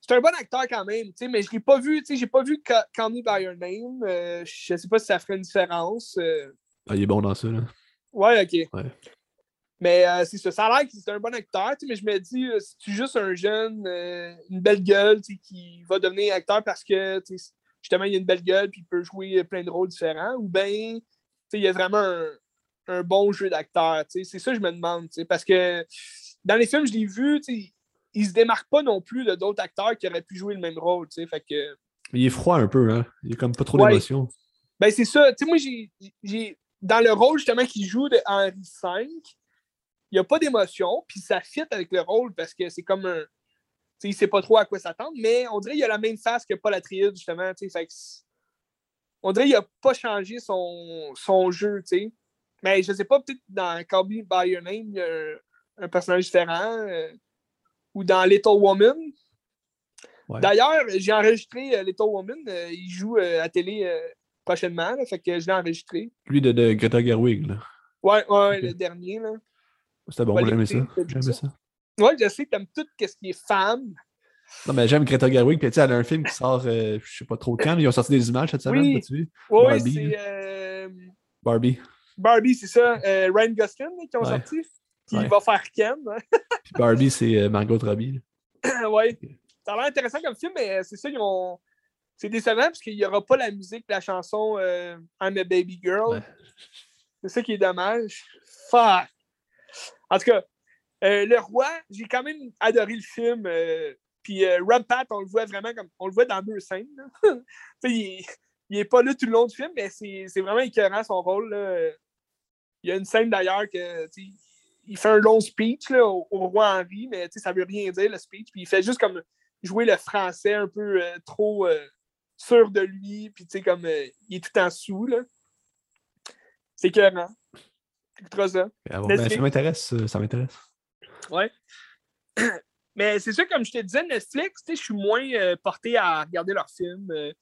C'est un bon acteur quand même, tu sais, mais je l'ai pas vu, tu sais, j'ai pas vu Ca- Call Me By Your Name. Euh, je sais pas si ça ferait une différence. euh,
Ah, il est bon dans ça, là.
Ouais, ok.
Ouais.
Mais euh, c'est ça. Ça a l'air que c'est un bon acteur, tu sais, mais je me dis, euh, si tu es juste un jeune, euh, une belle gueule, tu sais, qui va devenir acteur parce que justement, il a une belle gueule puis il peut jouer euh, plein de rôles différents, ou bien tu sais, il y a vraiment un, un bon jeu d'acteur. tu sais. C'est ça que je me demande. tu sais, Parce que dans les films, je l'ai vu, tu sais, il se démarque pas non plus de d'autres acteurs qui auraient pu jouer le même rôle. tu sais. Fait que,
Il est froid un peu, hein. Il est comme pas trop
Ouais.
d'émotion.
ben, c'est ça. Tu sais, moi, j'ai- dans le rôle justement qu'il joue de Henri V, il n'y a pas d'émotion, puis ça fit avec le rôle parce que c'est comme un. Il sait pas trop à quoi s'attendre, mais on dirait qu'il a la même face que Paul Atreides, justement. fait que on dirait qu'il n'a pas changé son, son jeu, tu sais. Mais je sais pas, peut-être dans Call Me By Your Name, il y a un, un personnage différent. euh, ou dans Little Woman.
Ouais.
D'ailleurs, j'ai enregistré euh, Little Woman. euh, il joue à télé prochainement, là, fait que je l'ai enregistré.
Lui de, de Greta Gerwig, là.
Ouais, ouais, le dernier, là.
C'était bon, j'aimais ça. J'aimais
ça?
ça.
Ouais, je sais que t'aimes tout ce qui est femme.
Non, mais j'aime Greta Gerwig, puis tu sais, elle a un film qui sort, euh, je sais pas trop quand, mais ils ont sorti des images cette semaine,
Oui.
t'as-tu vu?
Ouais,
Barbie,
c'est euh,
Barbie.
Barbie, c'est ça. euh, Ryan Gosling qui ont
Ouais.
sorti. Qui
Ouais.
va faire Ken.
Puis Barbie, c'est euh, Margot Robbie.
ouais. Ça a l'air intéressant comme film, mais c'est ça, ils ont. C'est décevant parce qu'il n'y aura pas la musique, la chanson euh, I'm a Baby Girl.
Ouais.
C'est ça qui est dommage. Fuck. En tout cas, euh, Le Roi, j'ai quand même adoré le film. euh, puis Rob Pat, on le voit vraiment comme. On le voit dans deux scènes. il, il est pas là tout le long du film, mais c'est vraiment écœurant son rôle. là. Il y a une scène d'ailleurs que il fait un long speech là, au, au roi Henri, mais ça veut rien dire le speech. Puis il fait juste comme jouer le français un peu euh, trop euh, sûr de lui, puis tu sais, comme euh, il est tout en sous. là. C'est écœurant. T'écouteras ça.
Ah bon, ben, ça m'intéresse, ça, m'intéresse.
Ouais. Mais c'est sûr, comme je te disais, Netflix, tu sais, je suis moins euh, porté à regarder leurs films. Euh,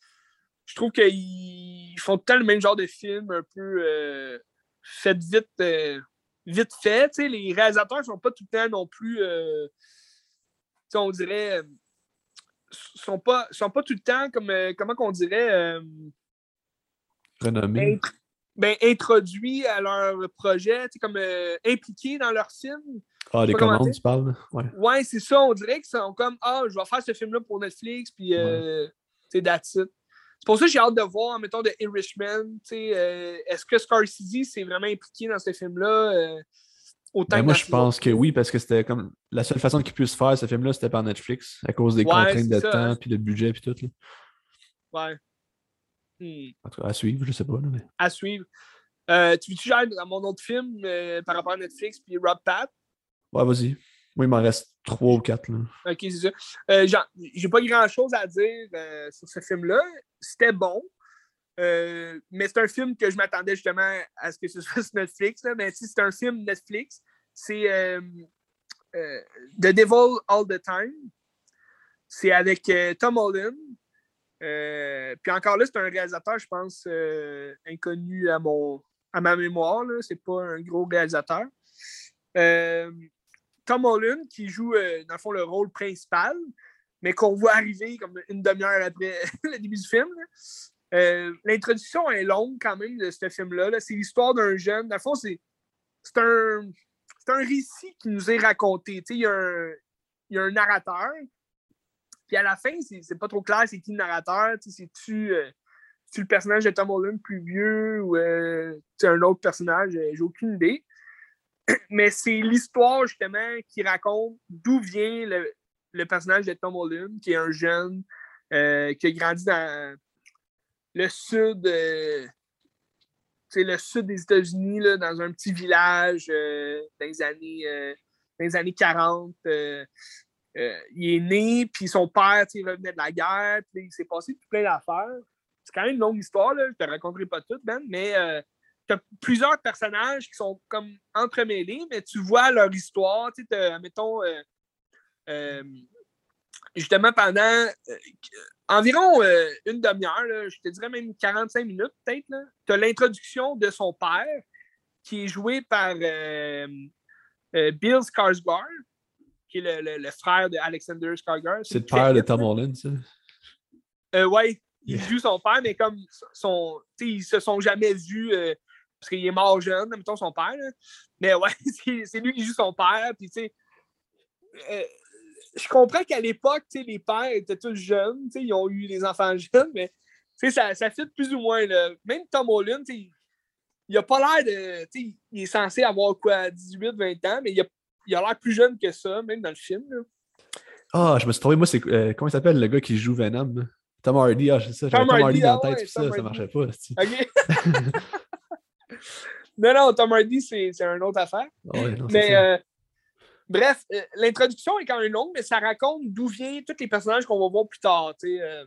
je trouve qu'ils font tout le temps le même genre de film, un peu euh, fait vite, vite fait. Tu sais, les réalisateurs ne sont pas tout le temps non plus, tu sais, on dirait, sont pas, sont pas tout le temps comme, euh, comment qu'on dirait, euh, int- ben, introduits à leur projet, comme euh, impliqués dans leur film.
Ah, les commandes, tu parles? Ouais.
Ouais, c'est ça. On dirait qu'ils sont comme Ah, je vais faire ce film-là pour Netflix, puis euh, c'est that's it. C'est pour ça que j'ai hâte de voir, mettons, de Irishman. tu sais, euh, Est-ce que Scorsese s'est vraiment impliqué dans ce film-là euh, autant
Ben, moi, je pense que oui, parce que c'était comme la seule façon qu'ils puissent faire ce film-là, c'était par Netflix, à cause des
Ouais,
contraintes de
ça,
temps, puis de budget, puis tout. Là.
Ouais. Hmm.
En tout cas, à suivre, je sais pas. mais-
À suivre. Euh, tu veux-tu dans mon autre film euh, par rapport à Netflix puis Rob Pat?
Ouais, vas-y. Moi, il m'en reste trois ou quatre. Là.
Ok, c'est ça. Euh, j'ai pas grand-chose à dire sur ce film-là. C'était bon. Euh, mais c'est un film que je m'attendais justement à ce que ce soit sur Netflix. là. Mais si c'est un film Netflix, c'est euh, euh, The Devil All the Time. C'est avec Tom Holland. Puis encore là, c'est un réalisateur, je pense, inconnu à, mon, à ma mémoire. C'est pas un gros réalisateur. Tom Holland qui joue, dans le fond, le rôle principal, mais qu'on voit arriver comme une demi-heure après le début du film. Euh, L'introduction est longue quand même de ce film-là. là. C'est l'histoire d'un jeune. Dans le fond, c'est un, un récit qui nous est raconté. Il y, a un- y a un narrateur. Puis à la fin, c'est pas trop clair c'est qui le narrateur. Euh, c'est-tu le personnage de Tom Holland plus vieux ou euh, un autre personnage? Euh, J'ai aucune idée mais c'est l'histoire justement qui raconte d'où vient le, le personnage de Tom Holland, qui est un jeune qui a grandi dans le sud, euh, le sud des États-Unis, dans un petit village euh, dans, les années, euh, dans les années 40. euh, il est né, puis son père sais, revenait de la guerre, puis il s'est passé tout plein d'affaires. C'est quand même une longue histoire, là, je te raconterai pas tout, Ben, mais tu as plusieurs personnages qui sont comme entremêlés, mais tu vois leur histoire. Tu mettons, justement, pendant euh, environ euh, une demi-heure, je te dirais même 45 minutes peut-être, tu as l'introduction de son père, qui est joué par euh, Bill Skarsgård, qui est le, le- le frère de Alexander Skarsgård.
C'est le père de Tom. Holland, ça?
Euh, ouais, il
Yeah.
joue son père, mais comme son, ils se sont jamais vus euh, parce qu'il est mort jeune, mettons son père. là. Mais ouais, c'est c'est lui qui joue son père. Puis tu sais, euh, je comprends qu'à l'époque, tu sais, les pères étaient tous jeunes, tu sais, ils ont eu des enfants jeunes, mais tu sais, ça, ça fit plus ou moins. Là. Même Tom Holland, tu sais, il a pas l'air de. tu sais, Il est censé avoir quoi, 18, 20 ans, mais il a, il a l'air plus jeune que ça, même dans le film.
Ah, je me suis trouvé, moi, c'est. euh, comment il s'appelle le gars qui joue Venom? Tom Hardy, ah, c'est ça. J'avais
Tom
Tom
Hardy,
Hardy dans la
ah
tête,
ouais,
ça,
Tom
ça
Hardy.
marchait pas.
OK? Non, non, Tom Hardy, c'est une autre affaire.
Ah ouais, non, c'est
Mais
ça.
euh, bref, euh, l'introduction est quand même longue, mais ça raconte d'où viennent tous les personnages qu'on va voir plus tard. euh.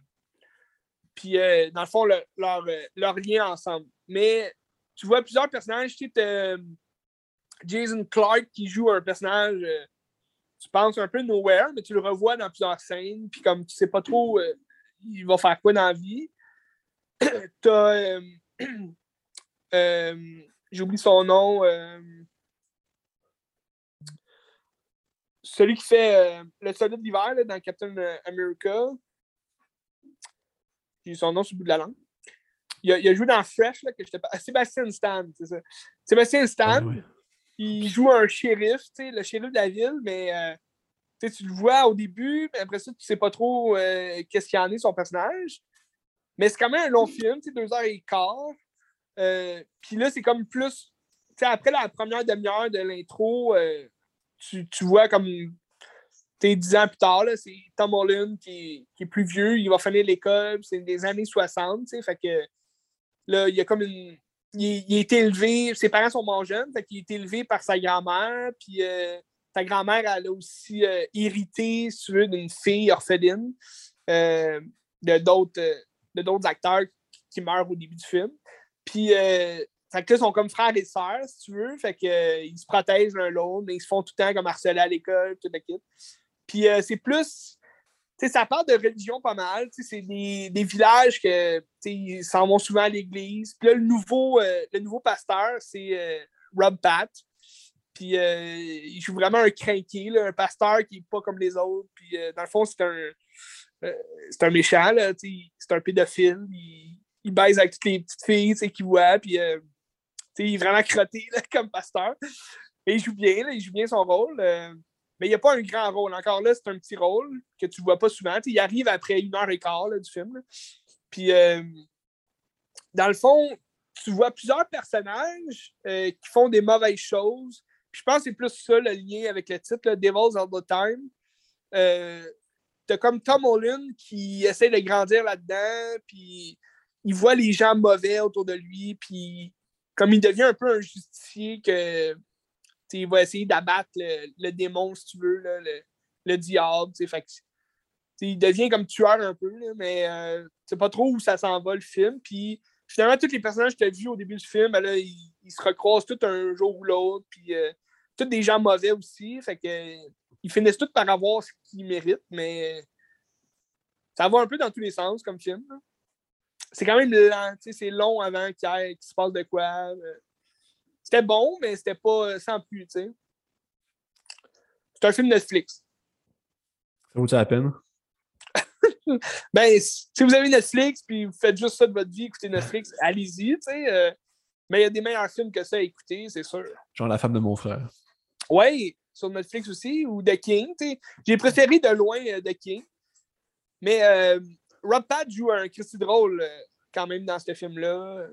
puis, euh, dans le fond, euh, leur lien ensemble. Mais tu vois plusieurs personnages. Tu Jason Clark qui joue un personnage, tu penses un peu nowhere, mais tu le revois dans plusieurs scènes. Puis, comme tu sais pas trop, il va faire quoi dans la vie. T'as. J'oublie son nom. euh, celui qui fait euh, le soldat d'hiver dans Captain euh, America. J'ai son nom sur le bout de la langue. Il a, il a joué dans Fresh, là, que j'étais pas. ah, Sébastien Stan, c'est ça. Sébastien Stan,
ouais.
il joue un shérif, tu sais, le shérif de la ville, mais euh, tu le vois au début, mais après ça, tu sais pas trop euh, qu'est-ce qu'il y en est, son personnage. Mais c'est quand même un long film, tu sais, deux heures et quart. Puis là, c'est comme plus. Tu sais, après la première demi-heure de l'intro, euh, tu, tu vois comme. Sais, dix ans plus tard, c'est Tom Holland qui, qui est plus vieux, il va finir l'école, c'est des années 60, tu sais, fait que là, il y a comme une. Il, il élevé, ses parents sont moins jeunes, fait qu'il a élevé par sa grand-mère, puis euh, sa grand-mère, elle a aussi euh, hérité, si tu veux, d'une fille orpheline euh, de d'autres euh, de d'autres acteurs qui- qui meurent au début du film. Puis, euh, fait que ils sont comme frères et sœurs, si tu veux. Fait que, euh, ils se protègent l'un l'autre, mais ils se font tout le temps comme harceler à l'école, tout le kit. Puis, euh, c'est plus. Tu sais, ça parle de religion pas mal. Tu sais, c'est des, des villages que, tu sais, ils s'en vont souvent à l'église. Puis là, le nouveau, euh, le nouveau pasteur, c'est Rob Pat. Puis, il joue vraiment un crinqué, là, un pasteur qui n'est pas comme les autres. Puis, dans le fond, c'est un, c'est un méchant, c'est un pédophile. Il, baise avec toutes les petites filles qu'il voit. Puis, il est vraiment crotté comme pasteur. Et il joue bien, là, il joue bien son rôle. euh, mais il n'y a pas un grand rôle. Encore là, c'est un petit rôle que tu ne vois pas souvent. Il arrive après une heure et quart là, du film. Puis, euh, dans le fond, tu vois plusieurs personnages euh, qui font des mauvaises choses. Puis je pense que c'est plus ça le lien avec le titre, Devils All the Time. Euh, T'as comme Tom Holland qui essaie de grandir là-dedans, puis il voit les gens mauvais autour de lui, puis comme il devient un peu un justicier que il va essayer d'abattre le, démon, si tu veux, le, le diable. Fait que, il devient comme tueur un peu, là, mais euh, sais pas trop où ça s'en va le film. Puis finalement, tous les personnages que tu as vus au début du film, ben ils, se recroisent tous un jour ou l'autre. Puis euh, tous des gens mauvais aussi. Fait que ils finissent tous par avoir ce qu'ils méritent, mais ça va un peu dans tous les sens comme film. C'est quand même lent, c'est long avant qu'il qu'il se passe de quoi. euh. C'était bon, mais c'était pas euh, sans plus, tu sais. C'est un film Netflix.
Ça vaut la peine?
Ben, si vous avez Netflix puis vous faites juste ça de votre vie, écoutez Netflix, allez-y, tu sais. euh, mais il y a des meilleurs films que ça à écouter, c'est sûr.
Genre la femme de mon frère.
Ouais, sur Netflix aussi, ou The King. tu sais. J'ai préféré de loin euh, The King. Mais euh, Rob Pat joue un Christy drôle euh, quand même dans ce film-là.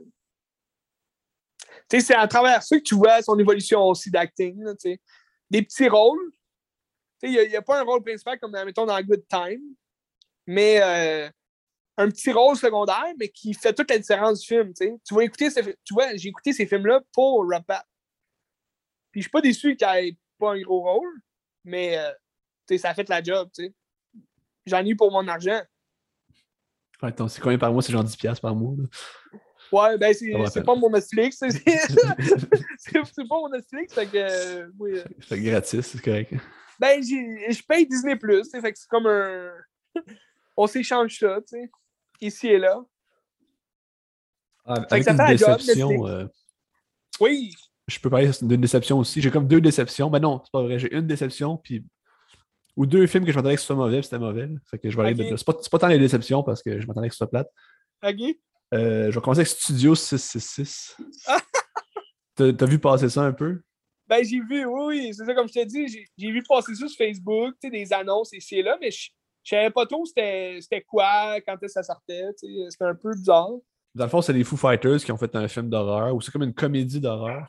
C'est à travers ça que tu vois son évolution aussi d'acting. Des petits rôles. Il n'y a, pas un rôle principal comme mettons, dans Good Time, mais euh, un petit rôle secondaire, mais qui fait toute la différence du film. Tu vas écouter, ce- tu vois, j'ai écouté ces films-là pour Rob Pat. Puis je suis pas déçu qu'il ait pas un gros rôle, mais euh, ça a fait la job. J'en ai eu pour mon argent.
Donc, c'est combien par mois? C'est genre 10$ par mois. là.
Ouais, ben c'est pas mon Netflix. C'est pas mon Netflix, fait que euh, oui, euh,
fait que gratis, c'est correct.
Ben je paye Disney Plus, fait que c'est comme un. On s'échange ça, tu sais. Ici et là.
Avec
ça
une
fait
déception, euh,
Oui,
je peux parler d'une déception aussi. J'ai comme deux déceptions. Ben non, c'est pas vrai. J'ai une déception, puis. Ou deux films que je m'attendais que ce soit mauvais, c'était mauvais. Fait que je vais aller de- C'est pas, c'est pas tant les déceptions parce que je m'attendais que ce soit plate.
ok.
Euh, je vais commencer avec Studio 666. T'as vu passer ça un peu?
Ben j'ai vu, oui, oui, c'est ça, comme je te dis, j'ai vu passer ça sur Facebook, tu sais, des annonces ici et là, mais je savais pas trop c'était c'était quoi, quand est-ce que ça sortait, tu sais. C'était un peu bizarre.
Dans le fond, c'est les Foo Fighters qui ont fait un film d'horreur, ou c'est comme une comédie d'horreur.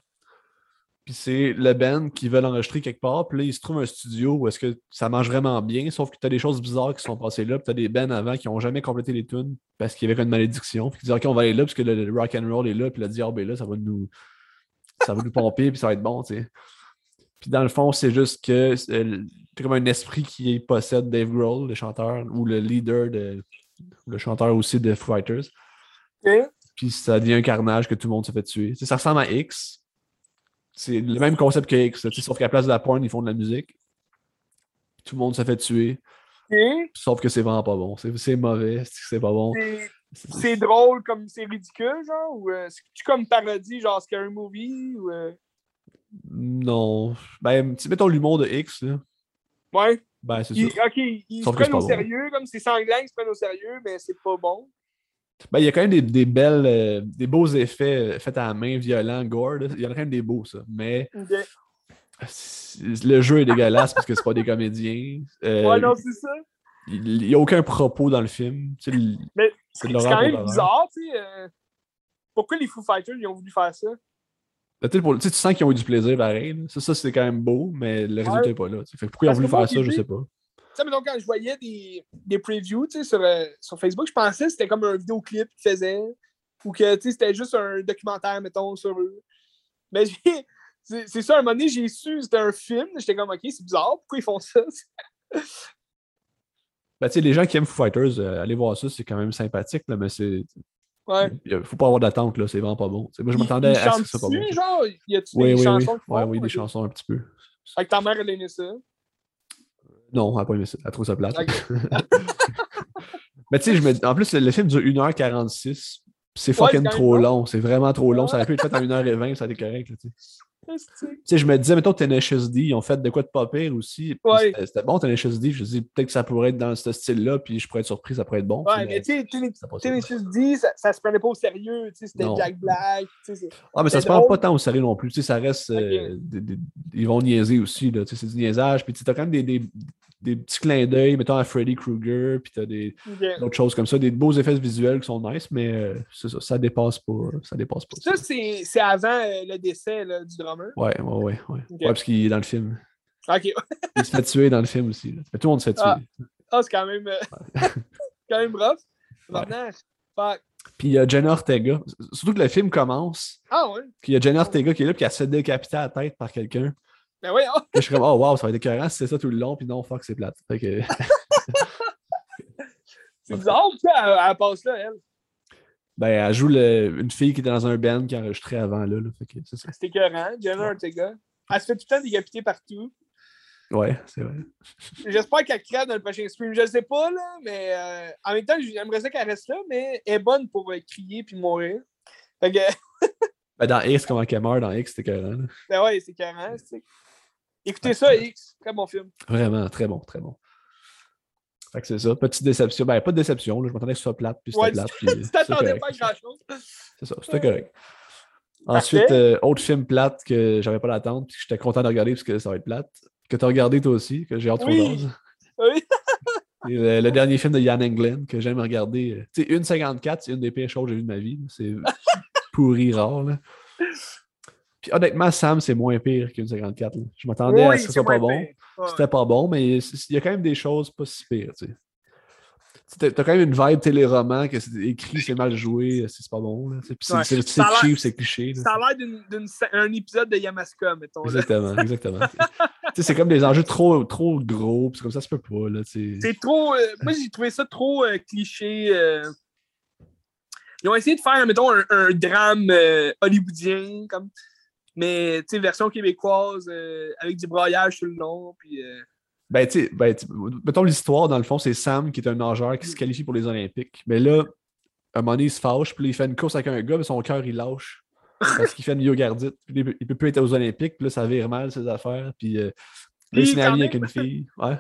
Puis c'est le band qui veulent enregistrer quelque part, puis là, il se trouve un studio où est-ce que ça marche vraiment bien, sauf que t'as des choses bizarres qui sont passées là, puis t'as des bands avant qui ont jamais complété les tunes parce qu'il y avait une malédiction, puis qui disent OK, on va aller là parce que le, le rock and roll est là, puis le diable est là, ça va nous ça va nous pomper, puis ça va être bon, tu sais. Puis dans le fond, c'est juste que c'est comme un esprit qui possède Dave Grohl, le chanteur, ou le leader de. le chanteur aussi de Foo Fighters. Puis ça devient un carnage que tout le monde se fait tuer. ça ressemble à X. C'est le même concept que X, sauf qu'à la place de la porn, ils font de la musique. Tout le monde se fait tuer. Sauf que c'est vraiment pas bon. C'est mauvais, c'est pas bon.
C'est drôle comme c'est ridicule, genre? Ou euh, c'est comme parodie, genre Scary Movie? Ou, euh?
Non. Ben, mettons l'humour de X, là.
Ouais.
Ben, c'est ça.
Ok, ils se prennent au sérieux, comme c'est sanglant, ils se prennent au sérieux, mais c'est pas bon.
Ben, il y a quand même des, des belles, euh, des beaux effets faits à la main, violents, gore. Il y en a quand même des beaux, ça. Mais le jeu est dégueulasse parce que c'est pas des comédiens.
ouais, non, c'est ça.
Il n'y a aucun propos dans le film.
mais c'est quand même bizarre, tu sais. Euh, pourquoi les Foo Fighters ils ont voulu faire ça?
Pour, tu sens qu'ils ont eu du plaisir pareil. Ça, ça c'est quand même beau, mais le résultat n'est pas là. pourquoi ils ont voulu faire ça, je sais pas.
Sais, mais donc, quand je voyais des, des previews sur, euh, sur Facebook, je pensais que c'était comme un vidéoclip qu'ils faisaient ou que c'était juste un documentaire, mettons, sur eux. Mais c'est ça, à un moment donné, j'ai su que c'était un film. J'étais comme, OK, c'est bizarre, pourquoi ils font ça?
Ben, tu sais, les gens qui aiment Foo Fighters, euh, allez voir ça, c'est quand même sympathique, là, mais c'est.
Ouais.
Il faut pas avoir d'attente, là, c'est vraiment pas bon. moi, je m'attendais à ce que ça pas bon.
genre, y a-tu oui, des
oui,
chansons
oui. Ouais, oui, des chansons un petit peu.
Que ta mère, elle aimait ça?
Non, elle n'a pas aimé ça. Elle trouve ça plate. mais tu sais, je me... en plus, le film dure 1h46. C'est fucking trop long. C'est vraiment trop long. Ça aurait pu être fait en 1h20, ça aurait été correct. Tu sais, je me disais, mettons, TNHSD, ils ont fait de quoi de pas pire aussi. C'était bon, TNHSD. Je me dis, peut-être que ça pourrait être dans ce style-là, puis je pourrais être surpris, ça pourrait être bon.
Ouais, mais tu sais, TNHSD, ça, ça se prenait pas au sérieux. C'était Jack Black.
Ah, mais ça se prend pas tant au sérieux non plus. Ça reste. Euh, ils vont niaiser aussi. C'est du niaisage. Puis tu as quand même des, des petits clins d'œil, mettons à Freddy Krueger, puis t'as des d'autres choses comme ça, des beaux effets visuels qui sont nice, mais euh, ça, ça dépasse pas. Ça dépasse pas.
Ça, c'est avant euh, le décès là, du drummer.
Ouais, ouais, ouais. Ouais, ouais parce qu'il est dans le film.
Ok.
il se fait tuer dans le film aussi. Tout le monde se fait
ah. tuer. Ah, c'est quand même euh, quand même rough. Fuck.
Puis il y a Jenna Ortega. Surtout que le film commence.
Ah ouais.
Puis il y a Jenna Ortega qui est là, puis elle se fait décapiter à la tête par quelqu'un.
Ben oui, oh.
Je suis comme, oh wow, ça va être écœurant si c'est ça tout le long, puis non, fuck, c'est plate. Que...
c'est bizarre, elle, elle passe là, elle.
Ben, elle joue le... une fille qui était dans un band qui enregistrait avant, là. là. c'est ça.
C'est écœurant, Jenna Ortega. Elle se fait tout le temps décapiter partout.
Ouais, c'est vrai.
J'espère qu'elle crève dans le prochain stream. Je ne sais pas, là, mais euh, en même temps, j'aimerais ça qu'elle reste là, mais elle est bonne pour euh, crier puis mourir. Fait que...
ben, dans X, comment qu'elle meurt dans X, c'était écœurant.
Ben ouais, c'est écœurant. Écoutez ça, X. Très bon film.
Vraiment, très bon, très bon. Fait que c'est ça. Petite déception. Ben, pas de déception. Là. Je m'attendais que ce soit plate, puis c'était ouais, plate.
tu t'attendais pas à grand-chose.
C'est ça, c'était correct. Ensuite, euh, autre film plate que j'avais pas l'attente, puis que j'étais content de regarder parce que ça va être plate. Que tu as regardé toi aussi, que j'ai hâte
oui. Oui.
le, le, dernier film de Yann Englund que j'aime regarder. Euh, tu sais, 1,54, c'est une des pires choses que j'ai vues de ma vie. C'est pourri rare. Là. Puis honnêtement, Sam, c'est moins pire qu'une 54. Je m'attendais à ce que ce soit pas bon. C'était pas bon, mais il y a quand même des choses pas si pires. Tu sais. T'as quand même une vibe téléroman que c'est écrit, c'est mal joué, c'est pas bon. C'est cheap, c'est cliché.
Ça a l'air d'un épisode de Yamaska, mettons.
Exactement, exactement. c'est comme des enjeux trop, trop gros, puis comme ça, ça se peut pas.
C'est trop. Euh, moi, j'ai trouvé ça trop euh, cliché. Euh. Ils ont essayé de faire, mettons, un, drame hollywoodien, comme mais tu sais, version québécoise euh, avec du broyage sur le long. Puis, euh,
Ben, tu sais, ben, mettons l'histoire, dans le fond, c'est Sam qui est un nageur qui se qualifie pour les Olympiques. Mais là, à un moment donné, il se fâche, puis il fait une course avec un gars, mais son cœur, il lâche. Parce qu'il fait une myogardite. Puis il peut plus être aux Olympiques, puis là, ça vire mal ses affaires. Puis euh, là, il s'est avec une fille. Ouais.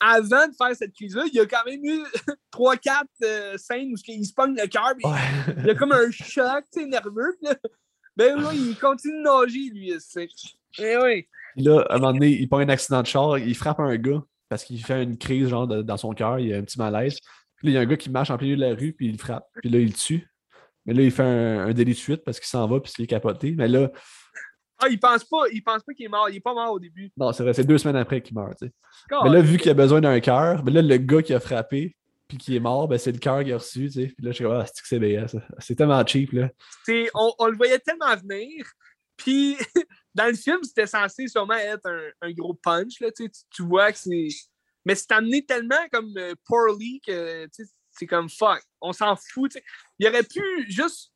avant de faire cette crise-là, il y a quand même eu 3-4 scènes où il se pogne le cœur. Il y a comme un choc, tu sais, nerveux. Ben oui, il continue de nager, lui, c'est. Eh oui.
Là, à un moment donné, il prend un accident de char, il frappe un gars parce qu'il fait une crise genre dans son cœur, il a un petit malaise. Puis là, il y a un gars qui marche en plein milieu de la rue, puis il le frappe. Puis là, il le tue. Mais là, il fait un, délit de fuite parce qu'il s'en va, puis il est capoté. Mais là.
Ah, il pense pas, il pense pas qu'il est mort. Il est pas mort au début.
Non, c'est vrai, c'est deux semaines après qu'il meurt. Tu sais. Mais là, vu qu'il a besoin d'un cœur, mais là, le gars qui a frappé, puis qui est mort, ben, c'est le cœur qu'il a reçu. Tu sais. Puis là, je suis comme, ah, c'est que c'est. C'est tellement cheap. Là.
On, on, le voyait tellement venir. Puis, dans le film, c'était censé sûrement être un, un gros punch, là, tu, tu- vois que c'est... Mais c'est amené tellement comme euh, poorly que, c'est comme fuck, on s'en fout. Il aurait pu juste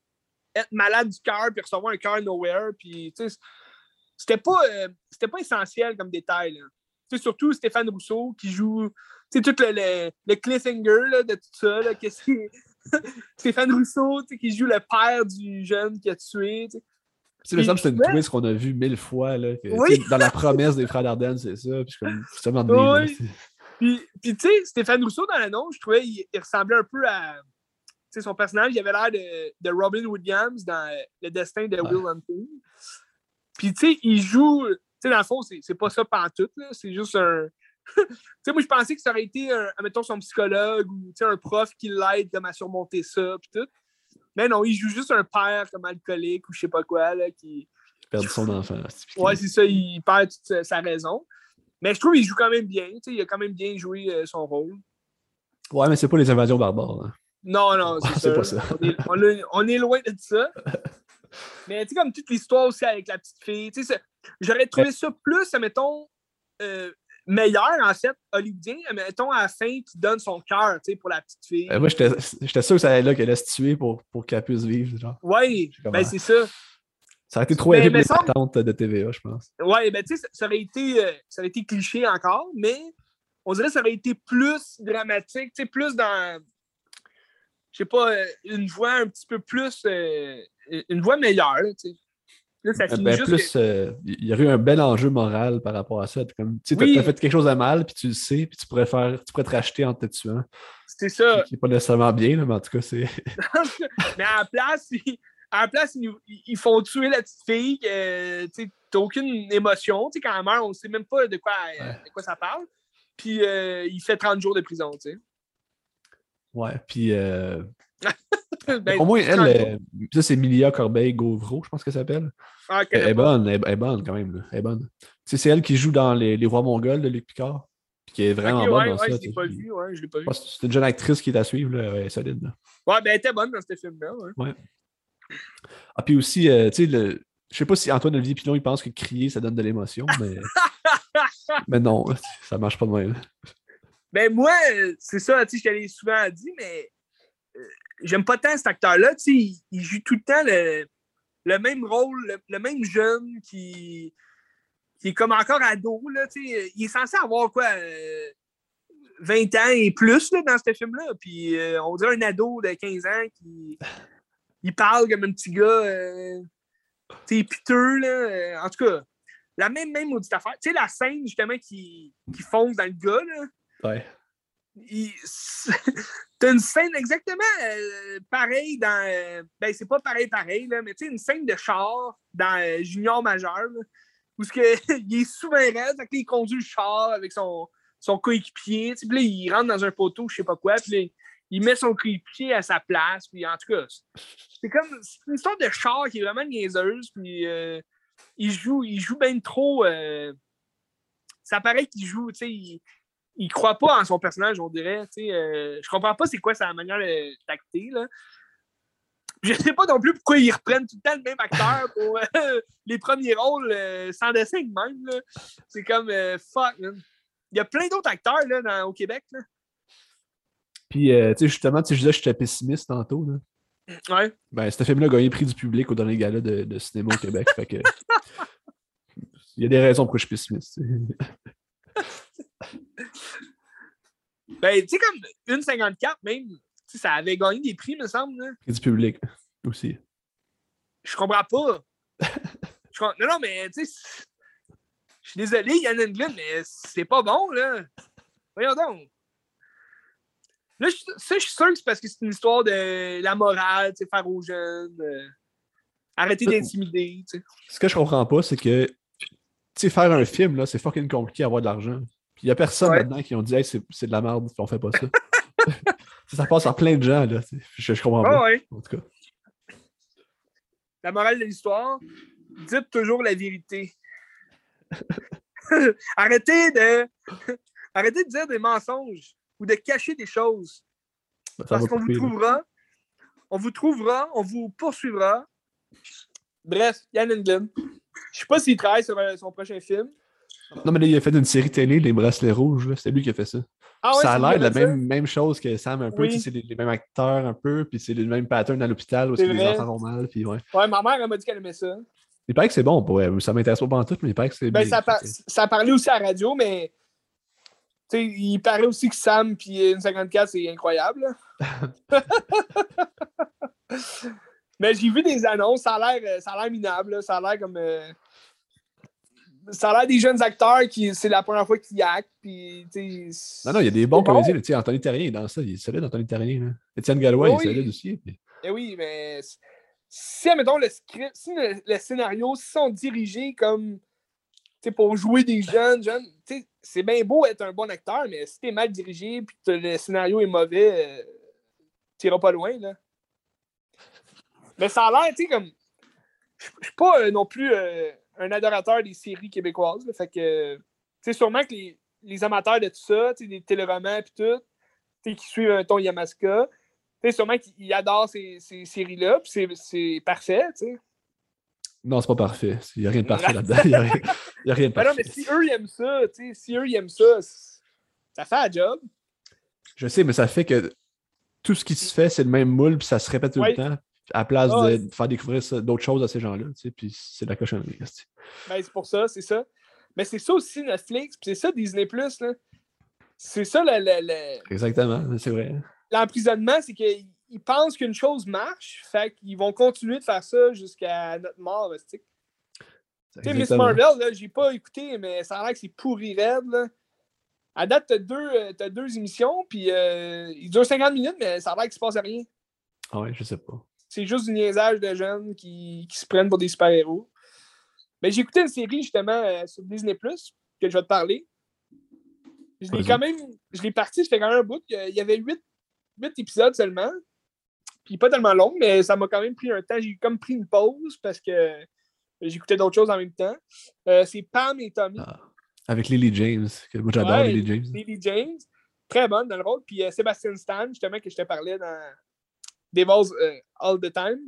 être malade du cœur puis recevoir un cœur nowhere, puis, tu c'était pas, euh, pas essentiel comme détail. Sais, surtout Stéphane Rousseau qui joue, tout le, le, le cliffhanger là, de tout ça, là, que. Stéphane Rousseau, tu sais, qui joue le père du jeune qui a tué, tu sais.
Tu sais, il me semble que c'est une twist qu'on a vu mille fois. Là, que,
Oui.
Dans la promesse des frères Dardenne, c'est ça. Puis comme, là,
Oui. Puis, puis tu sais, Stéphane Rousseau, dans l'annonce, je trouvais qu'il il ressemblait un peu à. Tu sais, son personnage, il avait l'air de, de Robin Williams dans Le Destin de
Ouais.
Will Hunting. Puis, tu sais, il joue. Tu sais, dans le fond, c'est c'est pas ça pantoute, là. C'est juste un. tu sais, moi, je pensais que ça aurait été, un, mettons, son psychologue ou un prof qui l'aide comme à surmonter ça, puis tout. Mais non, il joue juste un père comme alcoolique ou je sais pas quoi, là, qui.
Perdu son enfant.
Ouais, c'est ça, il perd toute sa, sa raison. Mais je trouve qu'il joue quand même bien. tu sais, Il a quand même bien joué euh, son rôle.
Ouais, mais c'est pas les invasions barbares. hein.
Non, non, c'est
pas ça.
On est, on est- on est loin de ça. Mais tu sais, comme toute l'histoire aussi avec la petite fille, tu sais, j'aurais trouvé ça plus, mettons, euh, meilleur, en fait, hollywoodien, mettons, à la fin, qui donne son cœur, tu sais, pour la petite fille.
Euh, moi, j'étais sûr que ça allait là qu'elle allait se tuer pour, pour qu'elle puisse vivre. Genre.
Oui, ben c'est ça.
Ça a été trop élevé pour les de TVA, je pense.
Ouais, ben tu sais, ça, aurait été, euh, ça aurait été cliché encore, mais on dirait que ça aurait été plus dramatique, tu sais, plus dans, je sais pas, euh, une voix un petit peu plus, euh, une voix meilleure, tu sais. Là, ça
Euh,
finit
ben,
juste
plus,
que-
euh, il y aurait eu un bel enjeu moral par rapport à ça. Comme, tu t'as fait quelque chose de mal, puis tu le sais, puis tu pourrais, faire, tu pourrais te racheter en te tuant.
c'est ça.
Qui n'est pas nécessairement bien, là, mais en tout cas, c'est.
mais à la place, ils, à la place, ils, font tuer la petite fille, que, tu t'as aucune émotion, tu sais, quand elle meurt, on sait même pas de quoi, euh, de quoi ça parle. Puis euh, il fait 30 jours de prison, tu sais.
Ouais, puis.
Ben,
au moins, elle,
30 jours.
euh, ça, c'est Milia Corbeil-Gauvreau, je pense qu'elle s'appelle.
Ah,
Elle est bonne, elle, elle est bonne quand même. là. Elle est bonne. C'est elle qui joue dans Les, Les Rois Mongols de Luc Picard. Puis qui est vraiment bonne dans
ouais,
ça.
je
tu
l'ai
sais,
pas
puis-
vu, ouais, je l'ai pas vu.
je pense que C'est une jeune actrice qui est à suivre, là, elle est solide. là.
Ouais, ben elle était bonne dans ce film-là, ouais.
Ah, puis aussi, euh, tu sais, le... je sais pas si Antoine Olivier Pilon, il pense que crier, ça donne de l'émotion, mais. mais non, ça marche pas de même.
Ben moi, c'est ça, tu sais, je te l'ai souvent dit, mais j'aime pas tant cet acteur-là, tu sais, il, il joue tout le temps le, le même rôle, le, même jeune qui, qui est comme encore ado, là, tu sais, il est censé avoir quoi, euh, 20 ans et plus là, dans ce film-là, puis euh, on dirait un ado de 15 ans qui il parle comme un petit gars, euh, tu sais, piteux, là, euh, en tout cas, la même, même maudite affaire, tu sais, la scène, justement, qui, qui fonce dans le gars, là,
Ouais.
T'as une scène exactement euh, pareille dans. euh, ben, c'est pas pareil, pareil, là, mais tu sais, une scène de char dans euh, Junior Majeur, où ce que, il est que là, il conduit le char avec son, son coéquipier, puis là, il rentre dans un poteau, je sais pas quoi, puis il met son coéquipier à sa place, puis en tout cas, c'est comme. Une histoire de char qui est vraiment niaiseuse, puis il joue, il joue bien trop. ça paraît qu'il joue, tu sais, il croit pas en son personnage, on dirait. tu sais, Euh, je comprends pas c'est quoi sa manière de- d'acter. là. Je sais pas non plus pourquoi ils reprennent tout le temps le même acteur pour euh, les premiers rôles euh, sans dessin de même. là. C'est comme fuck, man. Il y a plein d'autres acteurs là, dans- au Québec. Là.
Puis, tu sais, justement, tu disais que j'étais pessimiste tantôt. Là.
Ouais.
Ben, ce film-là a gagné le prix du public au dernier gala de, de cinéma au Québec. fait que. Il y a des raisons pourquoi je suis pessimiste.
Ben, tu sais, comme une 54 même, ça avait gagné des prix, me semble. Là.
Prix du public aussi.
Je comprends pas. Je Non, non, mais tu sais, je suis désolé, Yann Englund, mais c'est pas bon, là. Voyons donc. Là, je- ça, je suis sûr que c'est parce que c'est une histoire de la morale, tu sais, faire aux jeunes, euh, arrêter d'intimider, tu sais.
Ce que je comprends pas, c'est que, sais, faire un film, là, c'est fucking compliqué avoir de l'argent. Puis il y a personne
Ouais.
là-dedans qui ont dit, hey, c'est c'est de la merde, on fait pas ça. Ça, passe à plein de gens, là. Je, je comprends pas.
ouais.
En tout cas.
La morale de l'histoire, dites toujours la vérité. arrêtez de arrêtez de dire des mensonges ou de cacher des choses. Parce qu'on vous
là.
trouvera, on vous trouvera, on vous poursuivra. Bref, Yann Englund. Je sais pas s'il travaille sur euh, son prochain film.
Non, mais là, il a fait une série télé, Les Bracelets Rouges. C'est lui qui a fait ça.
Ah ouais,
ça a l'air de la même, même chose que Sam un peu.
Oui.
tu sais, C'est les, les mêmes acteurs un peu, puis c'est le même pattern à l'hôpital où que les enfants vont mal. Puis ouais.
Ouais, ma mère, elle m'a dit qu'elle aimait ça.
Il paraît que c'est bon. Ouais, ça m'intéresse pas en tout, mais il paraît que c'est
Ben,
bien.
ça, par- ça parlait aussi à la radio, mais il paraît aussi que Sam puis une 54, c'est incroyable. mais j'ai vu des annonces, ça a l'air euh, ça a l'air minable, là. ça a l'air comme. euh, Ça a l'air des jeunes acteurs qui c'est la première fois qu'ils actent. Puis,
Non, non, il y a des bons
bon.
comédiens. Tu sais, Anthony Terrien est dans ça. Il est solide, Anthony Terrien. Là. Étienne Gallois,
Oui.
il est solide aussi. puis-
Eh oui, mais si, admettons, le script, si le, le scénario, si sont dirigés comme, tu sais, pour jouer des jeunes, jeunes, tu sais, c'est bien beau être un bon acteur, mais si t'es mal dirigé puis que le scénario est mauvais, euh, t'iras pas loin, là. Mais ça a l'air, tu sais, comme, je je suis pas euh, non plus euh, un adorateur des séries québécoises, là, fait que, tu sais, sûrement que les, les amateurs de tout ça, tu sais, des téléromans puis tout, tu sais, qui suivent un ton Yamaska, tu sais, sûrement qu'ils adorent ces, ces séries-là, puis c'est- c'est parfait, tu sais.
Non, c'est pas parfait. Il n'y a rien de parfait là-dedans. Il n'y a, rien- a de
Ben non,
parfait.
mais si eux ils aiment ça, tu sais, si eux ils aiment ça, ça fait la job.
Je sais, mais ça fait que tout ce qui se fait, c'est le même moule, puis ça se répète tout
Ouais.
le temps, à la place
Ah
de faire découvrir d'autres choses à ces gens-là. Tu sais, puis c'est de la cochonnerie.
Ben, c'est pour ça, c'est ça. Mais c'est ça aussi Netflix, puis c'est ça Disney+. C'est ça le- le- le-
Exactement, c'est vrai.
l'emprisonnement, c'est qu'ils ils pensent qu'une chose marche, fait qu'ils vont continuer de faire ça jusqu'à notre mort, tu sais. Miss. Marvel, j'ai pas écouté, mais ça a l'air que c'est pourri raide, là. À date, t'as deux, euh, t'as deux émissions, puis euh, ils durent 50 minutes, mais ça a l'air qu'il se passe rien.
Ah ouais, je sais pas.
C'est juste du niaisage de jeunes qui, qui se prennent pour des super-héros. Mais j'ai écouté une série justement euh, sur Disney Plus que je vais te parler. Je l'ai quand même. Je l'ai parti, ça fait quand même un bout. Il y avait huit, huit épisodes seulement. Puis pas tellement long, mais ça m'a quand même pris un temps. J'ai comme pris une pause parce que j'écoutais d'autres choses en même temps. Euh, c'est Pam et Tommy.
Ah. Avec Lily James, que moi j'adore
Ouais,
Lily James.
Lily James, très bonne dans le rôle. Puis euh, Sébastien Stan, justement, que je te parlais dans Devils euh, All the Time.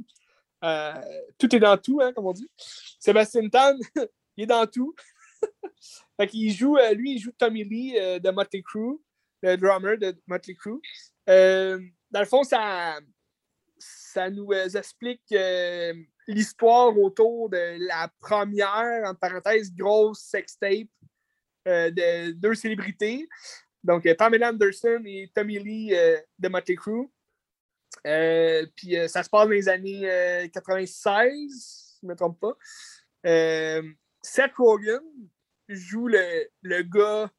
Euh, tout est dans tout, hein, comme on dit. Sébastien Stan, il est dans tout. fait qu'il joue, euh, lui, il joue Tommy Lee de Motley Crue, le drummer de Motley Crue. Dans le fond, ça, ça nous explique l'histoire autour de la première, en parenthèse, grosse sextape euh, de deux célébrités. Donc, Pamela Anderson et Tommy Lee de Motley Crue. Euh, puis euh, ça se passe dans les années euh, 96, si je ne me trompe pas. Euh, Seth Rogen joue le, le gars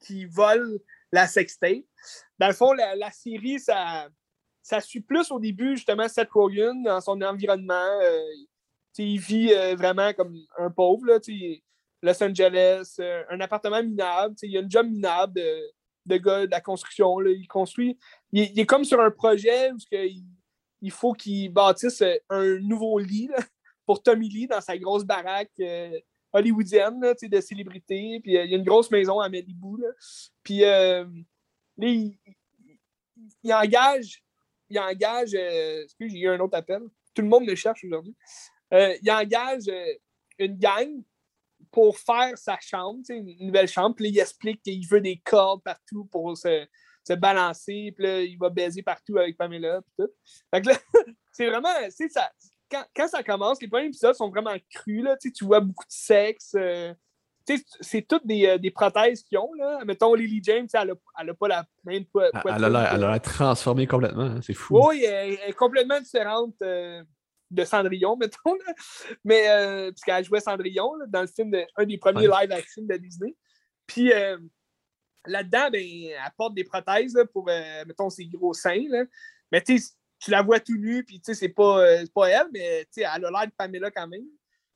qui vole la sextape. Dans le fond, la, la série, ça, ça suit plus au début, justement, Seth Rogen dans son environnement. Euh, il vit euh, vraiment comme un pauvre. Là, Los Angeles, euh, un appartement minable. Il a une job minable de, de gars de la construction. là. Il construit. Il, est- il est comme sur un projet où il, il faut qu'il bâtisse euh, un nouveau lit là, pour Tommy Lee dans sa grosse baraque euh, hollywoodienne là, de célébrité. Puis euh, il y a une grosse maison à Malibu. Là. Puis euh, là, il, il- engage. Il engage. euh, excuse, j'ai eu un autre appel. Tout le monde me cherche aujourd'hui. Euh, il engage une gang pour faire sa chambre, une nouvelle chambre. Puis là, il explique qu'il veut des cordes partout pour se, se balancer. Puis là, il va baiser partout avec Pamela. Puis tout. Fait que là, c'est vraiment. Ça, quand, quand ça commence, les premiers épisodes sont vraiment crus. Là, tu vois beaucoup de sexe. euh, c'est toutes des, euh, des prothèses qu'ils ont. Là. Mettons, Lily James, tu sais, elle n'a pas la même po-
Elle-
poitrine
Elle a l'air- elle a transformée complètement. hein, C'est fou.
oui, elle, elle est complètement différente euh, de Cendrillon, mettons. Là. Mais, euh, puisqu'elle jouait Cendrillon là, dans le film, de, un des premiers
Ouais.
live action de Disney. Puis euh, là-dedans, ben, elle porte des prothèses là, pour, euh, mettons, ses gros seins. Là. Mais tu tu la vois tout nue, puis tu sais, c'est pas, euh, pas elle, mais tu sais, elle a l'air de Pamela quand même.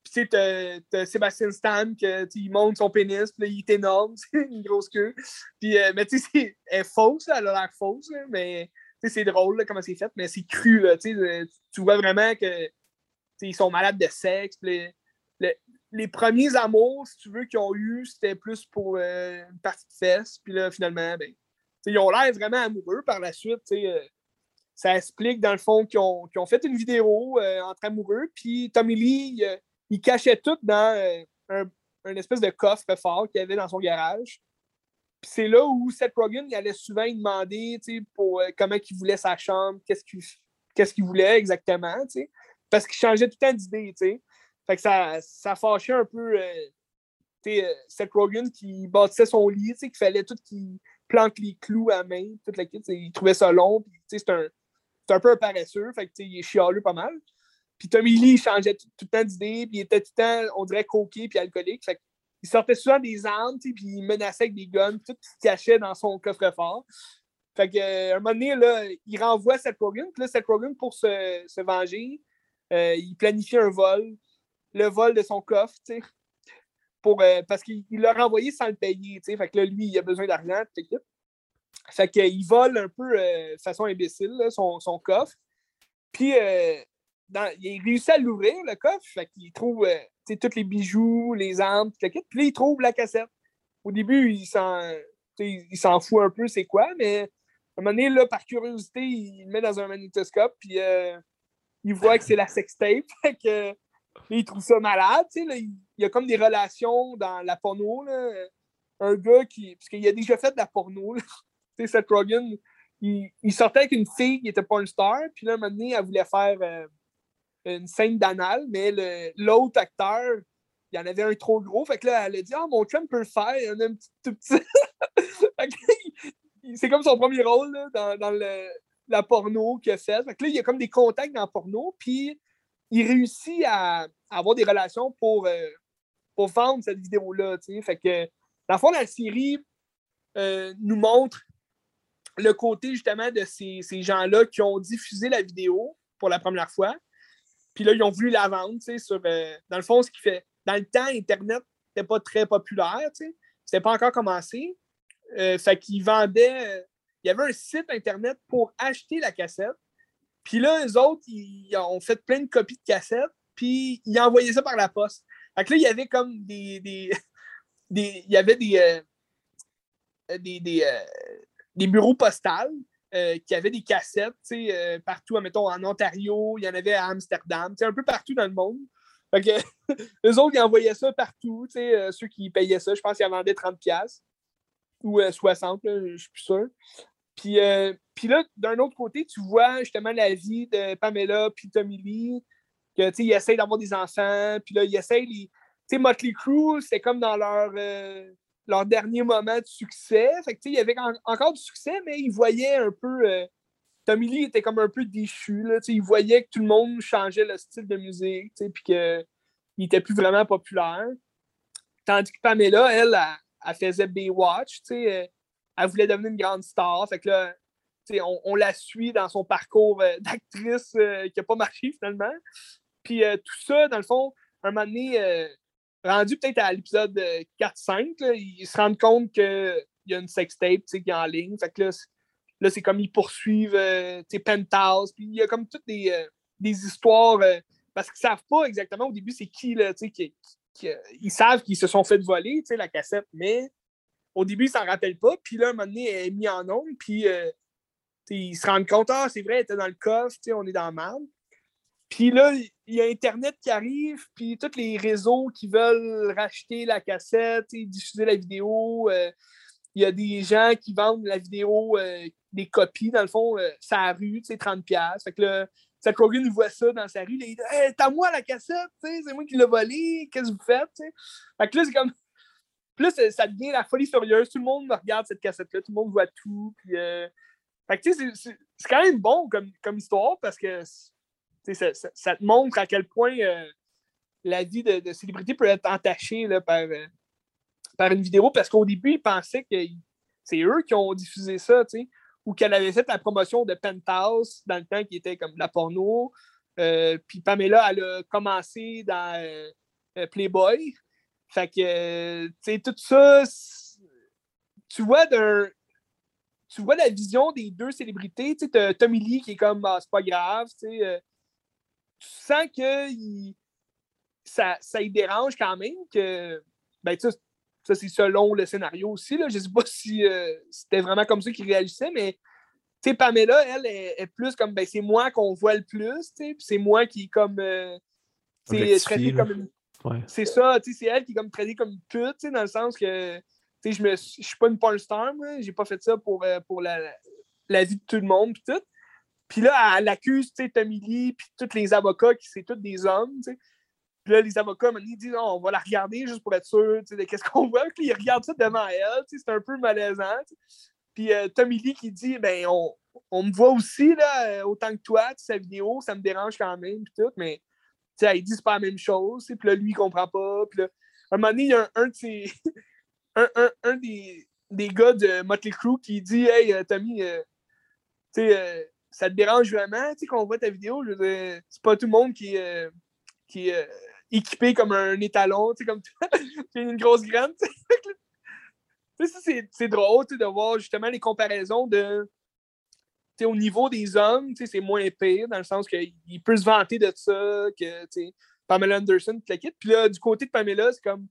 Puis tu sais, t'as- Sébastien Stan, que, il monte son pénis, puis il est énorme, une grosse queue. Puis, euh, mais tu sais, elle est fausse, elle a l'air fausse, mais c'est drôle comment c'est fait, mais c'est cru. Là, tu euh, vois vraiment que ils sont malades de sexe. Les, premiers amours, si tu veux, qu'ils ont eu, c'était plus pour euh, une partie de fesses. Puis là, finalement, ben, ils ont l'air vraiment amoureux par la suite. euh, ça explique, dans le fond, qu'ils ont, fait une vidéo entre amoureux, puis Tommy Lee, il, cachait tout dans un, un, espèce de coffre fort qu'il avait dans son garage. C'est là où Seth Rogen allait souvent demander pour, comment il voulait sa chambre, qu'est-ce qu'il voulait exactement, parce qu'il changeait tout le temps d'idée. Fait que ça, ça fâchait un peu euh, Seth Rogen qui bâtissait son lit, qu'il fallait tout qu'il plante les clous à main, toute la kit. Il trouvait ça long, c'est un, un peu un paresseux, fait que, il est chialeux pas mal. Puis Tommy Lee, il changeait tout, le temps d'idée, puis il était tout le temps, on dirait, coqué puis alcoolique. Fait il sortait souvent des armes, puis il menaçait avec des guns, tout ce cachait dans son coffre-fort. Fait que, euh, un moment donné, là, il renvoie Seth Rogen. Là, Seth Rogen, pour se, se venger, euh, il planifie un vol, le vol de son coffre, pour, euh, parce qu'il l'a renvoyé sans le payer. Fait que là, lui, il a besoin d'argent, Fait qu'il vole un peu de façon imbécile, son, son, coffre. Puis, il réussit à l'ouvrir, le coffre. Fait qu'il trouve tous les bijoux, les armes, tout Puis là, il trouve la cassette. Au début, il s'en fout un peu, c'est quoi, mais un moment donné, là, par curiosité, il le met dans un magnétoscope, puis euh, il voit que c'est la sextape. Fait il trouve ça malade. Là, il, y a comme des relations dans la porno. Là. Un gars qui. Parce qu'il a déjà fait de la porno. Seth Rogen, il, il, sortait avec une fille qui était pas une star, puis là, un moment donné, elle voulait faire euh, une scène d'anal, mais l'autre acteur, il y en avait un trop gros. Fait que là, elle a dit Ah, mon chum peut le faire, il y en a un petit tout petit. c'est comme son premier rôle dans, la porno qu'il a fait. là, il y a comme des contacts dans le porno, puis il réussit à, avoir des relations pour, euh, pour vendre cette vidéo-là. Fait que, dans le fond, la série euh, nous montre le côté justement de ces, gens-là qui ont diffusé la vidéo pour la première fois. Puis là, ils ont voulu la vendre, sur, euh, dans le fond, ce qui fait... Dans le temps, Internet n'était pas très populaire, C'était pas encore commencé. Euh, fait qu'ils vendaient. Euh, il y avait un site Internet pour acheter la cassette. Puis là, eux autres, ils ont fait plein de copies de cassettes, puis ils envoyaient ça par la poste. Fait que là, il y avait comme des. des, il y avait des. Euh, des, des, bureaux postales qui avaient des cassettes partout, mettons, en Ontario, il y en avait à Amsterdam, un peu partout dans le monde. Fait eux autres, ils envoyaient ça partout, ceux qui payaient ça, je pense qu'ils en vendaient 30$ ou 60, euh, je suis plus sûr. Puis, euh, puis là, d'un autre côté, tu vois justement la vie de Pamela puis Tommy Lee, que, ils essayent d'avoir des enfants, puis là, ils essayent les... Motley Crue, c'est comme dans leur, euh, leur dernier moment de succès. Fait que, il y avait encore du succès, mais ils voyaient un peu... Tommy Lee était comme un peu déchu, il voyait que tout le monde changeait le style de musique, puis qu'il n'était plus vraiment populaire. Tandis que Pamela, elle, elle faisait Baywatch, sais, euh, elle voulait devenir une grande star. Fait que là, on, on, la suit dans son parcours euh, d'actrice euh, qui n'a pas marché finalement. Puis tout ça, dans le fond, un moment donné, rendu peut-être à l'épisode 4-5, ils se rendent compte qu'il y a une sextape qui est en ligne. Fait là, là c'est comme ils poursuivent Penthouse. Puis il y a comme toutes des, des histoires parce qu'ils ne savent pas exactement au début c'est qui, là, qui, ils savent qu'ils se sont fait voler la cassette, mais au début, ils s'en rappellent pas. Puis là, un moment donné, elle est mise en ombre, puis euh, ils se rendent compte, ah, c'est vrai, elle était dans le coffre, on est dans le mal. Puis là, il y a Internet qui arrive, puis tous les réseaux qui veulent racheter la cassette, diffuser la vidéo. Euh, il y a des gens qui vendent la vidéo, euh, des copies, dans le fond, ça rue, 30$. Fait que là, Seth Rogen voit ça dans sa rue, il dit hey, T'as moi la cassette, c'est moi qui l'ai volé, qu'est-ce que vous faites Fait que là, c'est comme. Plus ça devient la folie furieuse, tout le monde regarde cette cassette-là, tout le monde voit tout. Puis, euh, Fait que tu sais, c'est quand même bon comme, comme histoire parce que ça, ça, te montre à quel point euh, la vie de, de, célébrité peut être entachée là, par, euh, par une vidéo parce qu'au début, ils pensaient que c'est eux qui ont diffusé ça, ou qu'elle avait fait la promotion de Penthouse dans le temps qui était comme la porno. Euh, puis Pamela, elle a commencé dans Playboy. Fait que, tu sais, tout ça, tu vois Tu vois la vision des deux célébrités. Tu sais, Tommy Lee qui est comme, ah, c'est pas grave, tu sais. Tu sens que ça, ça y dérange quand même que, ben, tu ça, c'est selon le scénario aussi. Là. Je ne sais pas si euh, c'était vraiment comme ça qu'il réagissait, mais Tu sais, Pamela, elle, est, plus comme, ben, c'est moi qu'on voit le plus, tu sais, c'est moi qui, comme, euh, comme une... C'est ça, c'est elle qui est comme traitée comme une pute, dans le sens que, tu sais, je je suis pas une porn star, j'ai pas fait ça pour, euh, pour la, la, vie de tout le monde, pis tout. Puis là, elle accuse, tu sais, Tommy Lee, puis tous les avocats, qui c'est tous des hommes, tu sais. Puis là, les avocats, ils disent, on va la regarder juste pour être sûr, tu sais, de qu'est-ce qu'on voit. Puis ils regardent ça devant elle, tu sais, c'est un peu malaisant, puis euh, Tommy Lee qui dit ben on, on, me voit aussi là, euh, autant que toi, sa vidéo, ça me dérange quand même, puis tout, mais il dit c'est pas la même chose, puis là, lui, il comprend pas. Puis là, à un moment donné, il y a un, de un, un, un, des, des gars de Motley Crue qui dit Hey, euh, Tommy, tu sais, ça te dérange vraiment qu'on voit ta vidéo? C'est pas tout le monde qui, qui est équipé comme un étalon, comme toi, qui a une grosse graine c'est drôle de voir justement les comparaisons de. Au niveau des hommes, c'est moins épais, dans le sens qu'il peut se vanter de ça, que Pamela Anderson, la quitte. Puis là, du côté de Pamela, c'est comme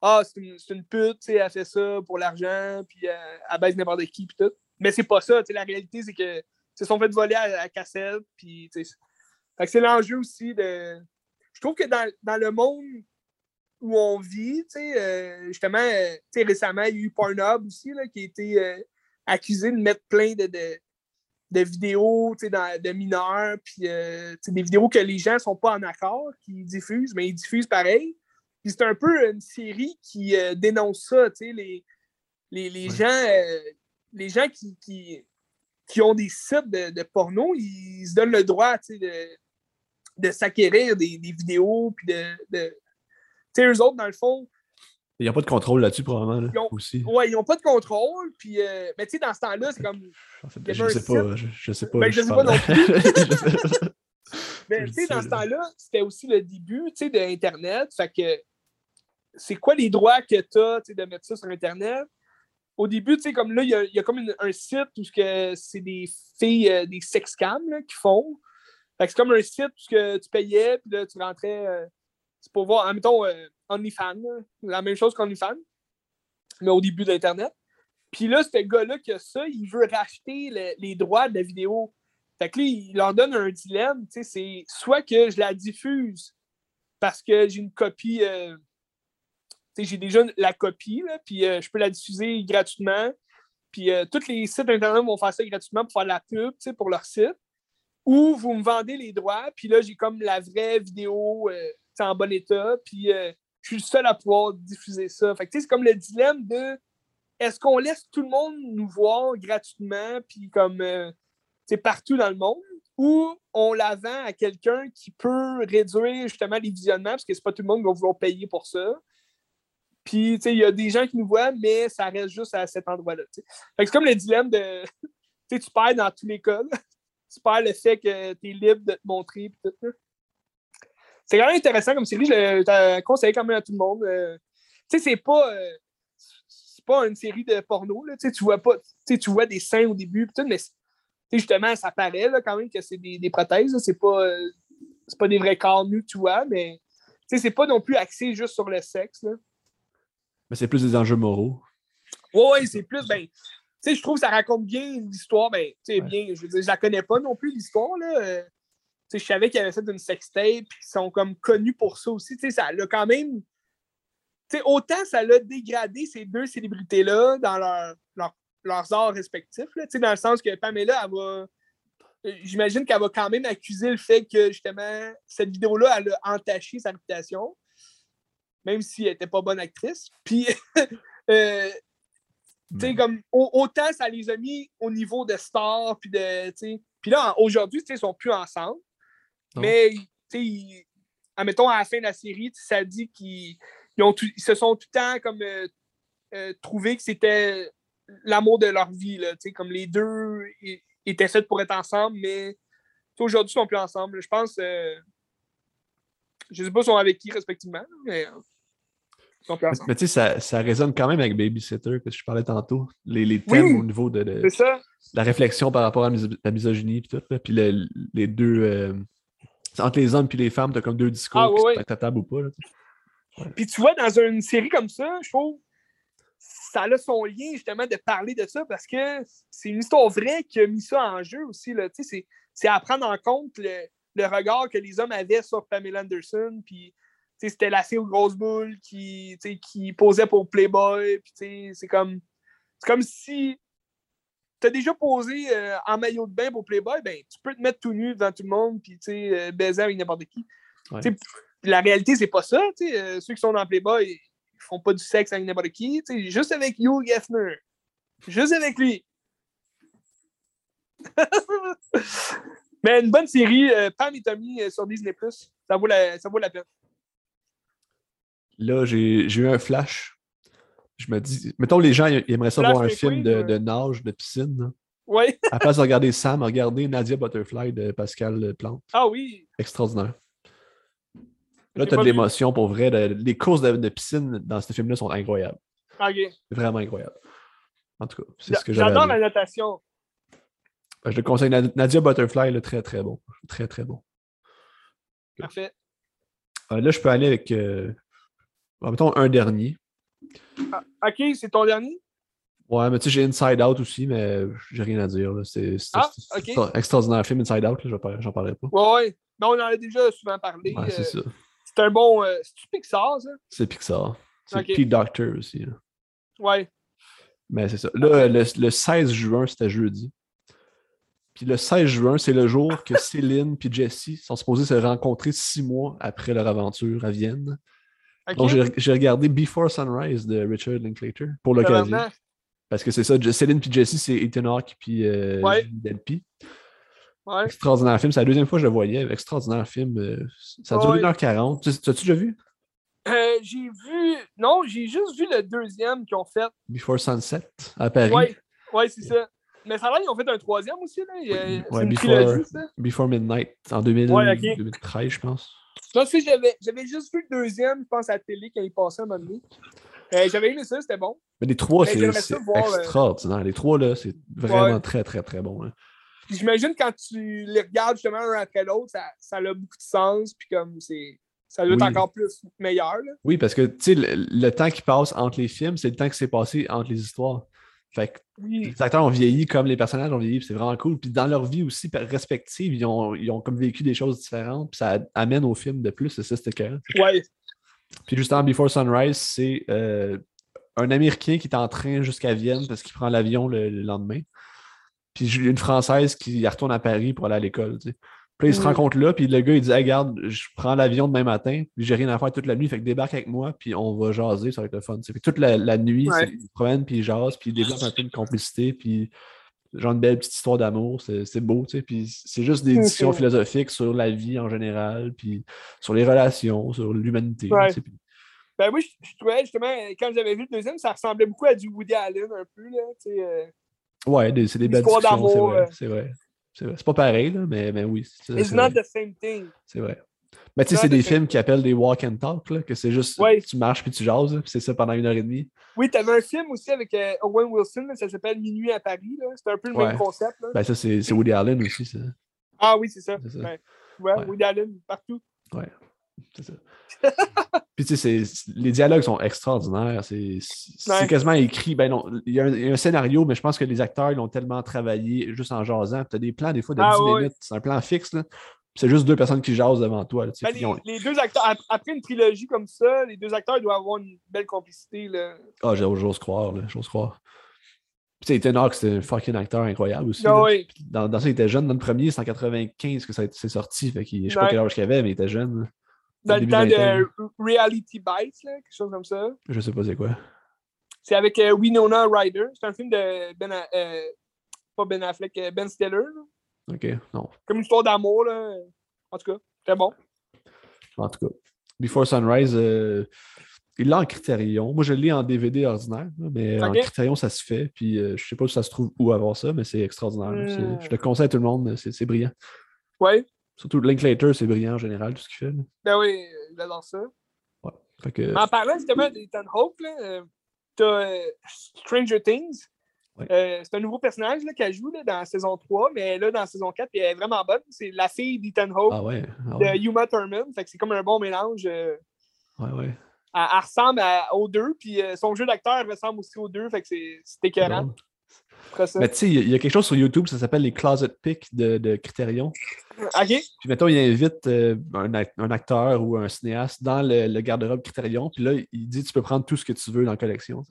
Ah, c'est une, une, pute, elle fait ça pour l'argent, puis elle, elle baise n'importe qui, puis tout. Mais c'est pas ça, la réalité, c'est que se sont fait voler à la cassette, puis c'est l'enjeu aussi de. Je trouve que dans, dans le monde où on vit, euh, justement, euh, récemment, il y a eu Pornhub aussi, là, qui a été euh, accusé de mettre plein de, de, de vidéos, sais, de mineurs, puis, des vidéos que les gens ne sont pas en accord, qui diffusent, mais ils diffusent pareil. Puis c'est un peu une série qui dénonce ça, les, les, les gens, les gens qui, qui, qui, ont des sites de, de, porno, ils se donnent le droit, tu de, de s'acquérir des, des, vidéos, puis de sais, eux autres, dans le fond.
Il n'y a pas de contrôle là-dessus, probablement. Là, aussi.
Ouais, ils n'ont pas de contrôle. Puis, euh, mais tu sais, dans ce temps-là, c'est comme.
En fait, je, sais pas, je, je, sais pas.
Ben, je sais pas non plus. mais tu sais, dans ce temps-là, c'était aussi le début tu sais, d'Internet. Fait que c'est quoi les droits que tu as de mettre ça sur Internet? Au début, tu sais, comme là, il y a, comme un site où c'est des filles, euh, des sexcams qui font. C'est comme un site où tu payais, puis là, tu rentrais. Euh, c'est pour voir, admettons, euh, OnlyFans, la même chose qu'OnlyFans, mais au début d'Internet. Puis là, ce gars-là qui a ça, il veut racheter les droits de la vidéo. Fait que là, il leur donne un dilemme, tu sais, c'est soit que je la diffuse parce que j'ai une copie, euh, j'ai déjà la copie, puis euh, je peux la diffuser gratuitement. Puis tous les sites Internet vont faire ça gratuitement pour faire de la pub, pour leur site. Ou vous me vendez les droits, puis là, j'ai comme la vraie vidéo en bon état, puis euh, je suis le seul à pouvoir diffuser ça. Fait c'est comme le dilemme de est-ce qu'on laisse tout le monde nous voir gratuitement, puis comme c'est euh, partout dans le monde, ou on la vend à quelqu'un qui peut réduire justement les visionnements, parce que c'est pas tout le monde qui va vouloir payer pour ça. Puis, il y a des gens qui nous voient, mais ça reste juste à cet endroit-là. C'est comme le dilemme de. tu perds dans tous les cas. tu perds le fait que tu es libre de te montrer. C'est quand même intéressant comme série. Je le conseille quand même à tout le monde. Euh, tu sais, c'est pas, euh, c'est pas une série de porno. Là. Tu vois pas, tu vois des seins au début, tout, mais justement, ça paraît là, quand même que c'est des, des, prothèses. C'est pas, euh, pas des vrais corps nus tu vois, mais c'est pas non plus axé juste sur le sexe. Là.
Mais c'est plus des enjeux moraux.
Oui, c'est plus. Ben, je trouve que ça raconte bien l'histoire. Ben, ouais. bien, je veux dire, je la connais pas non plus, l'histoire. là je savais qu'ils avaient fait une sextape, puis ils sont comme connus pour ça aussi. Ça a quand même. autant ça l'a dégradé ces deux célébrités-là dans leur, leurs arts respectifs. Là, dans le sens que Pamela, elle va. J'imagine qu'elle va quand même accuser le fait que justement, cette vidéo-là, elle a entaché sa réputation, même si elle n'était pas bonne actrice. Puis, euh, comme, autant ça les a mis au niveau de stars, puis de. Puis là, aujourd'hui, ils ne sont plus ensemble. Mais, tu sais, admettons, à la fin de la série, ça dit qu'ils se sont tout le temps comme euh, euh, trouvé que c'était l'amour de leur vie. Là, comme les deux étaient faits pour être ensemble, mais aujourd'hui, ils sont plus ensemble. Je pense. Euh, je ne sais pas si sont avec qui respectivement, mais. ensemble.
Mais, tu sais, ça, ça, résonne quand même avec Babysitter, que je parlais tantôt. Les, les thèmes au niveau de, la réflexion par rapport à la misogynie et tout. puis les deux entre les hommes et les femmes, t'as comme deux discours,
ah,
ouais, table ou pas.
Puis tu vois, dans une série comme ça, je trouve, ça a son lien justement de parler de ça parce que c'est une histoire vraie qui a mis ça en jeu aussi. Tu c'est à prendre en compte le, le regard que les hommes avaient sur Pamela Anderson. Puis, tu sais, c'était la fille aux grosses boules qui, qui posait pour Playboy. Puis, tu sais, c'est comme, c'est comme si tu as déjà posé euh, en maillot de bain pour Playboy, ben, tu peux te mettre tout nu devant tout le monde puis tu sais, euh, baiser avec n'importe qui.
Ouais.
La réalité, c'est pas ça. tu sais, euh, ceux qui sont dans Playboy, ils font pas du sexe avec n'importe qui. tu sais, Juste avec Hugh Geffner. Juste avec lui. Mais une bonne série, euh, Pam et Tommy euh, sur Disney+. Ça vaut la, ça vaut la peine.
Là, j'ai eu un flash. Je me dis, mettons, les gens ils aimeraient ça
Flash
voir un film de, de nage, de piscine.
Oui.
À la place de regarder Sam, regardez Nadia Butterfly de Pascal Plante.
Ah oui.
Extraordinaire. Là, tu as de l'émotion pour vrai. Le- les courses de, de piscine dans ce film-là sont incroyables.
OK.
Vraiment incroyables. En tout cas, c'est ce que.
J'adore
à
la notation.
Ben, Je le conseille. Nad- Nadia Butterfly, là, très très bon. Très très bon.
Parfait.
Euh, là, je peux aller avec. Euh... mettons un dernier.
OK, c'est ton dernier?
Ouais, mais tu sais, j'ai Inside Out aussi, mais j'ai rien à dire. C'est
Ah,
c'est-
ok.
c'est un extraordinaire film, Inside Out. là, je par- J'en parlerai pas.
Ouais, ouais. Mais on en a déjà souvent parlé.
Ouais, c'est
euh,
ça.
c'est un bon. euh, C'est-tu Pixar, ça?
C'est Pixar. C'est
Ok.
Pete Doctor aussi. là.
Ouais.
Mais c'est ça. Là, le, le 16 juin, c'était jeudi. Puis le 16 juin, c'est le jour que Céline et Jessie sont supposés se rencontrer six mois après leur aventure à Vienne. Donc, j'ai regardé Before Sunrise de Richard Linklater pour l'occasion. Parce que c'est ça, Céline et Jessie, c'est Ethan Hawke puis euh,
Ouais.
Delpy.
Ouais.
Extraordinaire film. C'est la deuxième fois que je le voyais. Extraordinaire film. euh, Ça dure
Ouais.
1h40. Tu tu as-tu déjà vu?
Euh, j'ai vu. Non, j'ai juste vu le deuxième qu'ils ont fait.
Before Sunset à Paris.
Ouais. Ouais, c'est ça. Mais ça a l'air qu'ils ont fait un troisième aussi. Là. Il y a-
Ouais,
C'est une
Before-
trilogie, ça.
Before Midnight en 2000
Ouais, ok.
2013, je pense.
Tu sais, j'avais, j'avais juste vu le deuxième, je pense, à la télé quand il passait un moment donné. Euh, j'avais aimé ça, c'était bon.
Mais les trois,
Mais
c'est
euh,
extraordinaire. Les trois, là, c'est vraiment
Ouais.
très, très, très bon. hein.
J'imagine quand tu les regardes justement un après l'autre, ça, ça a beaucoup de sens, puis comme c'est. Ça doit être encore plus meilleur. Là.
Oui, parce que, tu sais, le, le temps qui passe entre les films, c'est le temps qui s'est passé entre les histoires. Fait que
Oui.
les acteurs ont vieilli comme les personnages ont vieilli, c'est vraiment cool. Puis dans leur vie aussi respective, ils ont, ils ont comme vécu des choses différentes, puis ça amène au film de plus, c'est ça, c'était écœurant.
Ouais.
Puis justement, Before Sunrise, c'est euh, un Américain qui est en train jusqu'à Vienne parce qu'il prend l'avion le, le lendemain. Puis une Française qui retourne à Paris pour aller à l'école. tu sais. Puis là, ils se
Mhm.
rencontrent là, puis le gars, il dit hey, Regarde, je prends l'avion demain matin, puis j'ai rien à faire toute la nuit, fait que débarque avec moi, puis on va jaser, ça va être le fun. Fait que toute la, la nuit,
Ouais.
ils se promènent, puis ils jasent, puis ils développent un peu de complicité, puis genre une belle petite histoire d'amour, c'est beau, tu sais. Puis c'est juste des
Mhm.
discussions philosophiques sur la vie en général, puis sur les relations, sur l'humanité.
Ouais.
tu sais. Puis-
Ben oui, je, je trouvais justement, quand j'avais vu le deuxième, ça ressemblait beaucoup à du Woody Allen un peu. Là, tu sais, euh,
Ouais, c'est des belles discussions, c'est vrai.
euh.
C'est pas pareil, là, mais, mais oui. C'est
It's not
vrai.
the same thing.
C'est vrai. Mais tu sais, c'est des films qui appellent des walk and talk, là, que c'est juste
Ouais.
tu marches puis tu jases, puis c'est ça pendant une heure et demie.
Oui, t'avais un film aussi avec euh, Owen Wilson, là, ça s'appelle Minuit à Paris. là. C'est un peu le
Ouais.
même concept. Là.
Ben ça, c'est Woody Allen aussi, ça.
Ah oui, c'est ça. Ben, ouais. Woody Allen, partout.
Puis tu sais, les dialogues sont extraordinaires. C'est
Ouais.
quasiment écrit. Ben non, il y, a un, il y a un scénario, mais je pense que les acteurs l'ont tellement travaillé juste en jasant. Tu as des plans, des fois, de
Ah
10
ouais.
minutes. C'est un plan fixe, là. C'est juste deux personnes qui jasent devant toi. là,
Ben, les,
ils ont-
les deux acteurs, ap- après une trilogie comme ça, les deux acteurs doivent avoir une belle complicité. Là.
Ah, j'ose j'ose croire, là, j'ose croire. Puis, Ethan Hawke, c'était un fucking acteur incroyable aussi.
Ah oui.
Dans, dans ça, il était jeune. Dans le premier, c'est en 95 que ça c'est sorti. Fait qu'il- je sais pas quel âge qu'il avait, mais il était jeune.
Dans le temps de Reality Bites, là, quelque chose comme ça.
Je sais pas c'est quoi.
C'est avec euh, Winona Ryder. C'est un film de Ben, A- euh, pas Ben Affleck, euh, Ben Stiller. là.
Ok, non.
Comme une histoire d'amour. Là. En tout cas, c'est bon.
En tout cas. Before Sunrise, euh, il l'a en Criterion. Moi, je l'ai en DVD ordinaire, mais en. Criterion, ça se fait. Puis, euh, je sais pas si ça se trouve où avoir ça, mais c'est extraordinaire. Je le conseille à tout le monde. C'est c'est brillant.
Ouais.
Surtout Linklater, c'est brillant en général, tout ce qu'il fait. là.
Ben oui, j'adore ça.
Ouais. Fait que,
En parlant justement d'Ethan là, euh, t'as euh, Stranger Things.
Ouais.
Euh, c'est un nouveau personnage qu'elle joue là, dans la saison 3, mais là, dans la saison 4, puis elle est vraiment bonne. C'est la fille d'Ethan Hawke,
ah ouais. ah
de
ouais.
Uma Thurman. Fait que c'est comme un bon mélange.
Ouais, ouais.
elle, ressemble aux deux, puis son jeu d'acteur ressemble aussi aux deux, fait que c'est écœurant.
Mais tu sais, il y, a quelque chose sur YouTube, ça s'appelle les Closet Picks de, de Criterion.
OK.
Puis mettons, il invite euh, un, un, acteur ou un cinéaste dans le, garde-robe Criterion, puis là, il dit tu peux prendre tout ce que tu veux dans la collection.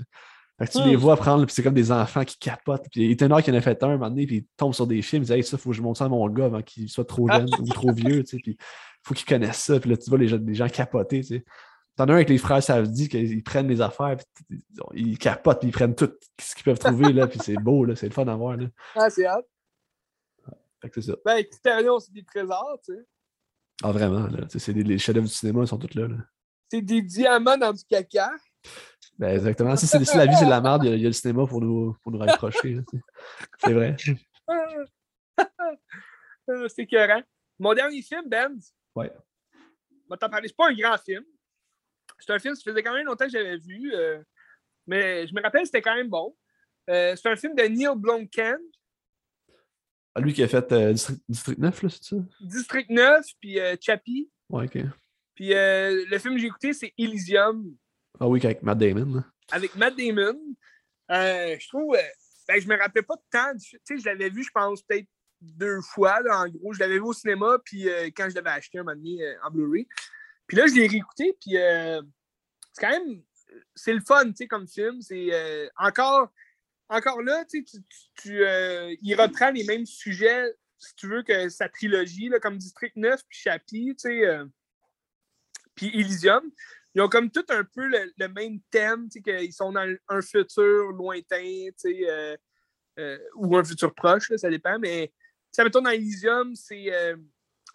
Fait que tu les hmm. vois prendre, puis c'est comme des enfants qui capotent. Puis il y a un qui en a fait un, un moment donné, puis il tombe sur des films, il dit Hey, ça, faut que je monte ça à mon gars avant qu'il soit trop jeune ou trop vieux, tu sais. Puis faut qu'il connaisse ça. Puis là, tu vois les gens, les gens capoter, tu sais. T'en as un avec les frères Savdi qu'ils prennent les affaires, puis ils capotent, puis ils prennent tout ce qu'ils peuvent trouver, là, puis c'est beau, là, c'est le fun à voir. Là.
Ah, c'est hâte.
Fait que c'est ça.
Ben, Criterion, c'est des trésors, tu sais.
Ah, vraiment, là. C'est des, les chefs-d'œuvre du cinéma, ils sont tous là. là.
C'est des diamants dans du caca.
Ben, exactement. Si, si la vie, c'est de la merde, il y, a, le cinéma pour nous, pour nous rapprocher. c'est vrai.
c'est écœurant. Mon dernier film, Ben.
Ouais.
Moi, t'en parler, c'est pas un grand film. C'est un film, ça faisait quand même longtemps que j'avais vu, euh, mais je me rappelle, c'était quand même bon. Euh, c'est un film de Neil Blomkamp.
Ah, lui qui a fait euh, District, 9, là, c'est ça?
District 9, puis Chappie.
Ouais, ok.
Puis le film que j'ai écouté, c'est Elysium.
Ah oui, avec Matt Damon.
Avec Matt Damon. je trouve. ben, je me rappelais pas de temps. Tu sais, je l'avais vu, je pense, peut-être deux fois, en gros. Je l'avais vu au cinéma, puis quand je l'avais acheté un moment donné en Blu-ray. Puis là, je l'ai réécouté, puis euh, c'est quand même. C'est le fun, tu sais, comme film. C'est euh, encore, encore là, tu, tu euh, il reprend les mêmes sujets, si tu veux, que sa trilogie, là, comme District 9 puis Chappie, tu sais, puis Elysium. Ils ont comme tout un peu le, même thème, tu sais, qu'ils sont dans un futur lointain, tu sais, ou un futur proche, ça dépend, mais ça mettons dans Elysium, c'est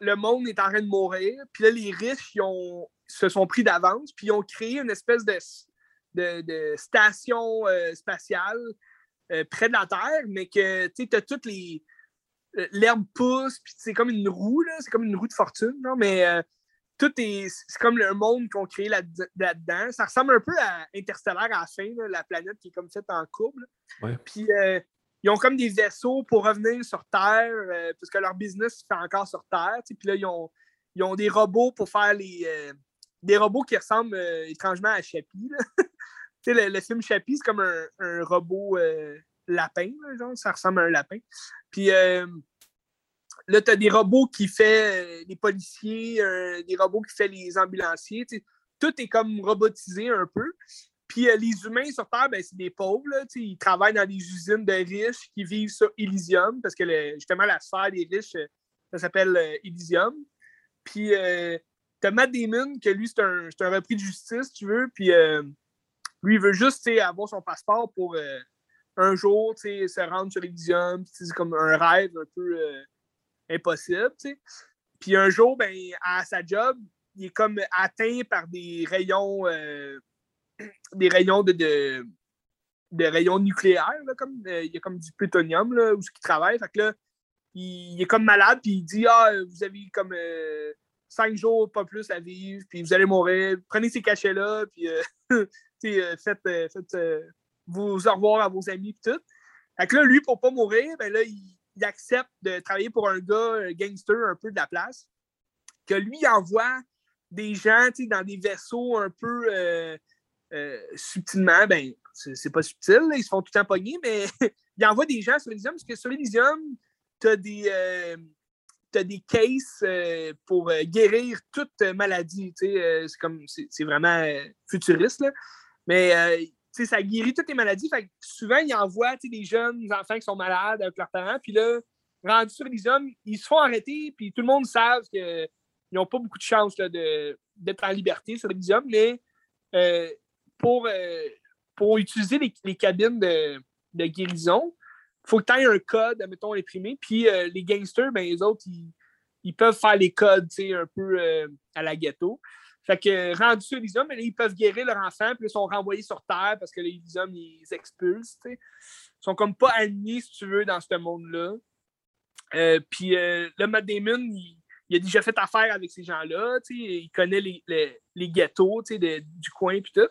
le monde est en train de mourir. Puis là, les riches, ils ont, se sont pris d'avance, puis ils ont créé une espèce de, de, station euh, spatiale euh, près de la Terre, mais que tu as toutes les. Euh, l'herbe pousse, puis c'est comme une roue, c'est comme une roue de fortune, mais tout est. C'est comme le monde qu'on crée là-dedans. ça ressemble un peu à Interstellar à la fin, la planète qui est comme faite en courbe. Puis ils ont comme des vaisseaux pour revenir sur Terre, euh, parce que leur business se fait encore sur Terre. Puis là, ils ont, des robots pour faire les. Euh, des robots qui ressemblent euh, étrangement à Chappie. le, film Chappie, c'est comme un, robot lapin, genre, ça ressemble à un lapin. Puis là, tu as des robots qui font les policiers, des robots qui font les ambulanciers. Tout est comme robotisé un peu. Puis euh, les humains sur Terre, ben, c'est des pauvres. ils travaillent dans des usines de riches qui vivent sur Elysium, parce que justement, la sphère des riches, euh, ça s'appelle euh, Elysium. Puis tu as Matt Damon, que lui, c'est un, un, repris de justice, tu veux. Puis lui, il veut juste avoir son passeport pour un jour se rendre sur Elysium. C'est comme un rêve un peu impossible. Puis un jour, ben, à sa job, il est comme atteint par des rayons des rayons de, de, rayons nucléaires, comme, euh, il y a comme du plutonium là, où ce qui travaille. Fait que là, il, est comme malade, puis il dit Ah, vous avez comme euh, cinq jours, pas plus à vivre, puis vous allez mourir. Prenez ces cachets-là, puis euh, faites, faites vos au revoir à vos amis, puis tout. Fait que là, lui, pour pas mourir, ben là, il, accepte de travailler pour un gars gangster un peu de la place, que lui envoie des gens dans des vaisseaux un peu euh, subtilement, ben, c'est pas subtil, ils se font tout le temps mais ils envoient des gens sur Elysium parce que sur Elysium, tu as des. Euh, des cases euh, pour guérir toute maladie. c'est comme c'est vraiment futuriste, là. mais ça guérit toutes les maladies. Fait souvent, ils envoient des jeunes enfants qui sont malades avec leurs parents. Puis là, rendus sur Elysium, ils se font arrêter. Puis tout le monde sait qu'ils n'ont pas beaucoup de chance d'être en liberté sur Elysium. Mais pour, euh, pour utiliser les, cabines de, guérison, il faut que tu aies un code, admettons, imprimé. Puis euh, les gangsters, ben, les autres, ils, peuvent faire les codes un peu euh, à la ghetto. Fait que rendus sur Elysium, ben, ils peuvent guérir leur enfant, puis ils sont renvoyés sur Terre parce que les Elysium, ils expulsent. Ils sont comme pas admis, si tu veux, dans ce monde-là. puis le Matt Damon, il, a déjà fait affaire avec ces gens-là. Il connaît les, les, les ghettos du coin, puis tout.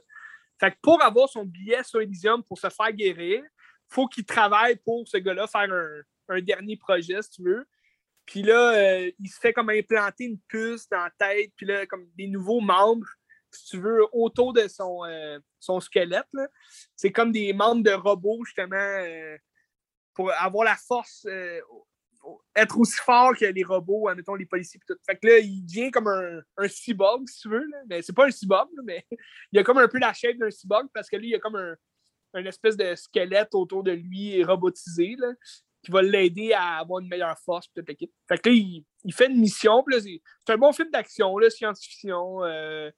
Fait que pour avoir son billet sur Elysium pour se faire guérir, il faut qu'il travaille pour ce gars-là faire un, dernier projet, si tu veux. Puis là, euh, il se fait comme implanter une puce dans la tête, puis là, comme des nouveaux membres si tu veux, autour de son, euh, son squelette. C'est comme des membres de robots, justement, euh, pour avoir la force, être aussi fort que les robots, admettons, les policiers. tout. Fait que là, il devient comme un, un cyborg, si tu veux. Là. Mais c'est pas un cyborg, mais il a comme un peu la shape d'un cyborg parce que lui, il a comme un, espèce de squelette autour de lui robotisé. Là qui va l'aider à avoir une meilleure force. Peut-être l'équipe. Fait que là, il, fait une mission. c'est un bon film d'action, science-fiction. euh,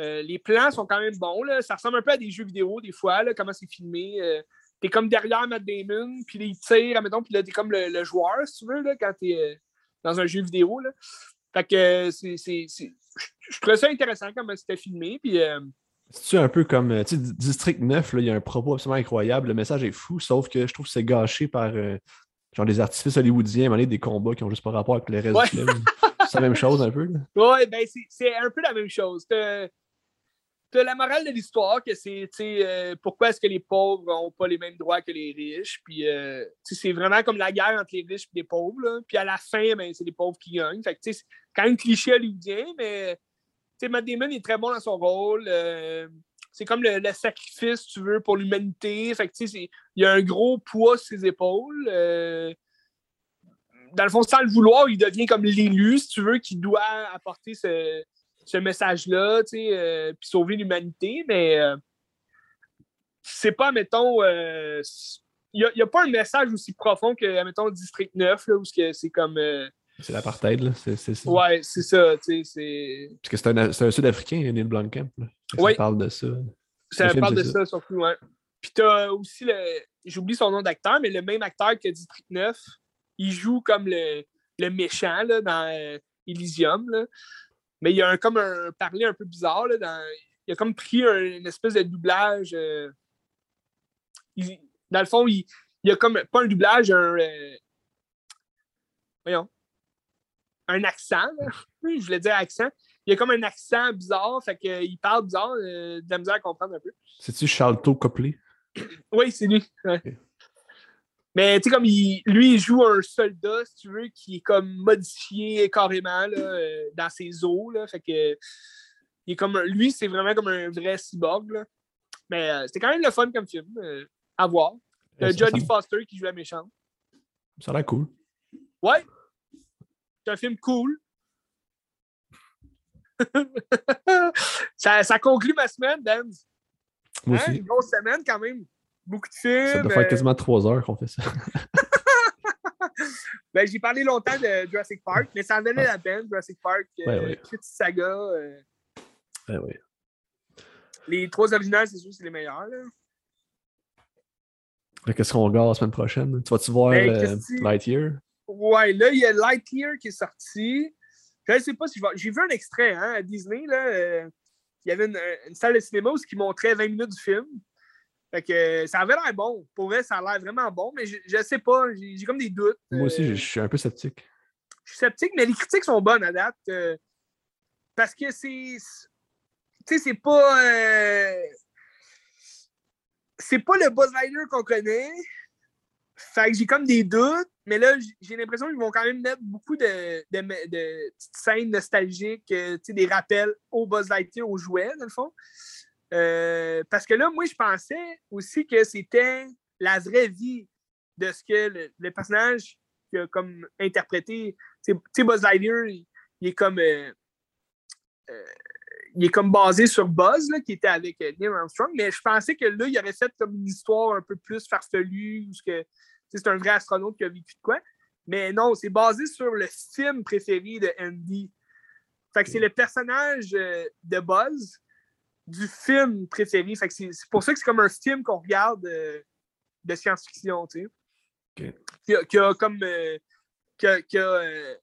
euh, les plans sont quand même bons. Là. Ça ressemble un peu à des jeux vidéo, des fois, là, comment c'est filmé. Euh, t'es comme derrière Matt Damon, puis il tire, admettons, puis là, t'es comme le, le joueur, si tu veux, là, quand t'es euh, dans un jeu vidéo. Là. Fait que euh, c'est. Je trouvais ça intéressant comment c'était filmé. Puis, euh,
C'est-tu un peu comme, euh, tu sais, District 9, là, il y a un propos absolument incroyable. Le message est fou, sauf que je trouve que c'est gâché par euh, genre des artifices hollywoodiens, donné, des combats qui ont juste pas rapport avec le reste
Ouais.
du film. C'est la même chose un peu. là.
Ouais, ben c'est- c'est un peu la même chose. T'as la morale de l'histoire que c'est, euh, pourquoi est-ce que les pauvres n'ont pas les mêmes droits que les riches. Puis, euh, c'est vraiment comme la guerre entre les riches et les pauvres. là. Puis à la fin, ben, c'est les pauvres qui gagnent. Fait c'est quand même cliché hollywoodien, mais Matt Damon est très bon dans son rôle. euh, c'est comme le, sacrifice, tu veux, pour l'humanité. Fait il y a un gros poids sur ses épaules. dans le fond, sans le vouloir, il devient comme l'élu, si tu veux, qui doit apporter ce, ce message-là, tu sais, euh, puis sauver l'humanité, mais euh, c'est pas, mettons, euh, il n'y a, pas un message aussi profond que, mettons, District 9, là, où c'est comme. euh,
C'est l'apartheid, là. C'est, c'est, c'est-
ouais, c'est ça, tu sais, c'est.
Parce que c'est un, un Sud-Africain, Neil Blomkamp. Là.
Oui.
Ça parle de ça.
Ça
Le film,
parle de ça, surtout. Puis t'as aussi le. J'oublie son nom d'acteur, mais le même acteur que District 9, il joue comme le, le méchant là, dans euh, Elysium. Là. Mais il y a un, comme un parler un peu bizarre. Là, dans, il a comme pris un- une espèce de doublage. euh, il- dans le fond, il, a comme pas un doublage, un. euh, voyons. Un accent. là. Je voulais dire accent. Il a comme un accent bizarre, fait qu'il parle bizarre, euh, de la misère à comprendre un peu.
C'est-tu Charlton Copley?
Oui, c'est lui. ouais. Mais tu sais, comme il, lui, il joue un soldat, si tu veux, qui est comme modifié carrément là, euh, dans ses os. Là, fait que il est comme lui, c'est vraiment comme un vrai cyborg. Là. Mais euh, c'était quand même le fun comme film. euh, à voir. Il y a
Euh,
Jodie
ça-
Foster qui joue la méchante.
Ça a l'air cool.
Ouais. C'est un film cool. ça, ça conclut ma semaine, Dan. Hein? Une grosse semaine quand même. Beaucoup de films.
Ça doit faire
euh,
quasiment trois heures qu'on fait ça.
Ben, j'ai parlé longtemps de Jurassic Park, mais ça en donnait la peine, Jurassic Park, euh,
Ouais, ouais.
petite saga. euh,
ouais.
les trois originales, c'est sûr, c'est les meilleurs.
Qu'est-ce qu'on regarde la semaine prochaine? Tu vas-tu voir
Ben,
euh, Lightyear?
Ouais, là, il y a Lightyear qui est sorti. Je ne sais pas si je vais. J'ai vu un extrait hein, à Disney. Là, il y avait une, une salle de cinéma où qui montrait 20 minutes du film. Fait que euh, ça avait l'air bon. Pour vrai, ça a l'air vraiment bon, mais je, je sais pas. J'ai comme des doutes.
Moi aussi,
Euh,
je je suis un peu sceptique.
je suis sceptique, mais les critiques sont bonnes à date. euh, parce que c'est. Tu sais, c'est pas. euh, c'est pas le Buzz Lightyear qu'on connaît. Fait que j'ai comme des doutes, mais là, j'ai l'impression qu'ils vont quand même mettre beaucoup de, de, petites scènes nostalgiques, euh, tu sais, des rappels au Buzz Lightyear, aux jouets, dans le fond. Euh, parce que là, moi, je pensais aussi que c'était la vraie vie de ce que le, le personnage qui a comme interprété. Tu sais- Buzz Lightyear, il, il est comme. euh, euh, il est comme basé sur Buzz, là, qui était avec Neil Armstrong, mais je pensais que là, il aurait fait comme une histoire un peu plus farfelue, ce que, c'est un vrai astronaute qui a vécu de quoi. Mais non, c'est basé sur le film préféré de Andy. Fait que c'est le personnage de Buzz du film préféré. Fait que c'est c'est pour ça que c'est comme un film qu'on regarde euh, de science-fiction, tu sais. Qui, a, qui a comme. euh, qui a, qui a, euh,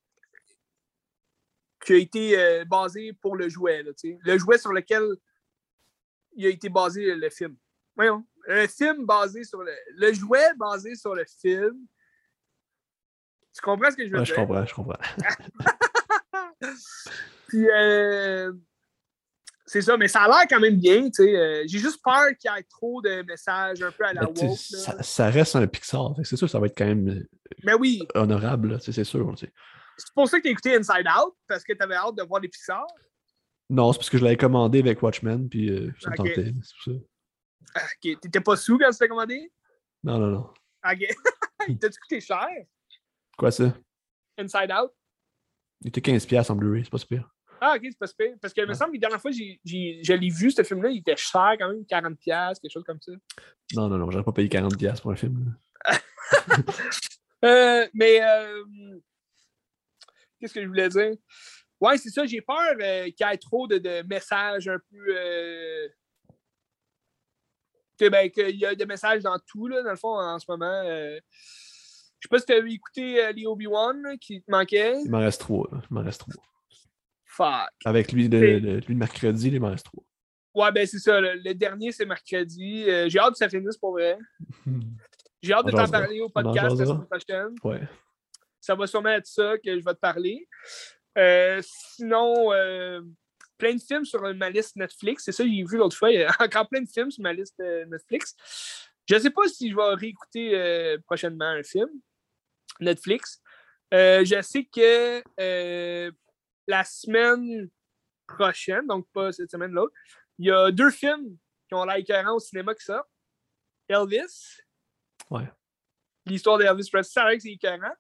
qui a été euh, basé pour le jouet, là, tu sais. Le jouet sur lequel il a été basé le film. Voyons. Un film basé sur le. Le jouet basé sur le film. Tu comprends ce que je veux
Ouais,
dire?
je comprends, je comprends.
Puis, euh, c'est ça, mais ça a l'air quand même bien, tu sais. euh, J'ai juste peur qu'il y ait trop de messages un peu à la
Mais,
woke.
ça, ça reste un Pixar. C'est sûr ça va être quand même euh,
Mais oui,
honorable, c'est sûr.
c'est pour ça que tu as écouté Inside Out, parce que tu avais hâte de voir les Pixar?
Non, c'est parce que je l'avais commandé avec Watchmen, puis euh, ça me
Ok.
tentait. C'est pour ça.
Ok, t'étais pas sous quand tu t'es commandé?
Non, non, non.
Ok. Il t'a coûté cher?
Quoi ça?
Inside Out?
Il était 15$ en Blu-ray, c'est pas super.
Ah, ok, c'est pas super. Parce que il me semble que la dernière fois, je l'ai vu, ce film-là, il était cher quand même, 40$, quelque chose comme ça.
Non, non, non, j'aurais pas payé 40$ pour un film.
Euh, mais euh, qu'est-ce que je voulais dire? Ouais, c'est ça, j'ai peur euh, qu'il y ait trop de, de messages un peu. que, ben, qu'il y a des messages dans tout, là, dans le fond, en ce moment. Je sais pas si tu avais écouté les Obi-Wan là, qui te manquait.
Il m'en reste trois. là. Il m'en reste trois.
Fuck.
Avec lui de, lui de mercredi, m'en reste trois.
Ouais, ben c'est ça. Le, le dernier, c'est mercredi. Euh, j'ai hâte que ça finisse pour vrai. J'ai hâte de t'en parler au podcast la semaine prochaine.
Ouais.
ça va sûrement être ça que je vais te parler. Euh, sinon, euh, plein de films sur ma liste Netflix. C'est ça que j'ai vu l'autre fois. Il y a encore plein de films sur ma liste euh, Netflix. Je ne sais pas si je vais réécouter prochainement un film Netflix. Je sais que la semaine prochaine, donc pas cette semaine, l'autre, il y a deux films qui ont l'air écœurants au cinéma qui sortent. Elvis.
Ouais.
L'histoire d'Elvis Presley, c'est vrai que c'est écœurant.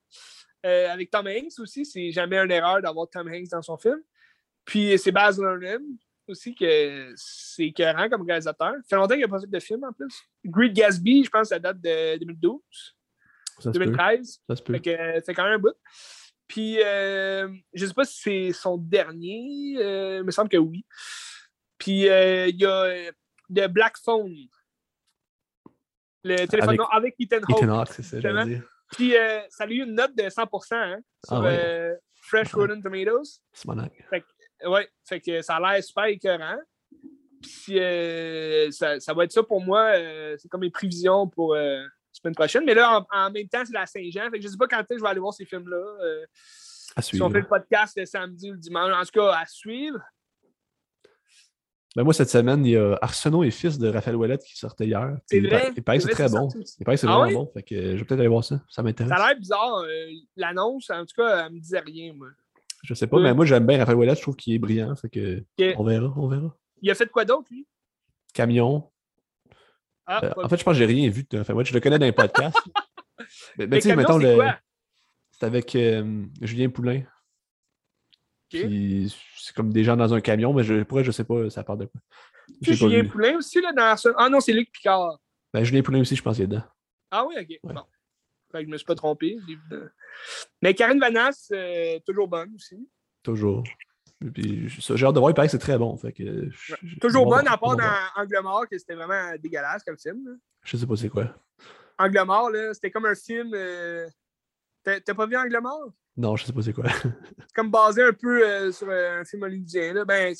Euh, avec Tom Hanks aussi, c'est jamais une erreur d'avoir Tom Hanks dans son film. Puis c'est Baz Luhrmann aussi, que c'est écœurant comme réalisateur. Ça fait longtemps qu'il n'a pas fait de film en plus. Great Gatsby, je pense ça date de 2012,
Ça se peut.
2013.
Ça se peut.
Fait que euh, c'est quand même un bout. Puis, euh, je sais pas si c'est son dernier. euh, il me semble que oui. Puis, euh, il y a euh, The Black Phone. Le téléphone
Avec
Ethan Hawke.
Ethan Hawke, c'est ça,
justement.
j'allais dire.
Puis, euh, ça a eu une note de 100% hein, sur
Ah ouais.
euh, Fresh. Rotten Tomatoes.
C'est mon acte.
Ouais, fait que ça a l'air super écœurant. Puis, euh, ça, ça va être ça pour moi. euh, c'est comme mes prévisions pour euh, semaine prochaine. Mais là, en, en même temps, c'est la Saint-Jean. Je sais pas quand je vais aller voir ces films-là. euh,
À
si
suivre.
on fait le podcast le samedi ou le dimanche. En tout cas, à suivre.
Ben, moi, cette semaine, il y a Arsenault et Fils de Raphaël Ouellette qui sortait hier.
C'est vrai?
Il paraît que c'est très bon. Il paraît que c'est
Ah
vraiment
oui?
bon. Fait que je vais peut-être aller voir ça. Ça m'intéresse.
Ça a l'air bizarre. euh, L'annonce, en tout cas, elle me disait rien, moi.
Je sais pas,
Ouais.
mais moi, j'aime bien Raphaël Ouellette. Je trouve qu'il est brillant. Fait que on verra, on verra.
Il a fait quoi d'autre, lui?
Camion.
Ah,
Euh, en fait, je pense que j'ai rien vu de Raphaël Ouellette. Je le connais dans les podcasts. mais mais tu sais, mettons,
c'est
le... c'est avec euh, Julien Poulain. C'est comme des gens dans un camion, mais je, pourrais, je sais pas, ça parle de quoi. Pas
Julien. Poulain aussi, là, dans ce... Ah non, c'est Luc Picard.
Ben, Julien Poulain aussi, je pense qu'il est dedans.
Ah oui, ok.
Ouais.
Bon. Je me suis pas trompé. Mais Karine Vanasse, euh, toujours bonne aussi.
Toujours. Puis j'ai hâte de voir, il paraît que c'est très bon. Fait que, je-
Toujours
on va
bonne, à part dans Angle mort, que c'était vraiment dégueulasse comme film. là.
Je sais pas c'est quoi.
Angle mort, là, c'était comme un film. euh, T'as pas vu Angle mort?
Non, je sais pas c'est quoi.
C'est comme basé un peu euh, sur euh, un film hollywoodien. Ben,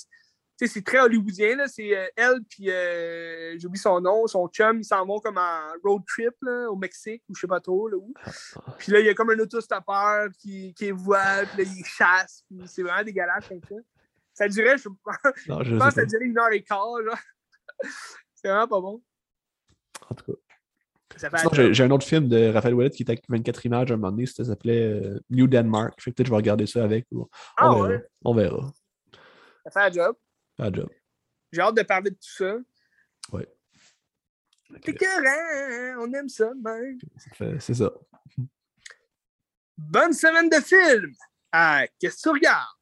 c'est- tu sais, c'est très hollywoodien. là. C'est euh, elle, puis euh, j'oublie son nom, son chum, ils s'en vont comme en road trip là, au Mexique, ou je sais pas trop là, où. Puis là, il y a comme un autostoppeur qui, qui voit, puis là, il chasse. puis C'est vraiment dégueulasse comme ça. Ça durait, je,
Non, je
je pense que ça durait une heure et quart. Là. C'est vraiment pas bon.
En tout cas. J'ai un autre film de Raphaël Ouellet qui était avec 24 images à un moment donné. Ça s'appelait euh, New Denmark. Fait que peut-être que je vais regarder ça avec. ou- On,
Ah
verra.
ouais,
On verra.
ça fait un job.
Job.
J'ai hâte de parler de tout ça.
Ouais.
C'est écœurant, on aime
ça. Fait- C'est ça.
Bonne semaine de film! Ah, qu'est-ce que tu regardes?